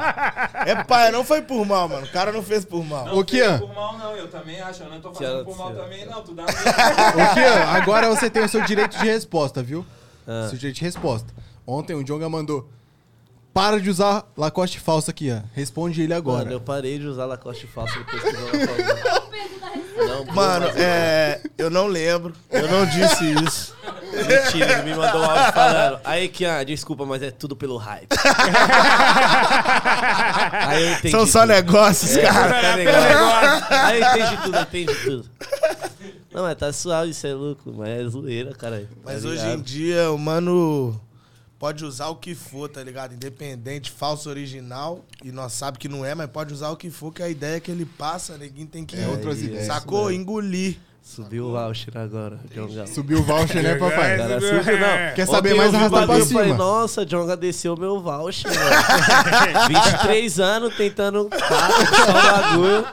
É pai, não foi por mal, mano. O cara não fez por mal.
Não
Ô, Kian.
fez por mal, não. Eu também acho. Eu não tô falando por mal também, não. Tu dá
Ô, Kian, agora você tem o seu direito de resposta, viu?
Ah.
Seu direito de resposta. Ontem o Jonga mandou. Para de usar Lacoste falso aqui, ó. Responde ele agora.
Mano, eu parei de usar Lacoste falso depois que
da resposta.
Não,
Mano, é. Eu não lembro. Eu não disse isso.
Mentira, ele me mandou um áudio falando. Aí, Kian, desculpa, mas é tudo pelo hype. Aí eu entendi.
São só
tudo.
negócios,
É,
cara.
tá ligado? Aí eu entendi tudo, eu entendi tudo. Não, mas tá suave, isso é louco, mas é zoeira, caralho. Tá
Mas hoje
ligado?
em dia, o mano pode usar o que for, tá ligado? Independente, falso original. E nós sabe que não é, mas pode usar o que for, que a ideia que ele passa, ninguém tem que.
É outras
É,
ideias.
Sacou? Engolir.
Subiu o voucher agora, Jonga.
Subiu o voucher, né, papai?
Cara, subiu não.
Quer saber mais arrasta pra
eu falei,
cima.
nossa, Jonga desceu meu voucher, mano. 23 anos tentando conquistar o bagulho.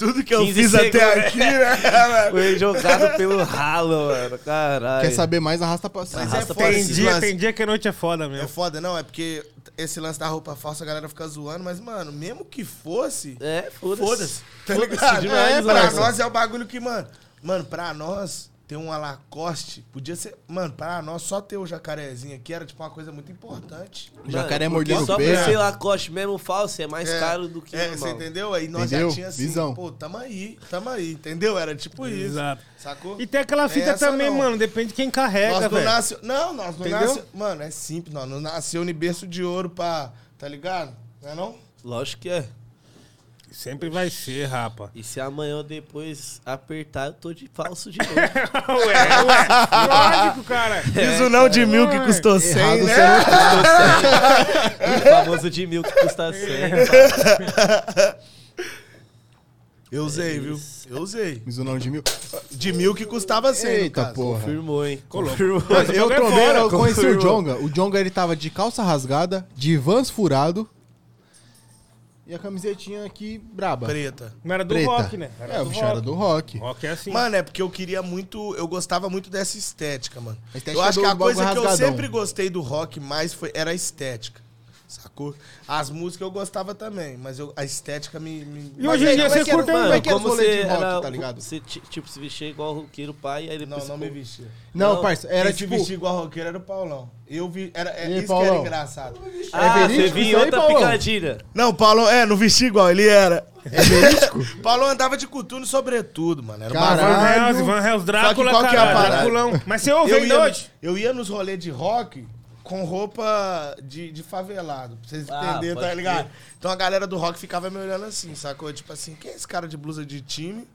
Tudo que eu
15
fiz até
segundos.
aqui, né?
Foi jogado pelo ralo, mano. Caralho.
Quer saber mais, arrasta pra cima.
Mas é
Arrasta
foda
pra
Tem dia, tem dia que a noite é foda
É
mesmo.
foda, não, é porque esse lance da roupa falsa a galera fica zoando, mas, mano, mesmo que fosse,
É, foda-se.
foda-se. Tá ligado?
demais,
é, pra nós é o bagulho que, mano. Mano, pra nós ter uma Lacoste, podia ser. Mano, para nós só ter o jacarezinho aqui era tipo uma coisa muito importante.
Jacaré
Mano, porque
mordendo o
Só
peixe.
por ser Lacoste mesmo falso é mais
É,
caro do que
É,
normal.
você entendeu? Aí nós
Entendeu?
já tinha assim,
Visão.
pô, tamo aí, tamo aí, entendeu? Era tipo isso.
Exato.
Sacou?
E tem aquela fita
Essa
também,
não.
mano, depende de quem
Nós
carrega,
não
velho.
nasceu. Não, nós não
Entendeu?
nasceu. Mano, é simples, nós não nasceu em berço de ouro pra. Tá ligado? Não é não?
Lógico que é.
Sempre vai ser, rapa.
E se amanhã ou depois apertar, eu tô de falso de novo.
ué, ué. Lógico, cara.
Fiz o não de mil que custou 100,
Errado
né?
o famoso de mil que custa 100.
Eu usei, viu? Eu usei.
Mizunão de mil.
De mil que custava 100. no
Eita
caso.
porra.
Confirmou, hein? Confirmou.
Mas
Eu,
é
trombei, eu conheci o. Jonga. O Jonga ele tava de calça rasgada, de vans furado. E a camisetinha aqui braba.
Preta.
Não era do
Preta.
rock, né?
é, o bicho era do rock.
Rock é assim.
Mano, é porque eu queria muito. Eu gostava muito dessa estética, mano.
A estética
eu acho que a coisa que eu
rasgadão.
sempre gostei do rock mais foi, era a estética. Sacou? As músicas eu gostava também, mas eu- a estética me. me-
E hoje em
Mas
dia
como é
você
que era-
curte
mano,
como é que era os rolês de rock,
era,
tá ligado?
Você, ti- tipo, se vestia igual roqueiro pai, aí depois...
Não, não me vestia.
Não,
Não,
parça, era
Quem se
tipo.
vestia igual roqueiro era o Paulão. Eu vi. Era, é
E
isso que era
Paulão?
engraçado.
Ah,
verídico
você vinha
aí,
outra
Paulão?
picadilha.
Não, o Paulão, é, não vestia igual, ele era. É verídico? Paulão andava de coturno sobretudo, mano. Era
Caralho.
Van. Helsing, Van Helsing, Drácula,
qual que é a parada?
Mas você ouve
eu ia,
hoje?
eu ia nos rolês de rock com roupa de, de favelado, pra vocês
Ah,
entenderem, tá ligado?
crer.
Então a galera do rock ficava me olhando assim, sacou? Tipo assim, quem é esse cara de blusa de time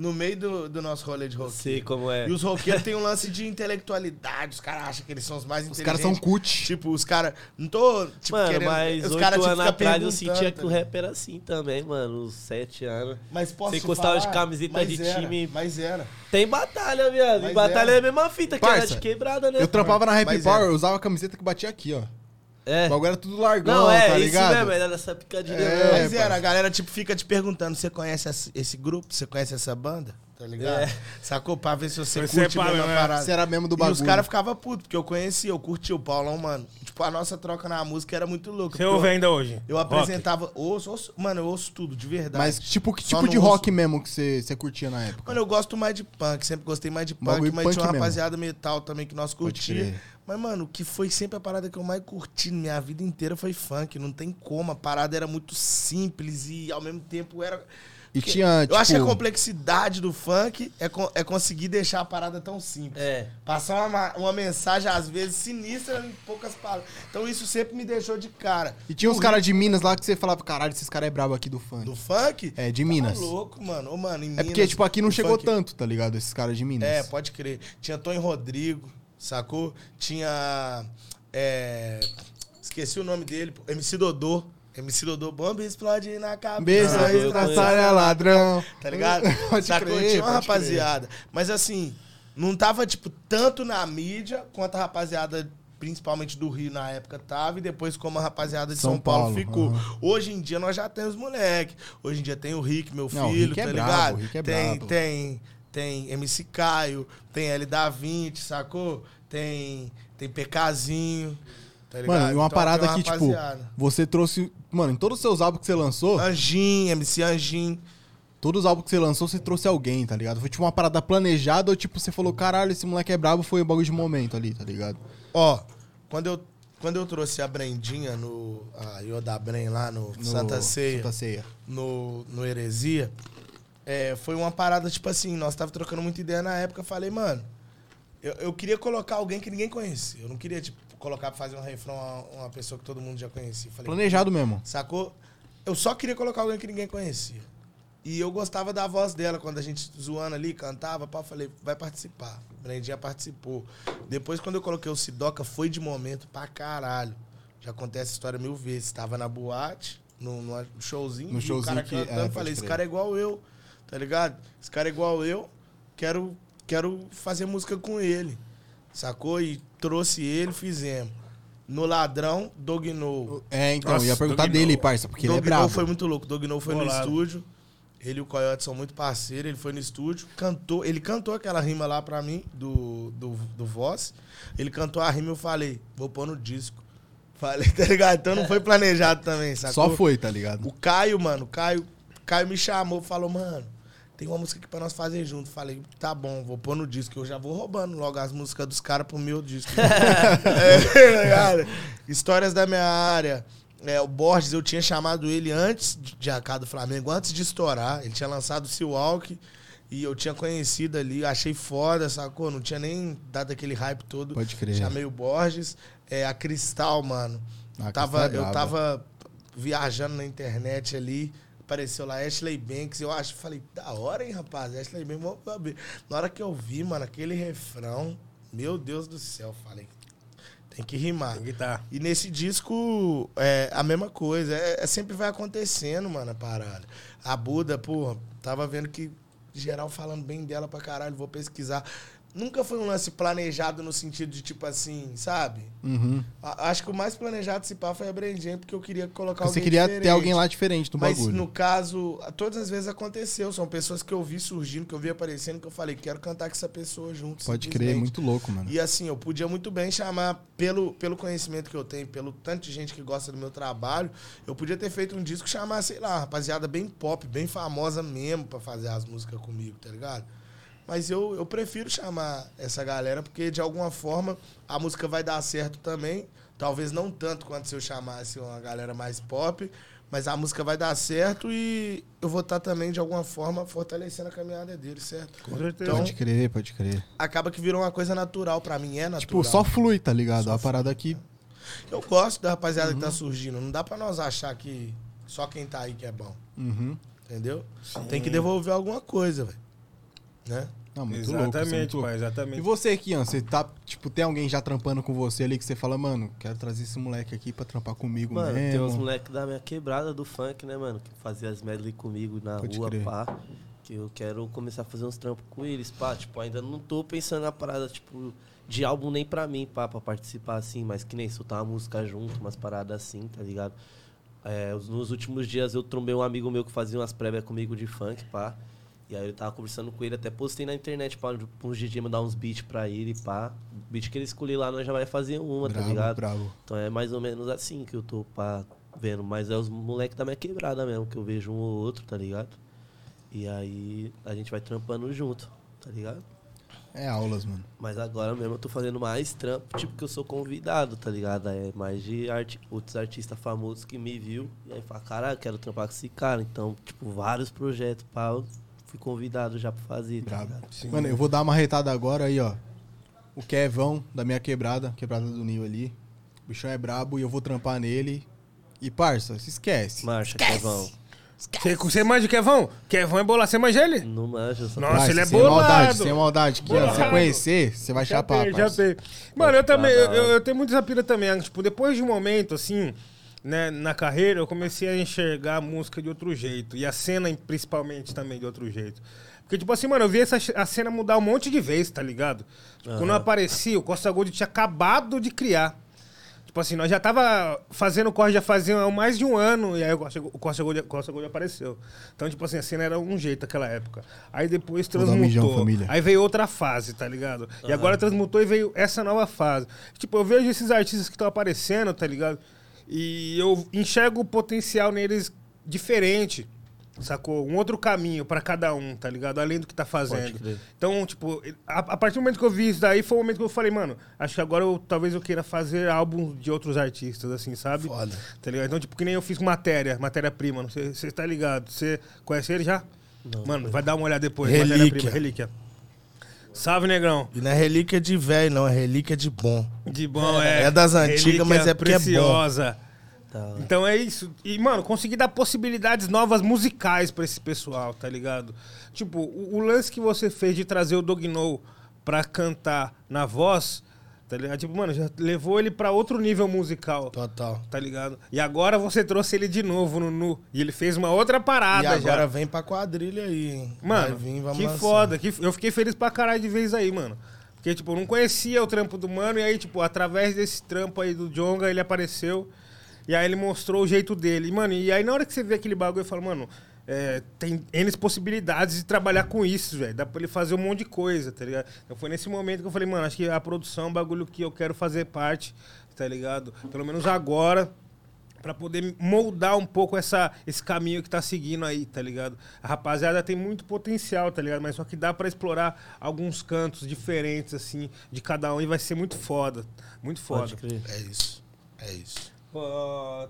no meio do, do nosso rolê de rock?
Sei como é.
E os roqueiros têm um lance de intelectualidade, os caras acham que eles são os mais
Os
inteligentes.
caras são cut.
Tipo, os caras. Não tô. Tipo,
Mano,
querendo.
mas
os caras
anos atrás eu sentia que o
tá
rap era assim também, mano. Uns sete anos.
Mas posso
Você gostava de camiseta de
era,
time.
Mas era.
Tem batalha, viado.
Mas
batalha
é.
é a mesma fita, que era
Parça,
de quebrada, né?
Eu trampava na Happy
Mas
Power, eu usava a camiseta que batia aqui, ó.
É.
O bagulho era tudo largão,
Não, é,
tá
isso
ligado?
mesmo, era dessa picadilha
É,
mesmo.
Mas era, a galera tipo fica te perguntando, você conhece esse, esse grupo? Você conhece essa banda? Tá ligado?
É.
Sacou? Pra ver se você
Você
curte
é
mesmo a
pá,
parada.
Você era mesmo do
E
bagulho.
os caras ficavam putos, porque eu conhecia, eu curtia o Paulão, mano. Tipo, a nossa troca na música era muito louca.
Você ouve
eu,
ainda hoje?
eu
Rock.
apresentava, ouço, ouço, mano, eu ouço tudo, de verdade.
Mas, tipo, que
Só
tipo de
ouço-
rock mesmo que você você curtia na época?
Mano, eu gosto mais de punk, sempre gostei mais de punk,
Bagulho
mas
punk
tinha uma
mesmo.
rapaziada metal também que nós curtia. Mas, mano, o que foi sempre a parada que eu mais curti na minha vida inteira foi funk. Não tem como. A parada era muito simples e ao mesmo tempo era.
E
Porque
tinha,
Eu acho que a
tipo-
complexidade do funk é, co- é conseguir deixar a parada tão simples.
É.
Passar uma, uma mensagem, às vezes, sinistra em poucas palavras. Então isso sempre me deixou de cara.
E tinha uns caras de Minas lá que você falava, caralho, esses caras é brabo aqui do funk.
Do funk?
É, de
Tá
Minas.
louco, mano. Ô, mano, em
É porque,
Minas,
tipo, aqui não chegou
funk-
tanto, tá ligado? Esses caras de Minas.
É, pode crer. Tinha Tony Rodrigo, sacou? Tinha. é, esqueci o nome dele, MC Dodô. MC Dodô, bomba explode na cabeça.
Beijo aí, traçalha ladrão.
Tá ligado?
Pode
Sacou?
crer,
Tinha uma rapaziada. Mas assim, não tava, tipo, tanto na mídia quanto a rapaziada, principalmente do Rio na época, tava. E depois, como a rapaziada de São,
São
Paulo,
Paulo,
ficou.
aham.
Hoje em dia nós já temos moleque. Hoje em dia tem o Rick, meu
Não,
filho,
Rick é
tá
brabo,
ligado?
o Rick é
tem,
brabo.
tem, tem MC Caio, tem L da 20, sacou? Tem, tem PKzinho. Tá?
Mano, e uma
Então,
parada que, tipo, você trouxe. Mano, em todos os seus álbuns que você lançou,
Anjinho, MC Anjinho.
todos os álbuns que você lançou, você trouxe alguém, tá ligado? Foi tipo uma parada planejada ou tipo, você falou, caralho, esse moleque é brabo, foi um bagulho de momento ali, tá ligado?
Ó, quando eu, quando eu trouxe a Brendinha no. A Yoda Bren lá no,
No
Santa Ceia,
Santa Ceia.
no, no Heresia, é, foi uma parada, tipo assim, nós tava trocando muita ideia na época. Falei, mano, eu, eu queria colocar alguém que ninguém conhecia. Eu não queria, tipo, colocar pra fazer um refrão a uma pessoa que todo mundo já conhecia. Falei,
Planejado mesmo.
Sacou? Eu só queria colocar alguém que ninguém conhecia. E eu gostava da voz dela quando a gente zoando ali, cantava, pá, falei, vai participar. Brendinha participou. Depois, quando eu coloquei o Sidoca, foi de momento pra caralho. Já contei essa história mil vezes. Tava na boate, no, no showzinho,
No showzinho
o cara
que-
cantando,
é,
falei, esse cara é igual eu, tá ligado? Esse cara é igual eu, quero, quero fazer música com ele. Sacou? E trouxe ele, fizemos. No Ladrão, Dognou.
É, então,
Nossa,
ia perguntar
Doug
dele,
No.
parça, porque ele é
Dognou
brabo.
foi muito louco. Dognou foi no
Bolado.
estúdio. Ele e o Coyote são muito parceiros. Ele foi no estúdio, cantou. Ele cantou aquela rima lá pra mim, do, do, do Voz. Ele cantou a rima e eu falei, vou pôr no disco. Falei, tá ligado? Então não foi planejado também, sacou?
Só foi, tá ligado?
O Caio, mano, o Caio, Caio me chamou, falou, mano, tem uma música aqui pra nós fazer junto. Falei, tá bom, vou pôr no disco. Eu já vou roubando logo as músicas dos caras pro meu disco. é, cara, histórias da minha área. É, o Borges, eu tinha chamado ele antes de, AK do Flamengo, antes de estourar. Ele tinha lançado o Seawalk e eu tinha conhecido ali, achei foda, sacou? Não tinha nem dado aquele hype todo.
Pode crer.
Chamei o Borges. É, a Cristal, mano.
A
tava,
é
eu tava viajando na internet ali. Apareceu lá Ashley Banks. Eu acho, falei, da hora, hein, rapaz? Ashley Banks, vamos saber. Na hora que eu vi, mano, aquele refrão, meu Deus do céu, falei, tem que rimar.
Tem que tá.
E nesse disco, é a mesma coisa. É, é- sempre vai acontecendo, mano, a parada. A Buda, pô, tava vendo que geral falando bem dela pra caralho, vou pesquisar. Nunca foi um lance planejado no sentido de, tipo assim, sabe?
Uhum.
A- Acho que o mais planejado, se pá, foi a Brandinha, porque eu queria colocar
Você
alguém
queria
diferente.
ter alguém lá diferente do
Mas
bagulho.
no caso, todas as vezes aconteceu. São pessoas que eu vi surgindo, que eu vi aparecendo, que eu falei, quero cantar com essa pessoa junto.
Pode crer,
simplesmente.
muito louco, mano.
E assim, eu podia muito bem chamar, pelo, pelo conhecimento que eu tenho, pelo tanto de gente que gosta do meu trabalho, eu podia ter feito um disco chamar, sei lá, rapaziada bem pop, bem famosa mesmo pra fazer as músicas comigo, tá ligado? Mas eu, eu prefiro chamar essa galera, porque de alguma forma a música vai dar certo também. Talvez não tanto quanto se eu chamasse uma galera mais pop, mas a música vai dar certo e eu vou estar também, de alguma forma, fortalecendo a caminhada dele, certo?
Com certeza.
Então,
Pode crer, pode crer.
acaba que virou uma coisa natural pra mim, é natural.
Tipo, só flui, tá ligado? a parada aqui.
Eu gosto da rapaziada que tá surgindo. Não dá pra nós achar que só quem tá aí que é bom.
Uhum.
Entendeu? Tem que devolver alguma coisa, velho. Né?
Não, muito louco. é
Exatamente,
louco.
pai, exatamente.
E você, Kian, você tá, tipo, tem alguém já trampando com você ali que você fala, mano, quero trazer esse moleque aqui pra trampar comigo
Mano,
mesmo.
tem uns moleques da minha quebrada do funk, né, mano? Que fazia as medley comigo na
Pode
rua,
crer.
pá. Que eu quero começar a fazer uns trampos com eles, pá. Tipo, ainda não tô pensando na parada, tipo, de álbum nem pra mim, pá, pra participar assim, mas que nem soltar uma música junto, umas paradas assim, tá ligado? É, os- nos últimos dias eu trombei um amigo meu que fazia umas prévias comigo de funk, pá. E aí eu tava conversando com ele, até postei na internet pra, pra uns DJ mandar uns beats pra ele, pá. O beat que ele escolher lá, nós já vai fazer uma, tá
bravo,
ligado?
bravo.
Então é mais ou menos assim que eu tô pá, vendo. Mas é os moleques da minha quebrada mesmo, que eu vejo um ou outro, tá ligado? E aí a gente vai trampando junto, tá ligado?
É aulas, mano.
Mas agora mesmo eu tô fazendo mais trampo, tipo que eu sou convidado, tá ligado? É mais de arti outros artistas famosos que me viu. E aí fala, caralho, quero trampar com esse cara. Então, tipo, vários projetos, eu fui convidado já pra fazer, tá?
Mano, eu vou dar uma retada agora aí, ó. O Kevão, da minha quebrada, quebrada do Nil ali. O bichão é brabo e eu vou trampar nele. E, parça, se esquece.
Marcha, Kevão.
Você, você manja o Kevão? Kevão é bolar, você manja ele?
Não manja, eu só
Nossa,
Parça,
ele é
sem
bolado.
maldade, sem maldade. Que, ó, você
Bolado.
conhecer, você vai chapar,
já
parça.
sei. Mano, eu também, eu- eu tenho muito essa pira também. Tipo, depois de um momento, assim, né, na carreira, eu comecei a enxergar a música de outro jeito. E a cena, principalmente, também de outro jeito. Porque, tipo assim, mano, eu vi essa, a cena mudar um monte de vezes, tá ligado? Tipo, Quando eu apareci, o Costa Gold tinha acabado de criar. Tipo assim, nós já tava fazendo corre já fazia mais de um ano, e aí o Costa, o Costa, Gold, Costa Gold apareceu. Então, tipo assim, a cena era um jeito naquela época. Aí depois
mijão,
transmutou.
família.
Aí veio outra fase, tá ligado? E agora transmutou e veio essa nova fase. Tipo, eu vejo esses artistas que estão aparecendo, tá ligado? E eu enxergo o potencial neles diferente. Sacou? Um outro caminho pra cada um, tá ligado? Além do que tá fazendo. Então, tipo, a, a partir do momento que eu vi isso daí, foi o momento que eu falei, mano, acho que agora eu, talvez eu queira fazer álbuns de outros artistas, assim, sabe?
Foda.
Tá ligado? Então, tipo, que nem eu fiz matéria, matéria-prima. Você você tá ligado? Você conhece ele já? Mano, vai dar uma olhada depois.
Relíquia.
Matéria-prima, relíquia. Salve, negrão.
E não é relíquia de velho, não, é relíquia de bom.
De bom, é.
É das antigas,
relíquia
mas é porque é bom.
preciosa.
Tá.
Então é isso. E, mano, consegui dar possibilidades novas musicais pra esse pessoal, tá ligado? Tipo, o, o lance que você fez de trazer o Dogno pra cantar na voz, tá ligado? Tipo, mano, já levou ele pra outro nível musical,
Total.
tá ligado? E agora você trouxe ele de novo no Nu. E ele fez uma outra parada
e agora
já.
vem pra quadrilha aí, hein?
Mano,
vir,
que
lançar.
foda. Que, eu fiquei feliz pra caralho de vez aí, mano. Porque, tipo, eu não conhecia o trampo do mano, e aí, tipo, através desse trampo aí do Jonga, ele apareceu. E aí ele mostrou o jeito dele. E, mano, e aí na hora que você vê aquele bagulho, eu falo, mano, é, tem N possibilidades de trabalhar com isso, velho. Dá pra ele fazer um monte de coisa, tá ligado? Então foi nesse momento que eu falei, mano, acho que a produção é um bagulho que eu quero fazer parte, tá ligado? Pelo menos agora. Pra poder moldar um pouco essa, esse caminho que tá seguindo aí, tá ligado? A rapaziada tem muito potencial, tá ligado? Mas só que dá pra explorar alguns cantos diferentes, assim, de cada um e vai ser muito foda. Muito foda.
É isso. É isso.
Pô,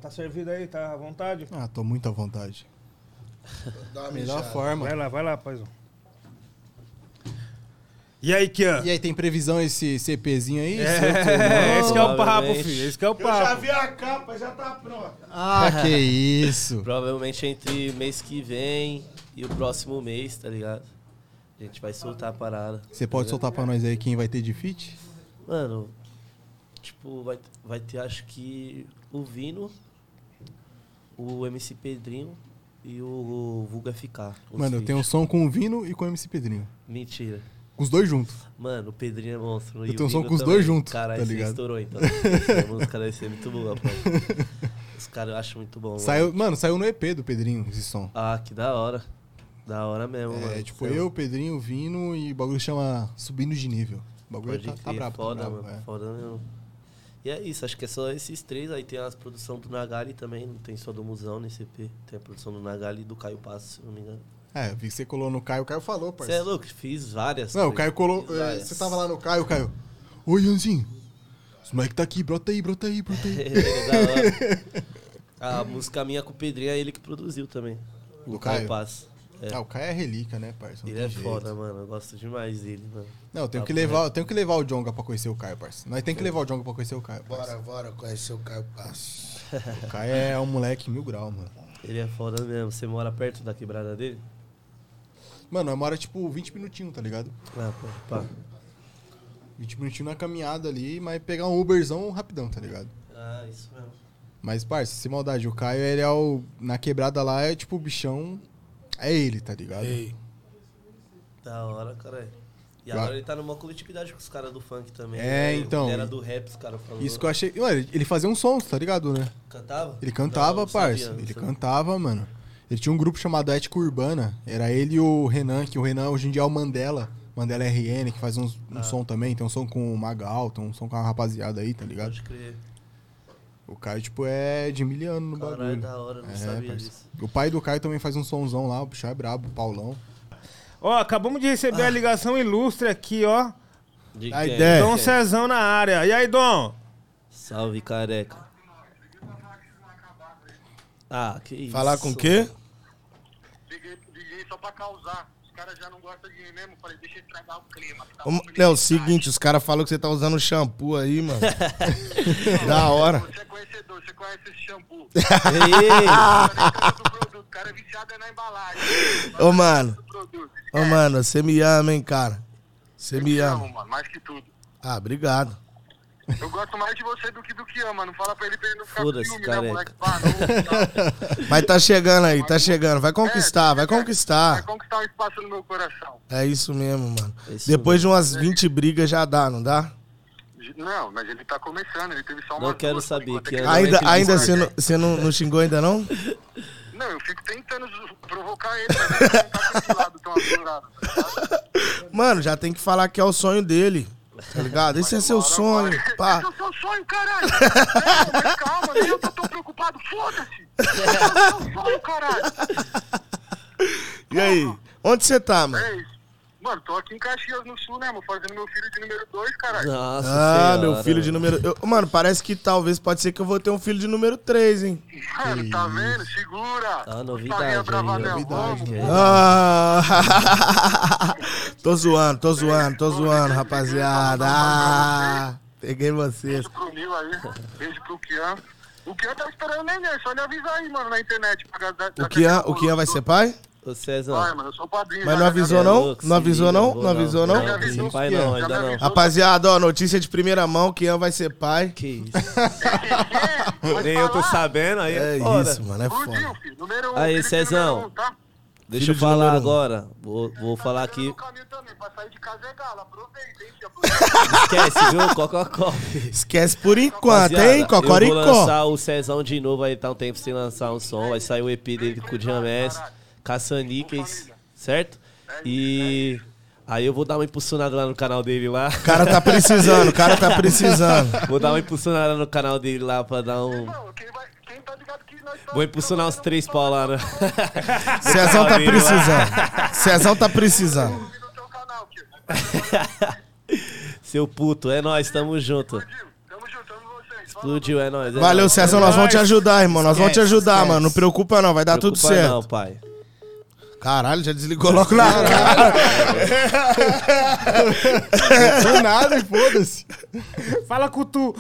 tá servido aí? Tá à vontade?
Ah, tô muito à vontade.
Dá uma
Melhor
mijada.
forma.
Vai lá, vai lá, paizão. E aí, Kian?
E aí, tem previsão esse CPzinho aí?
É, esse que é o papo, filho. Esse que é o
Eu já
papo.
vi a capa, já tá pronta.
Ah, que isso.
Provavelmente entre mês que vem e o próximo mês, tá ligado? A gente vai soltar a parada.
Você pode soltar pra nós aí quem vai ter de feat?
Mano, tipo, vai, vai ter acho que o Vino, o MC Pedrinho e o Vulga FK. os
Mano, eu tenho um som com o Vino e com o MC Pedrinho.
Mentira.
Com os dois juntos.
Mano, o Pedrinho é monstro.
Eu tenho um som com os
também.
dois juntos,
Caralho,
tá
você
ligado?
estourou então. Essa música deve ser muito boa, pô. Os caras eu acho muito bom.
Saiu,
Mano.
mano, saiu no EP do Pedrinho esse som.
Ah, que da hora. Da hora mesmo, mano.
É, tipo,
Cê
eu, Pedrinho, Vino e o bagulho chama Subindo de Nível. O bagulho
Pode
tá, tá brabo, tá
foda,
brabo,
mano.
é.
Foda mesmo. E é isso, acho que é só esses três. Aí tem as produção do Nagali também, não tem só do Musão nesse EP. Tem a produção do Nagali e do Caio Passo, se não me engano.
É, vi que você colou no Caio, o Caio falou,
Você é
parceiro.
louco? Fiz várias.
Não, o Caio colou. é. Você tava lá no Caio, Caio. Oi, Ianzinho. Os moleque tá aqui, brota aí, brota aí, brota aí.
da hora. A música minha com o Pedrinho é ele que produziu também. O
Do
Caio
Caio?
Passo. É.
Ah, o Caio é relíquia, né, parceiro? Não
Ele é
jeito.
foda, mano. Eu gosto demais dele, mano.
Não, eu tenho que
Papo
levar, eu tenho que levar o Jonga pra conhecer o Caio, parceiro. Nós tem que levar o Jonga pra conhecer o Caio.
Bora,
parceiro.
bora conhecer o Caio Passo.
O Caio é um moleque mil grau, mano.
Ele é foda mesmo. Você mora perto da quebrada dele?
Mano, nós mora tipo 20 minutinhos, tá ligado?
Ah, pô, pá.
20 minutinhos na caminhada ali, mas pegar um Uberzão rapidão, tá ligado?
Ah, isso mesmo.
Mas, parça, sem maldade, o Caio, ele é o. Na quebrada lá, é tipo o bichão. É ele, tá ligado?
Ei,
Da hora, caralho. E agora ele tá numa coletividade com os caras do funk também.
É,
né?
então,
Ele era do rap, os caras falando.
Isso que eu achei. Mano, ele fazia uns sons, tá ligado, né?
Cantava?
Ele cantava,
Não,
parça.
sabia,
ele
sabia.
cantava, mano. Ele tinha um grupo chamado Ética Urbana. Era ele e o Renan, que o Renan hoje em dia é o Mandela. Mandela RN, que faz uns, um
Ah.
som também. Tem um som com o Magal, tem um som com a rapaziada aí, tá ligado?
Pode crer.
O Caio, tipo, é de miliano no
Caralho,
bagulho.
da hora, não
É,
sabia disso.
O pai do Caio também faz um somzão lá, o bicho é brabo, o Paulão.
Ó, acabamos de receber a ligação ilustre aqui, ó.
De
A
quem?
ideia.
Dom? Cezão na área. E aí, Dom?
Salve, careca. Ah, que isso.
falar com o quê?
Liguei só pra causar. Caras já não gostam de mim mesmo. Falei, deixa eu estragar o clima. tá
Ô, Léo, seguinte, os caras falaram que você tá usando shampoo aí, mano. da hora.
Você é conhecedor, você conhece esse shampoo.
Ei.
O cara é viciado na embalagem.
Ô, mano. Ô, mano, você me ama, hein, cara. Você me ama.
amo, mano, mais que tudo.
Ah, obrigado.
Eu gosto mais de você do que do que ama. Não fala pra ele pra ele não ficar com
Foda-se, careca.
né, moleque? Pá, não, tá.
Mas tá chegando aí, tá chegando. Vai conquistar, vai
Vai
conquistar.
conquistar um espaço no meu coração.
É isso mesmo, mano.
É isso
Depois de umas 20 brigas já dá, não dá?
Não, mas ele tá começando. Ele teve só uma
Não quero saber, que
Ainda,
é que
ainda
isso,
você não, você não, não xingou ainda não?
Não, eu fico tentando provocar ele, mas ele não tá com esse lado tão aflorado. tá ligado?
Mano, já tem que falar que é o sonho dele. Tá ligado? Esse é seu sonho. Pá.
Esse é o seu sonho, caralho. Mas calma, nem eu tô tão preocupado. Foda-se. Esse é seu sonho, caralho.
E aí? Onde você tá, mano?
É isso. Mano, tô aqui em Caxias, no Sul, né, mano? Fazendo meu filho de número 2, caralho.
Nossa
Ah,
senhora,
meu filho de número. eu- mano, parece que talvez pode ser que eu vou ter um filho de número 3, hein?
Mano, tá vendo? Segura.
Ah, novidade aí,
novidade,
vamos.
É.
Ah! tô zoando, tô zoando, tô zoando, rapaziada. Ah, peguei vocês.
Beijo pro Nil aí. Beijo pro Kian. O Kian tá esperando o neném, só ele avisar aí, mano, na internet. pra da-
O Kian, o Kian vai ser pai?
Ô, Cezão.
Vai, mano, eu sou o padrinho.
Mas não avisou não? Não avisou não? Não avisou não?
Não,
avisou.
pai não, ainda não.
Rapaziada, ó, notícia de primeira mão, Kian vai ser pai.
Que isso. Nem eu tô
falar.
sabendo, aí
É
é foda.
isso, mano, é foda.
filho. Número um,
Aí, Cezão.
tá?
Deixa
Filho
eu falar
um.
agora. Vou, vou falar
Tá
aqui.
no caminho também, pra sair de casa é galo. Aproveita, hein, tia.
Esquece, viu? Cococó.
Esquece por enquanto, hein?
Eu vou
Cocoricó.
lançar o Cezão de novo, aí tá um tempo sem lançar um som. Vai sair o EP dele com o Diamés, Caça-Níqueis, certo? E aí eu vou dar uma impulsionada lá no canal dele lá.
O cara tá precisando, o cara tá precisando.
Vou dar uma impulsionada no canal dele lá pra dar um.
Tá ligado que nós
Vou impulsionar uns três pau lá, né?
Cezão tá precisando. Cezão tá precisando.
no.
Seu puto, é nóis, tamo junto.
Tamo junto, amo vocês.
Explodiu, é nóis. é
Valeu. Cezão, nós vamos te ajudar, irmão. Nós vamos te ajudar,
esquece.
mano. Não preocupa não, vai dar tudo
Preocupa
certo.
Não, pai.
Caralho, já desligou logo na cara.
Do nada e foda-se.
Fala com tu.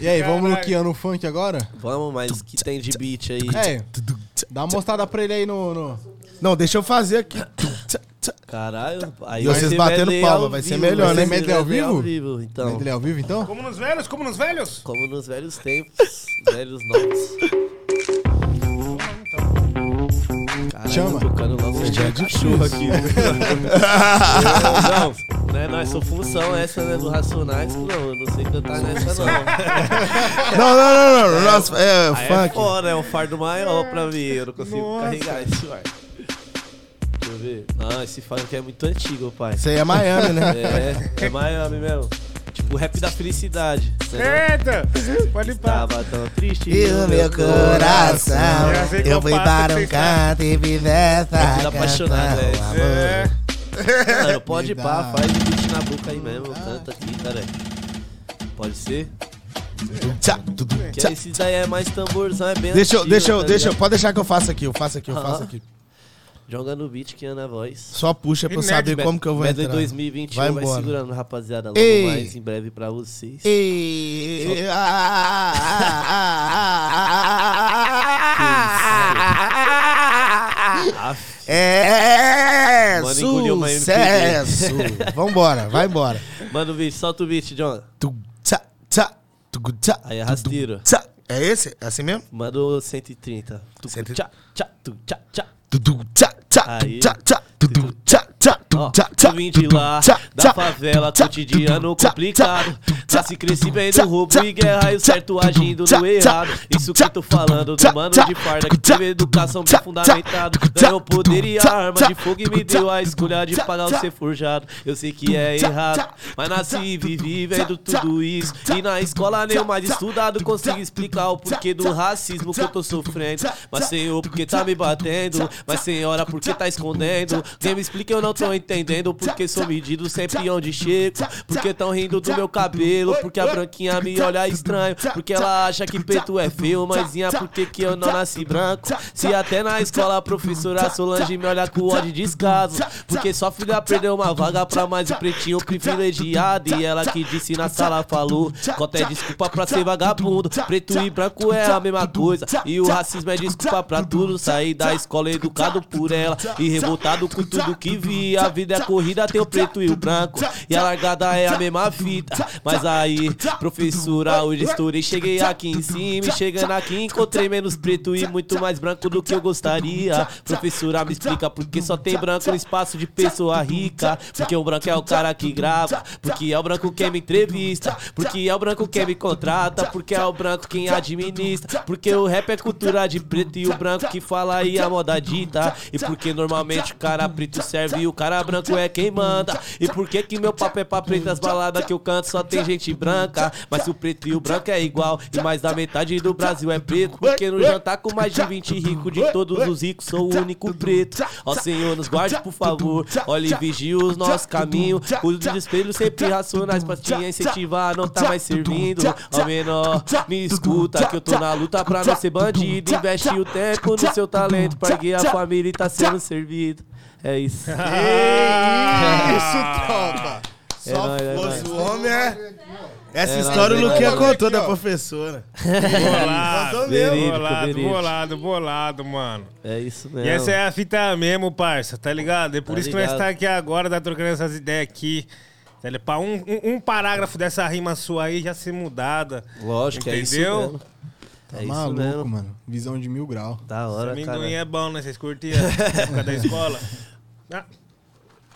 E aí, vamos no
Caralho.
que? No funk agora?
Vamos, mas o que tem de beat aí?
É, dá uma mostrada pra ele aí no... no...
Não, deixa eu fazer aqui.
Caralho, aí
E
vai
vocês
ser
batendo
medley
palma,
ao
vai ser
vivo,
melhor, né?
ser
Medley ao vivo?
vivo, então.
Ele é ao vivo, então?
Como nos velhos? Como nos velhos?
Como nos velhos tempos, velhos novos. Caralho,
Chama.
tocando
Hoje é
cachorro aqui. não, não é nós, sou função essa, né, do Racionais. Não, eu não sei cantar nessa, não.
Não, não, não, não. Nossa, é
Aí é
funk.
fora, é um fardo maior pra mim. Eu não consigo carregar esse ar. Deixa eu ver. Ah, esse funk é muito antigo, pai.
Isso aí é Miami, né?
É, é Miami mesmo. Tipo, rap da felicidade.
Eita! Pode ir pra.
Tava tão triste.
E o meu coração,
Eu
fui para um
vocês
canto e fiz essa
apaixonado, é.
amor.
É.
Mano, pode ir pá, faz o beat na boca aí mesmo. Canta aqui, cara. Pode ser?
Tudo,
Que
tchá.
esse daí é mais tamborzão, é bem
Deixa eu,
antigo,
deixa eu,
tá
deixa eu, pode deixar que eu faça aqui, eu faço aqui, eu faço aqui.
Joga no beat que anda a voz.
Só puxa pra eu saber como que eu vou
Medley
entrar.
2021
Vai
vai, segurando, rapaziada. Logo
Ei.
mais em breve pra vocês.
E... ah, ah, ah, ah, É
Mano, engoliu uma
sucesso. Vambora, vai embora.
Manda o beat, solta o beat, John.
Tu, tchá, tchá, tu, tchá,
Aí é rasteiro.
tchá. É esse? É assim mesmo?
Manda o 130. Tu,
Cento e-
tchá, tchá, tu, tchá, tchá.
Tu, tu, tchá, tchá, tchá, tchá, tchá, tchá,
Ó, eu vim de lá, da favela, cotidiano complicado. Nasci, cresci
tchá,
roubo e guerra e o certo agindo no errado. Isso que tô falando do mano de farda que teve educação bem
tchá,
Ganhou poder e
tchá,
arma de fogo e me deu a escolha de pagar o ser forjado. Eu sei que é errado, mas nasci e vivi vendo tudo isso. E na escola nem mais estudado consigo explicar o porquê do racismo que eu tô sofrendo. Mas senhor, porque tá me batendo? Mas senhora, por que tá escondendo? Quem me explica eu não tô entendendo. Porque sou medido sempre onde chego. Porque tão rindo do meu cabelo. Porque a branquinha me olha estranho. Porque ela acha que preto é feio. Mãezinha, por que, eu não nasci branco? Se até na escola a professora Solange me olha com ódio e descaso. Porque sua filha perdeu uma vaga pra mais um pretinho privilegiado. E ela que disse na sala falou: Cota é desculpa pra ser vagabundo. Preto e branco é a mesma coisa. E o racismo é desculpa pra tudo. Saí da escola educado por ela. E revoltado com tudo que vi. Vida é corrida, tem o preto e o branco. E a largada é a mesma fita. Mas aí, professora, hoje estourei. Cheguei aqui em cima. E chegando aqui, encontrei menos preto e muito mais branco do que eu gostaria. Professora, me explica por que só tem branco no espaço de pessoa rica. Porque o branco é o cara que grava. Porque é o branco quem me entrevista. Porque é o branco quem me contrata. Porque é o branco quem administra. Porque o rap é cultura de preto e o branco que fala aí a moda dita. E porque normalmente o cara preto serve e o cara branco é quem manda. E por que que meu papo é pra preto as baladas que eu canto só tem gente branca. Mas se o preto e o branco é igual e mais da metade do Brasil é preto. Porque no jantar com mais de 20 ricos de todos os ricos sou o único preto. Ó Senhor, nos guarde por favor. Olhe e vigie os nossos caminhos. Os espelhos sempre racionais pra te incentivar não tá mais servindo. Ó menor, me escuta que eu tô na luta pra não ser bandido. Investe o tempo no seu talento pra guiar a família e tá sendo servido. É isso.
Isso, tropa.
É nóis, é nóis.
O homem é... Essa
É,
história o
nós-
Luquinha
nós-
contou
aqui,
da professora.
Bolado,
Verídico,
bolado,
verídico.
bolado, bolado, mano.
É isso mesmo.
E essa é a fita mesmo, parça, tá ligado? É por
Tá
isso que nós
ligado.
tá aqui agora, tá trocando essas ideias aqui. Tá ligado? Pra um, um, um parágrafo dessa rima sua aí já ser mudada.
Lógico, é isso
Entendeu?
mesmo. É
Tá
isso
maluco,
mesmo.
mano. Visão de mil grau.
Da hora,
Amendoim
cara.
é bom, né? Vocês curtiam época da escola? Ah.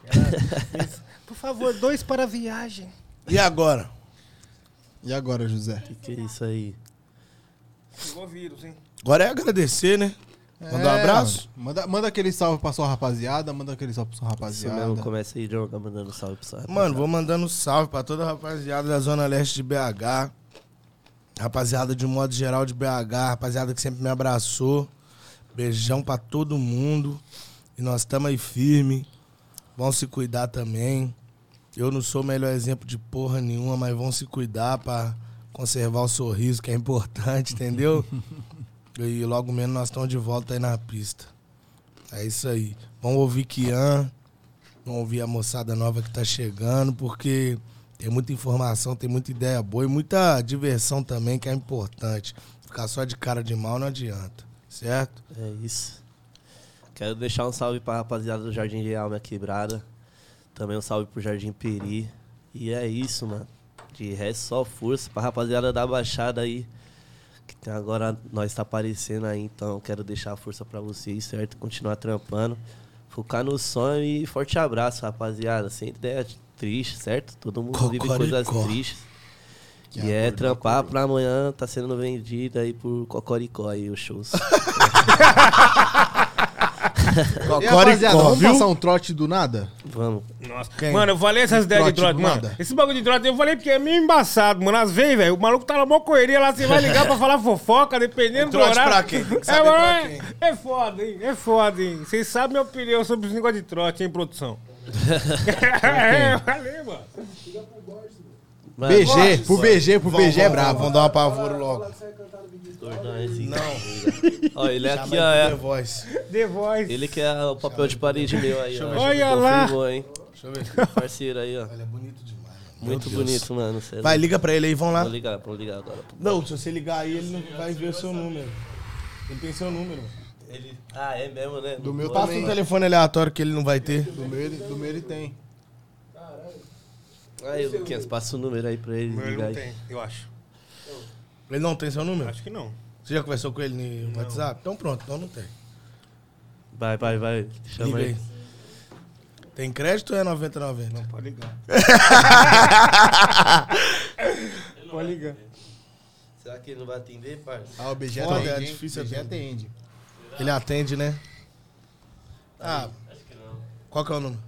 Por favor, dois para a viagem.
E agora?
E agora, José?
Que que é isso aí?
Pegou vírus, hein?
Agora é agradecer, né? Mandar um
É,
abraço?
Manda, manda aquele salve pra sua rapaziada, manda aquele salve pra sua
Isso
rapaziada.
mesmo, começa aí, John, tá mandando salve pra sua
Mano, vou mandando salve pra toda a rapaziada da Zona Leste de BH. Rapaziada, de um modo geral de BH, rapaziada que sempre me abraçou. Beijão pra todo mundo. E nós estamos aí firme. Vão se cuidar também. Eu não sou o melhor exemplo de porra nenhuma, mas vão se cuidar pra conservar o sorriso, que é importante, entendeu? e logo menos nós estamos de volta aí na pista. É isso aí. Vamos ouvir Kian. Vamos ouvir a moçada nova que tá chegando, porque tem muita informação, tem muita ideia boa e muita diversão também, que é importante. Ficar só de cara de mal não adianta, certo?
É isso. Quero deixar um salve pra rapaziada do Jardim Real, minha quebrada. Também um salve pro Jardim Peri. E é isso, mano. De resto, só força pra rapaziada da Baixada aí. Que agora nós tá aparecendo aí, então quero deixar a força pra vocês, certo? Continuar trampando. Focar no sonho e forte abraço, rapaziada. Sem ideia triste, certo? Todo mundo vive coisas tristes. E é trampar pra amanhã tá sendo vendido aí por Cocoricó aí os shows.
E rapaziada, vamos passar um trote do nada?
Vamos.
Nossa.
Quem?
Mano, eu falei essas ideias de
Trote do
mano.
nada.
Esse bagulho de trote eu falei porque é meio embaçado, mano. Às vezes, velho, o maluco tá na maior correria lá, você vai ligar pra falar fofoca, dependendo do
Trote
horário.
pra quem?
É, mano,
pra
é,
quem.
é foda, hein? É foda, hein? Vocês sabem minha opinião sobre esse negócio de trote, hein, produção? é, falei, mano.
Mano,
BG, pro BG, pro BG é
vamos,
brabo.
Vamos dar uma pavoro logo.
Não. Ó, ele é aqui, ó.
pro The
É,
Voice.
The Voice.
ele que é o papel de parede meu aí, ó.
Olha lá.
Confirmou, hein?
Deixa eu ver.
Parceiro aí, ó.
Ele é bonito demais.
Muito
Meu
bonito, mano. É
Vai, liga pra ele aí, vão lá.
Vou ligar, vou ligar agora.
Não, se você ligar aí, ele não vai ver o seu número. Ele tem seu número.
Ele... Ah, é mesmo, né?
Do meu
Passa um telefone aleatório que ele não vai ter.
Do meu, ele- do meu ele tem.
Aí, Luquinhas, passa o número aí pra ele.
Ele
ligar
não
aí.
tem, eu acho.
Ele não tem seu número?
Acho que não.
Você já conversou com ele no WhatsApp? Então pronto, então não tem.
Vai, vai, vai. Chama
Liga
aí.
Tem crédito ou é 90,90?
Não, pode ligar. pode ligar.
Será que ele não vai atender, parça?
Ah, o BG
Foda,
atende,
é difícil
BG
atender.
atende.
Ele atende, né? Ah,
Acho que não.
qual que é o número?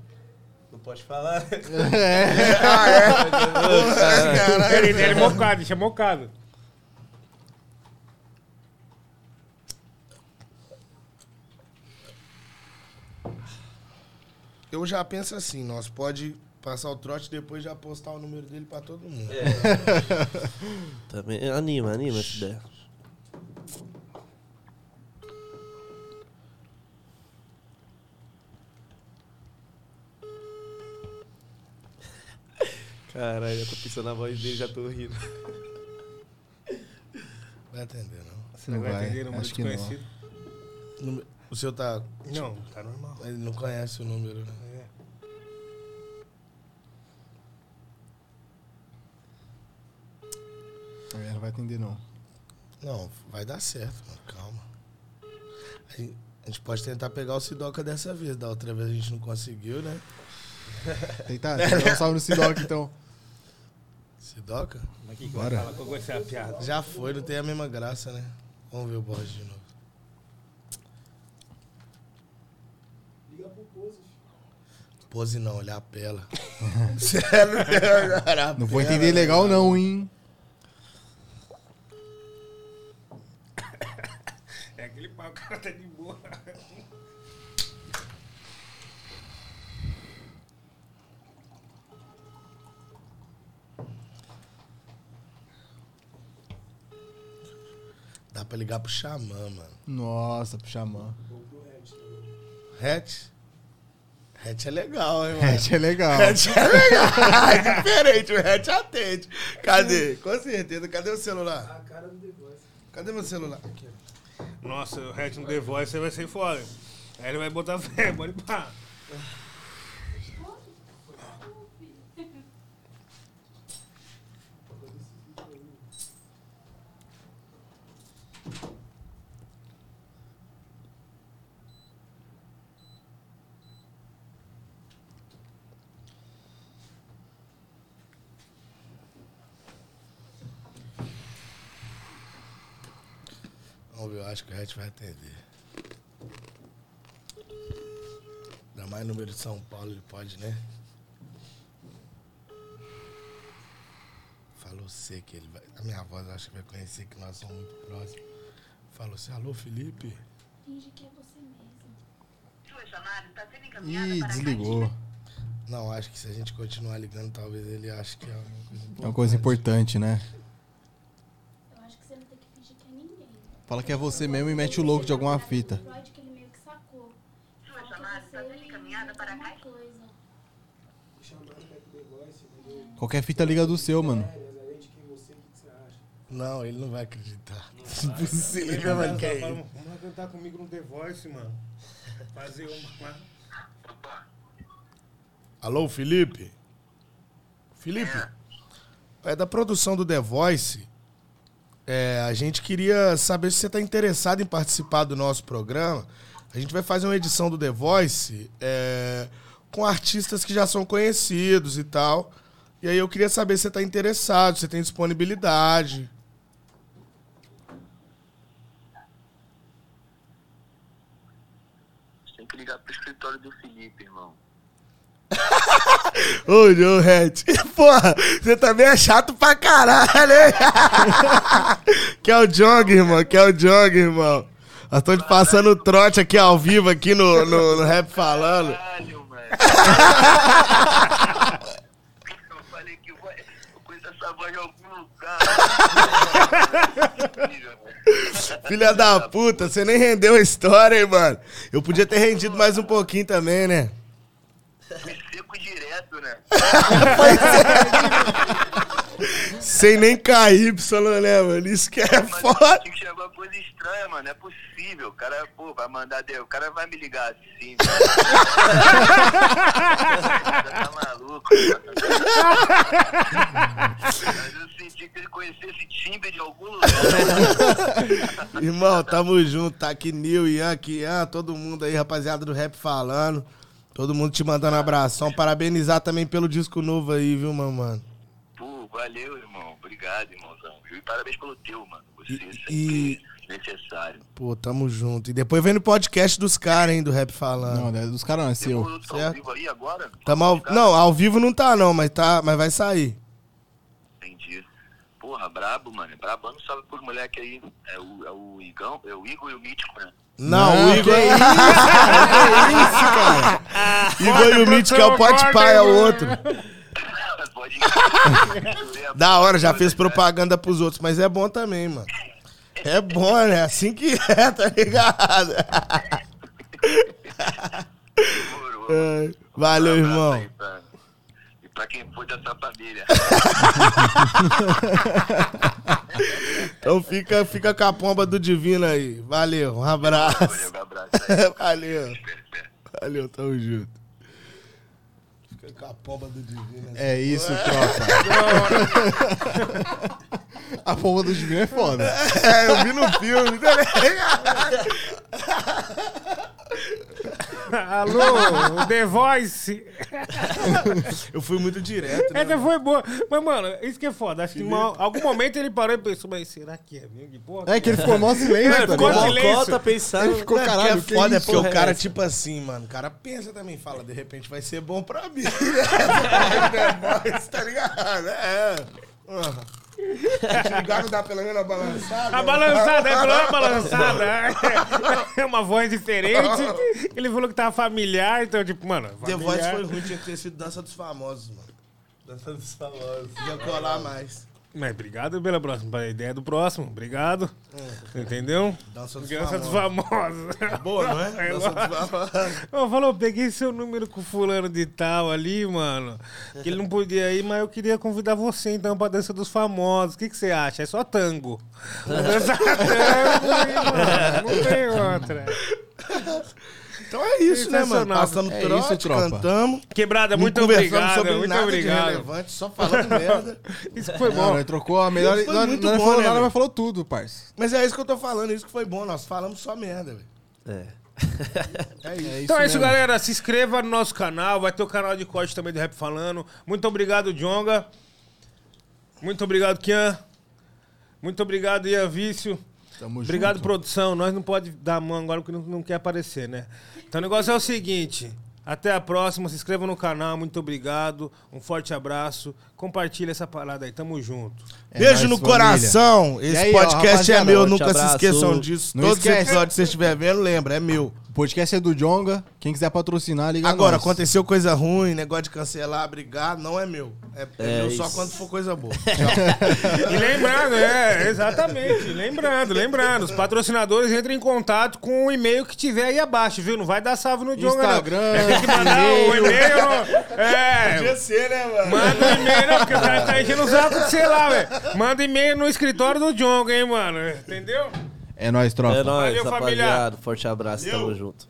Não pode falar.
Ele, ele é mocado, deixa mocado.
Eu já penso assim, nós pode passar o trote e depois já postar o número dele pra todo mundo.
Também anima, anima essa ideia. Caralho, eu tô pensando na voz dele, já tô rindo.
Vai atender, não.
Você
Não
não vai
vai,
entender, número
acho que não.
O seu tá.
Não, tá normal.
Ele não conhece o número, né?
É, não vai atender, não.
Não, vai dar certo, mano. Calma. Aí, A gente pode tentar pegar o Sidoca dessa vez. Da outra vez a gente não conseguiu, né?
Tentar, dá um salve no Sidoc, então.
Sidoca?
Mas que que
Bora.
vai falar? Qual vai ser a piada?
Já foi, não tem a mesma graça, né? Vamos ver o Borges de novo.
Liga pro Pose.
Pose não, ele apela. Sério,
Não vou entender
né?
legal, não, hein?
O cara tá de boa.
Dá pra ligar pro Xamã, mano.
Nossa, pro Xamã.
Hatch? Hatch é legal, hein, mano?
Hatch é legal.
Hatch é legal. É diferente, o Hatch atende. Cadê? Com certeza. Cadê o celular?
A cara do The Voice.
Cadê meu celular? Aqui, ó.
Nossa, o Red no The Voice você vai sair fora. Aí ele vai botar fé, bora e pá.
Vamos ver, eu acho que o Hatch vai atender. Ainda mais número de São Paulo, ele pode, né? Falou você que ele vai. A minha voz acho que vai conhecer que nós somos muito próximos. Falou assim, alô, Felipe?
Finge que é você mesmo.
Sua chamada está sendo encaminhada
Ih,
para
desligou.
Não, acho que se a gente continuar ligando, talvez ele ache que é uma coisa importante.
É uma coisa importante, né?
Eu acho que você não tem que fingir que é ninguém.
Fala que é você mesmo e mete o louco de alguma fita.
Coisa.
Qualquer fita liga do seu, mano.
Não, ele não vai acreditar. Impossível, mano. Que é?
Vamos cantar comigo no The Voice, mano. Fazer uma.
Alô, Felipe? Felipe? É da produção do The Voice. É, a gente queria saber se você está interessado em participar do nosso programa. A gente vai fazer uma edição do The Voice é, com artistas que já são conhecidos e tal. E aí eu queria saber se você está interessado, se você tem disponibilidade.
Tem que ligar pro escritório do Felipe, irmão.
Ô, Joe Red. Porra, você também é chato pra caralho, hein? que é o Jong, irmão. Que é o Jong, irmão. Nós estamos passando o trote aqui ao vivo, aqui no, no, no Rap Falando.
Caralho, mano. eu falei que eu conheço essa voz de algum lugar.
Filha da puta, você nem rendeu a história, hein, mano. Eu podia ter rendido mais um pouquinho também, né?
Fui seco direto, né?
Sem nem KY, né, mano? Isso que é
Mas
foda.
tinha que chegar uma coisa estranha, mano. Não é possível. O cara, pô, vai mandar. de- O cara vai me ligar assim. tá maluco. Mas eu senti que ele conhecia esse timbre de algum lugar.
Irmão, tamo junto. Tá aqui Nil, Ian, Kian, todo mundo aí, rapaziada do Rap Falando. Todo mundo te mandando abração. Parabenizar também pelo disco novo aí, viu, meu mano?
Pô, valeu, irmão. Obrigado, irmãozão. E parabéns pelo teu, mano. Você
E-
sempre
e-
necessário.
Pô, tamo junto. E depois vem no podcast dos caras, hein, do Rap Falando.
Não, é dos caras não, é seu.
Tá ao
certo.
vivo aí agora?
Tamo ao... Não, ao vivo não tá, não, mas, tá, mas vai sair.
Entendi. Porra, brabo, mano. Brabo, não sabe por moleque aí. É o, é o Igão, é o Igor e o Mítico, né?
Não,
Não,
o Igor.
que
Igor e o Mítico é o Pote Pai, é o outro. Da hora, já fez propaganda pros outros, mas é bom também, mano. É bom, né? Assim que é, tá ligado?
Demorou.
É, Valeu, irmão.
Pra quem for dessa família.
Então fica, fica com a pomba do Divino aí. Valeu, um abraço.
Valeu, um abraço aí.
Valeu. Valeu, tamo junto. Fica com a pomba do Divino. assim.
É isso, tropa. A pomba do Divino é foda.
É, eu vi no filme, tá?
Alô, o The Voice.
Eu fui muito direto, né?
Essa foi boa. Mas, mano, isso que é foda. Acho que em algum momento ele parou e pensou, mas será que é mesmo? Que porra?
É que ele ficou mó silêncio, tá
ficou
ligado?
silêncio.
Pensando.
Ele ficou,
é porque
caralho,
é
que
foda, é
isso?
porque o cara,
é
tipo assim, mano, o cara pensa também, fala, de repente vai ser bom pra mim. É, voz, tá ligado? É. Uhum. Se ligar, não dá pelo menos a balançada.
A balançada, é uma balançada. É uma voz diferente. Ele falou que tava familiar, então, tipo, mano.
The
familiar.
Voice foi ruim, tinha que ter sido Dança dos Famosos, mano. Dança dos Famosos. Ia colar mais.
Mas obrigado pela próxima, pela ideia do próximo. Obrigado. Entendeu?
Dança dos
Dança
Famosos. Boa, não é?
É
Dança dos Famosos.
Falou, peguei seu número com fulano de tal ali, mano. Que ele não podia ir, mas eu queria convidar você então pra dança dos famosos. O que, que você acha? É só tango. Vou dançar tango, mano. Não tem outra.
Então é isso, né, mano? Passamos
É
trote,
isso, tropa.
cantamos.
Quebrada,
não
muito obrigado.
sobre
Muito
nada de
obrigado.
relevante, só falando merda.
Isso que foi
Não,
bom.
nós trocou a melhor.
Isso foi
Nós,
muito
nós não
bom,
falou
né,
nada, mas falou tudo, parça.
Mas é isso que eu tô falando, isso que foi bom. Nós falamos só merda, velho.
É.
É isso.
Então é isso,
mesmo.
galera. Se inscreva no nosso canal. Vai ter o canal de corte também do Rap Falando. Muito obrigado, Jonga. Muito obrigado, Kian. Muito obrigado, Ian Vício.
Tamo
Obrigado,
junto.
produção. Nós não pode dar a mão agora porque não, não quer aparecer, né? Então o negócio é o seguinte. Até a próxima. Se inscreva no canal. Muito obrigado. Um forte abraço. Compartilha essa parada aí. Tamo junto.
É
Beijo
nóis,
no
família.
coração. Esse
aí, ó,
podcast é
rapaziada,
meu, nunca se
abraço.
esqueçam disso.
Não
Todos os episódios que você estiver vendo, lembra, é meu.
O podcast é do Jonga. Quem quiser patrocinar, liga
Agora,
nós.
aconteceu coisa ruim, negócio de cancelar, brigar, não é meu. É, é
É
meu só
isso.
quando for coisa boa.
E lembrando, é, exatamente. Lembrando, lembrando. Os patrocinadores entram em contato com o e-mail que tiver aí abaixo, viu? Não vai dar salve no Djonga, não.
Instagram,
É, tem que mandar o e-mail. É.
Podia ser, né, mano?
Manda um e-mail, não, porque o cara tá enchendo o saco de sei lá, velho. Manda e-mail no escritório do Djonga, hein, mano. Entendeu?
É nóis, tropa.
É nóis,
Valeu, família.
rapaziada. Forte abraço, tamo junto.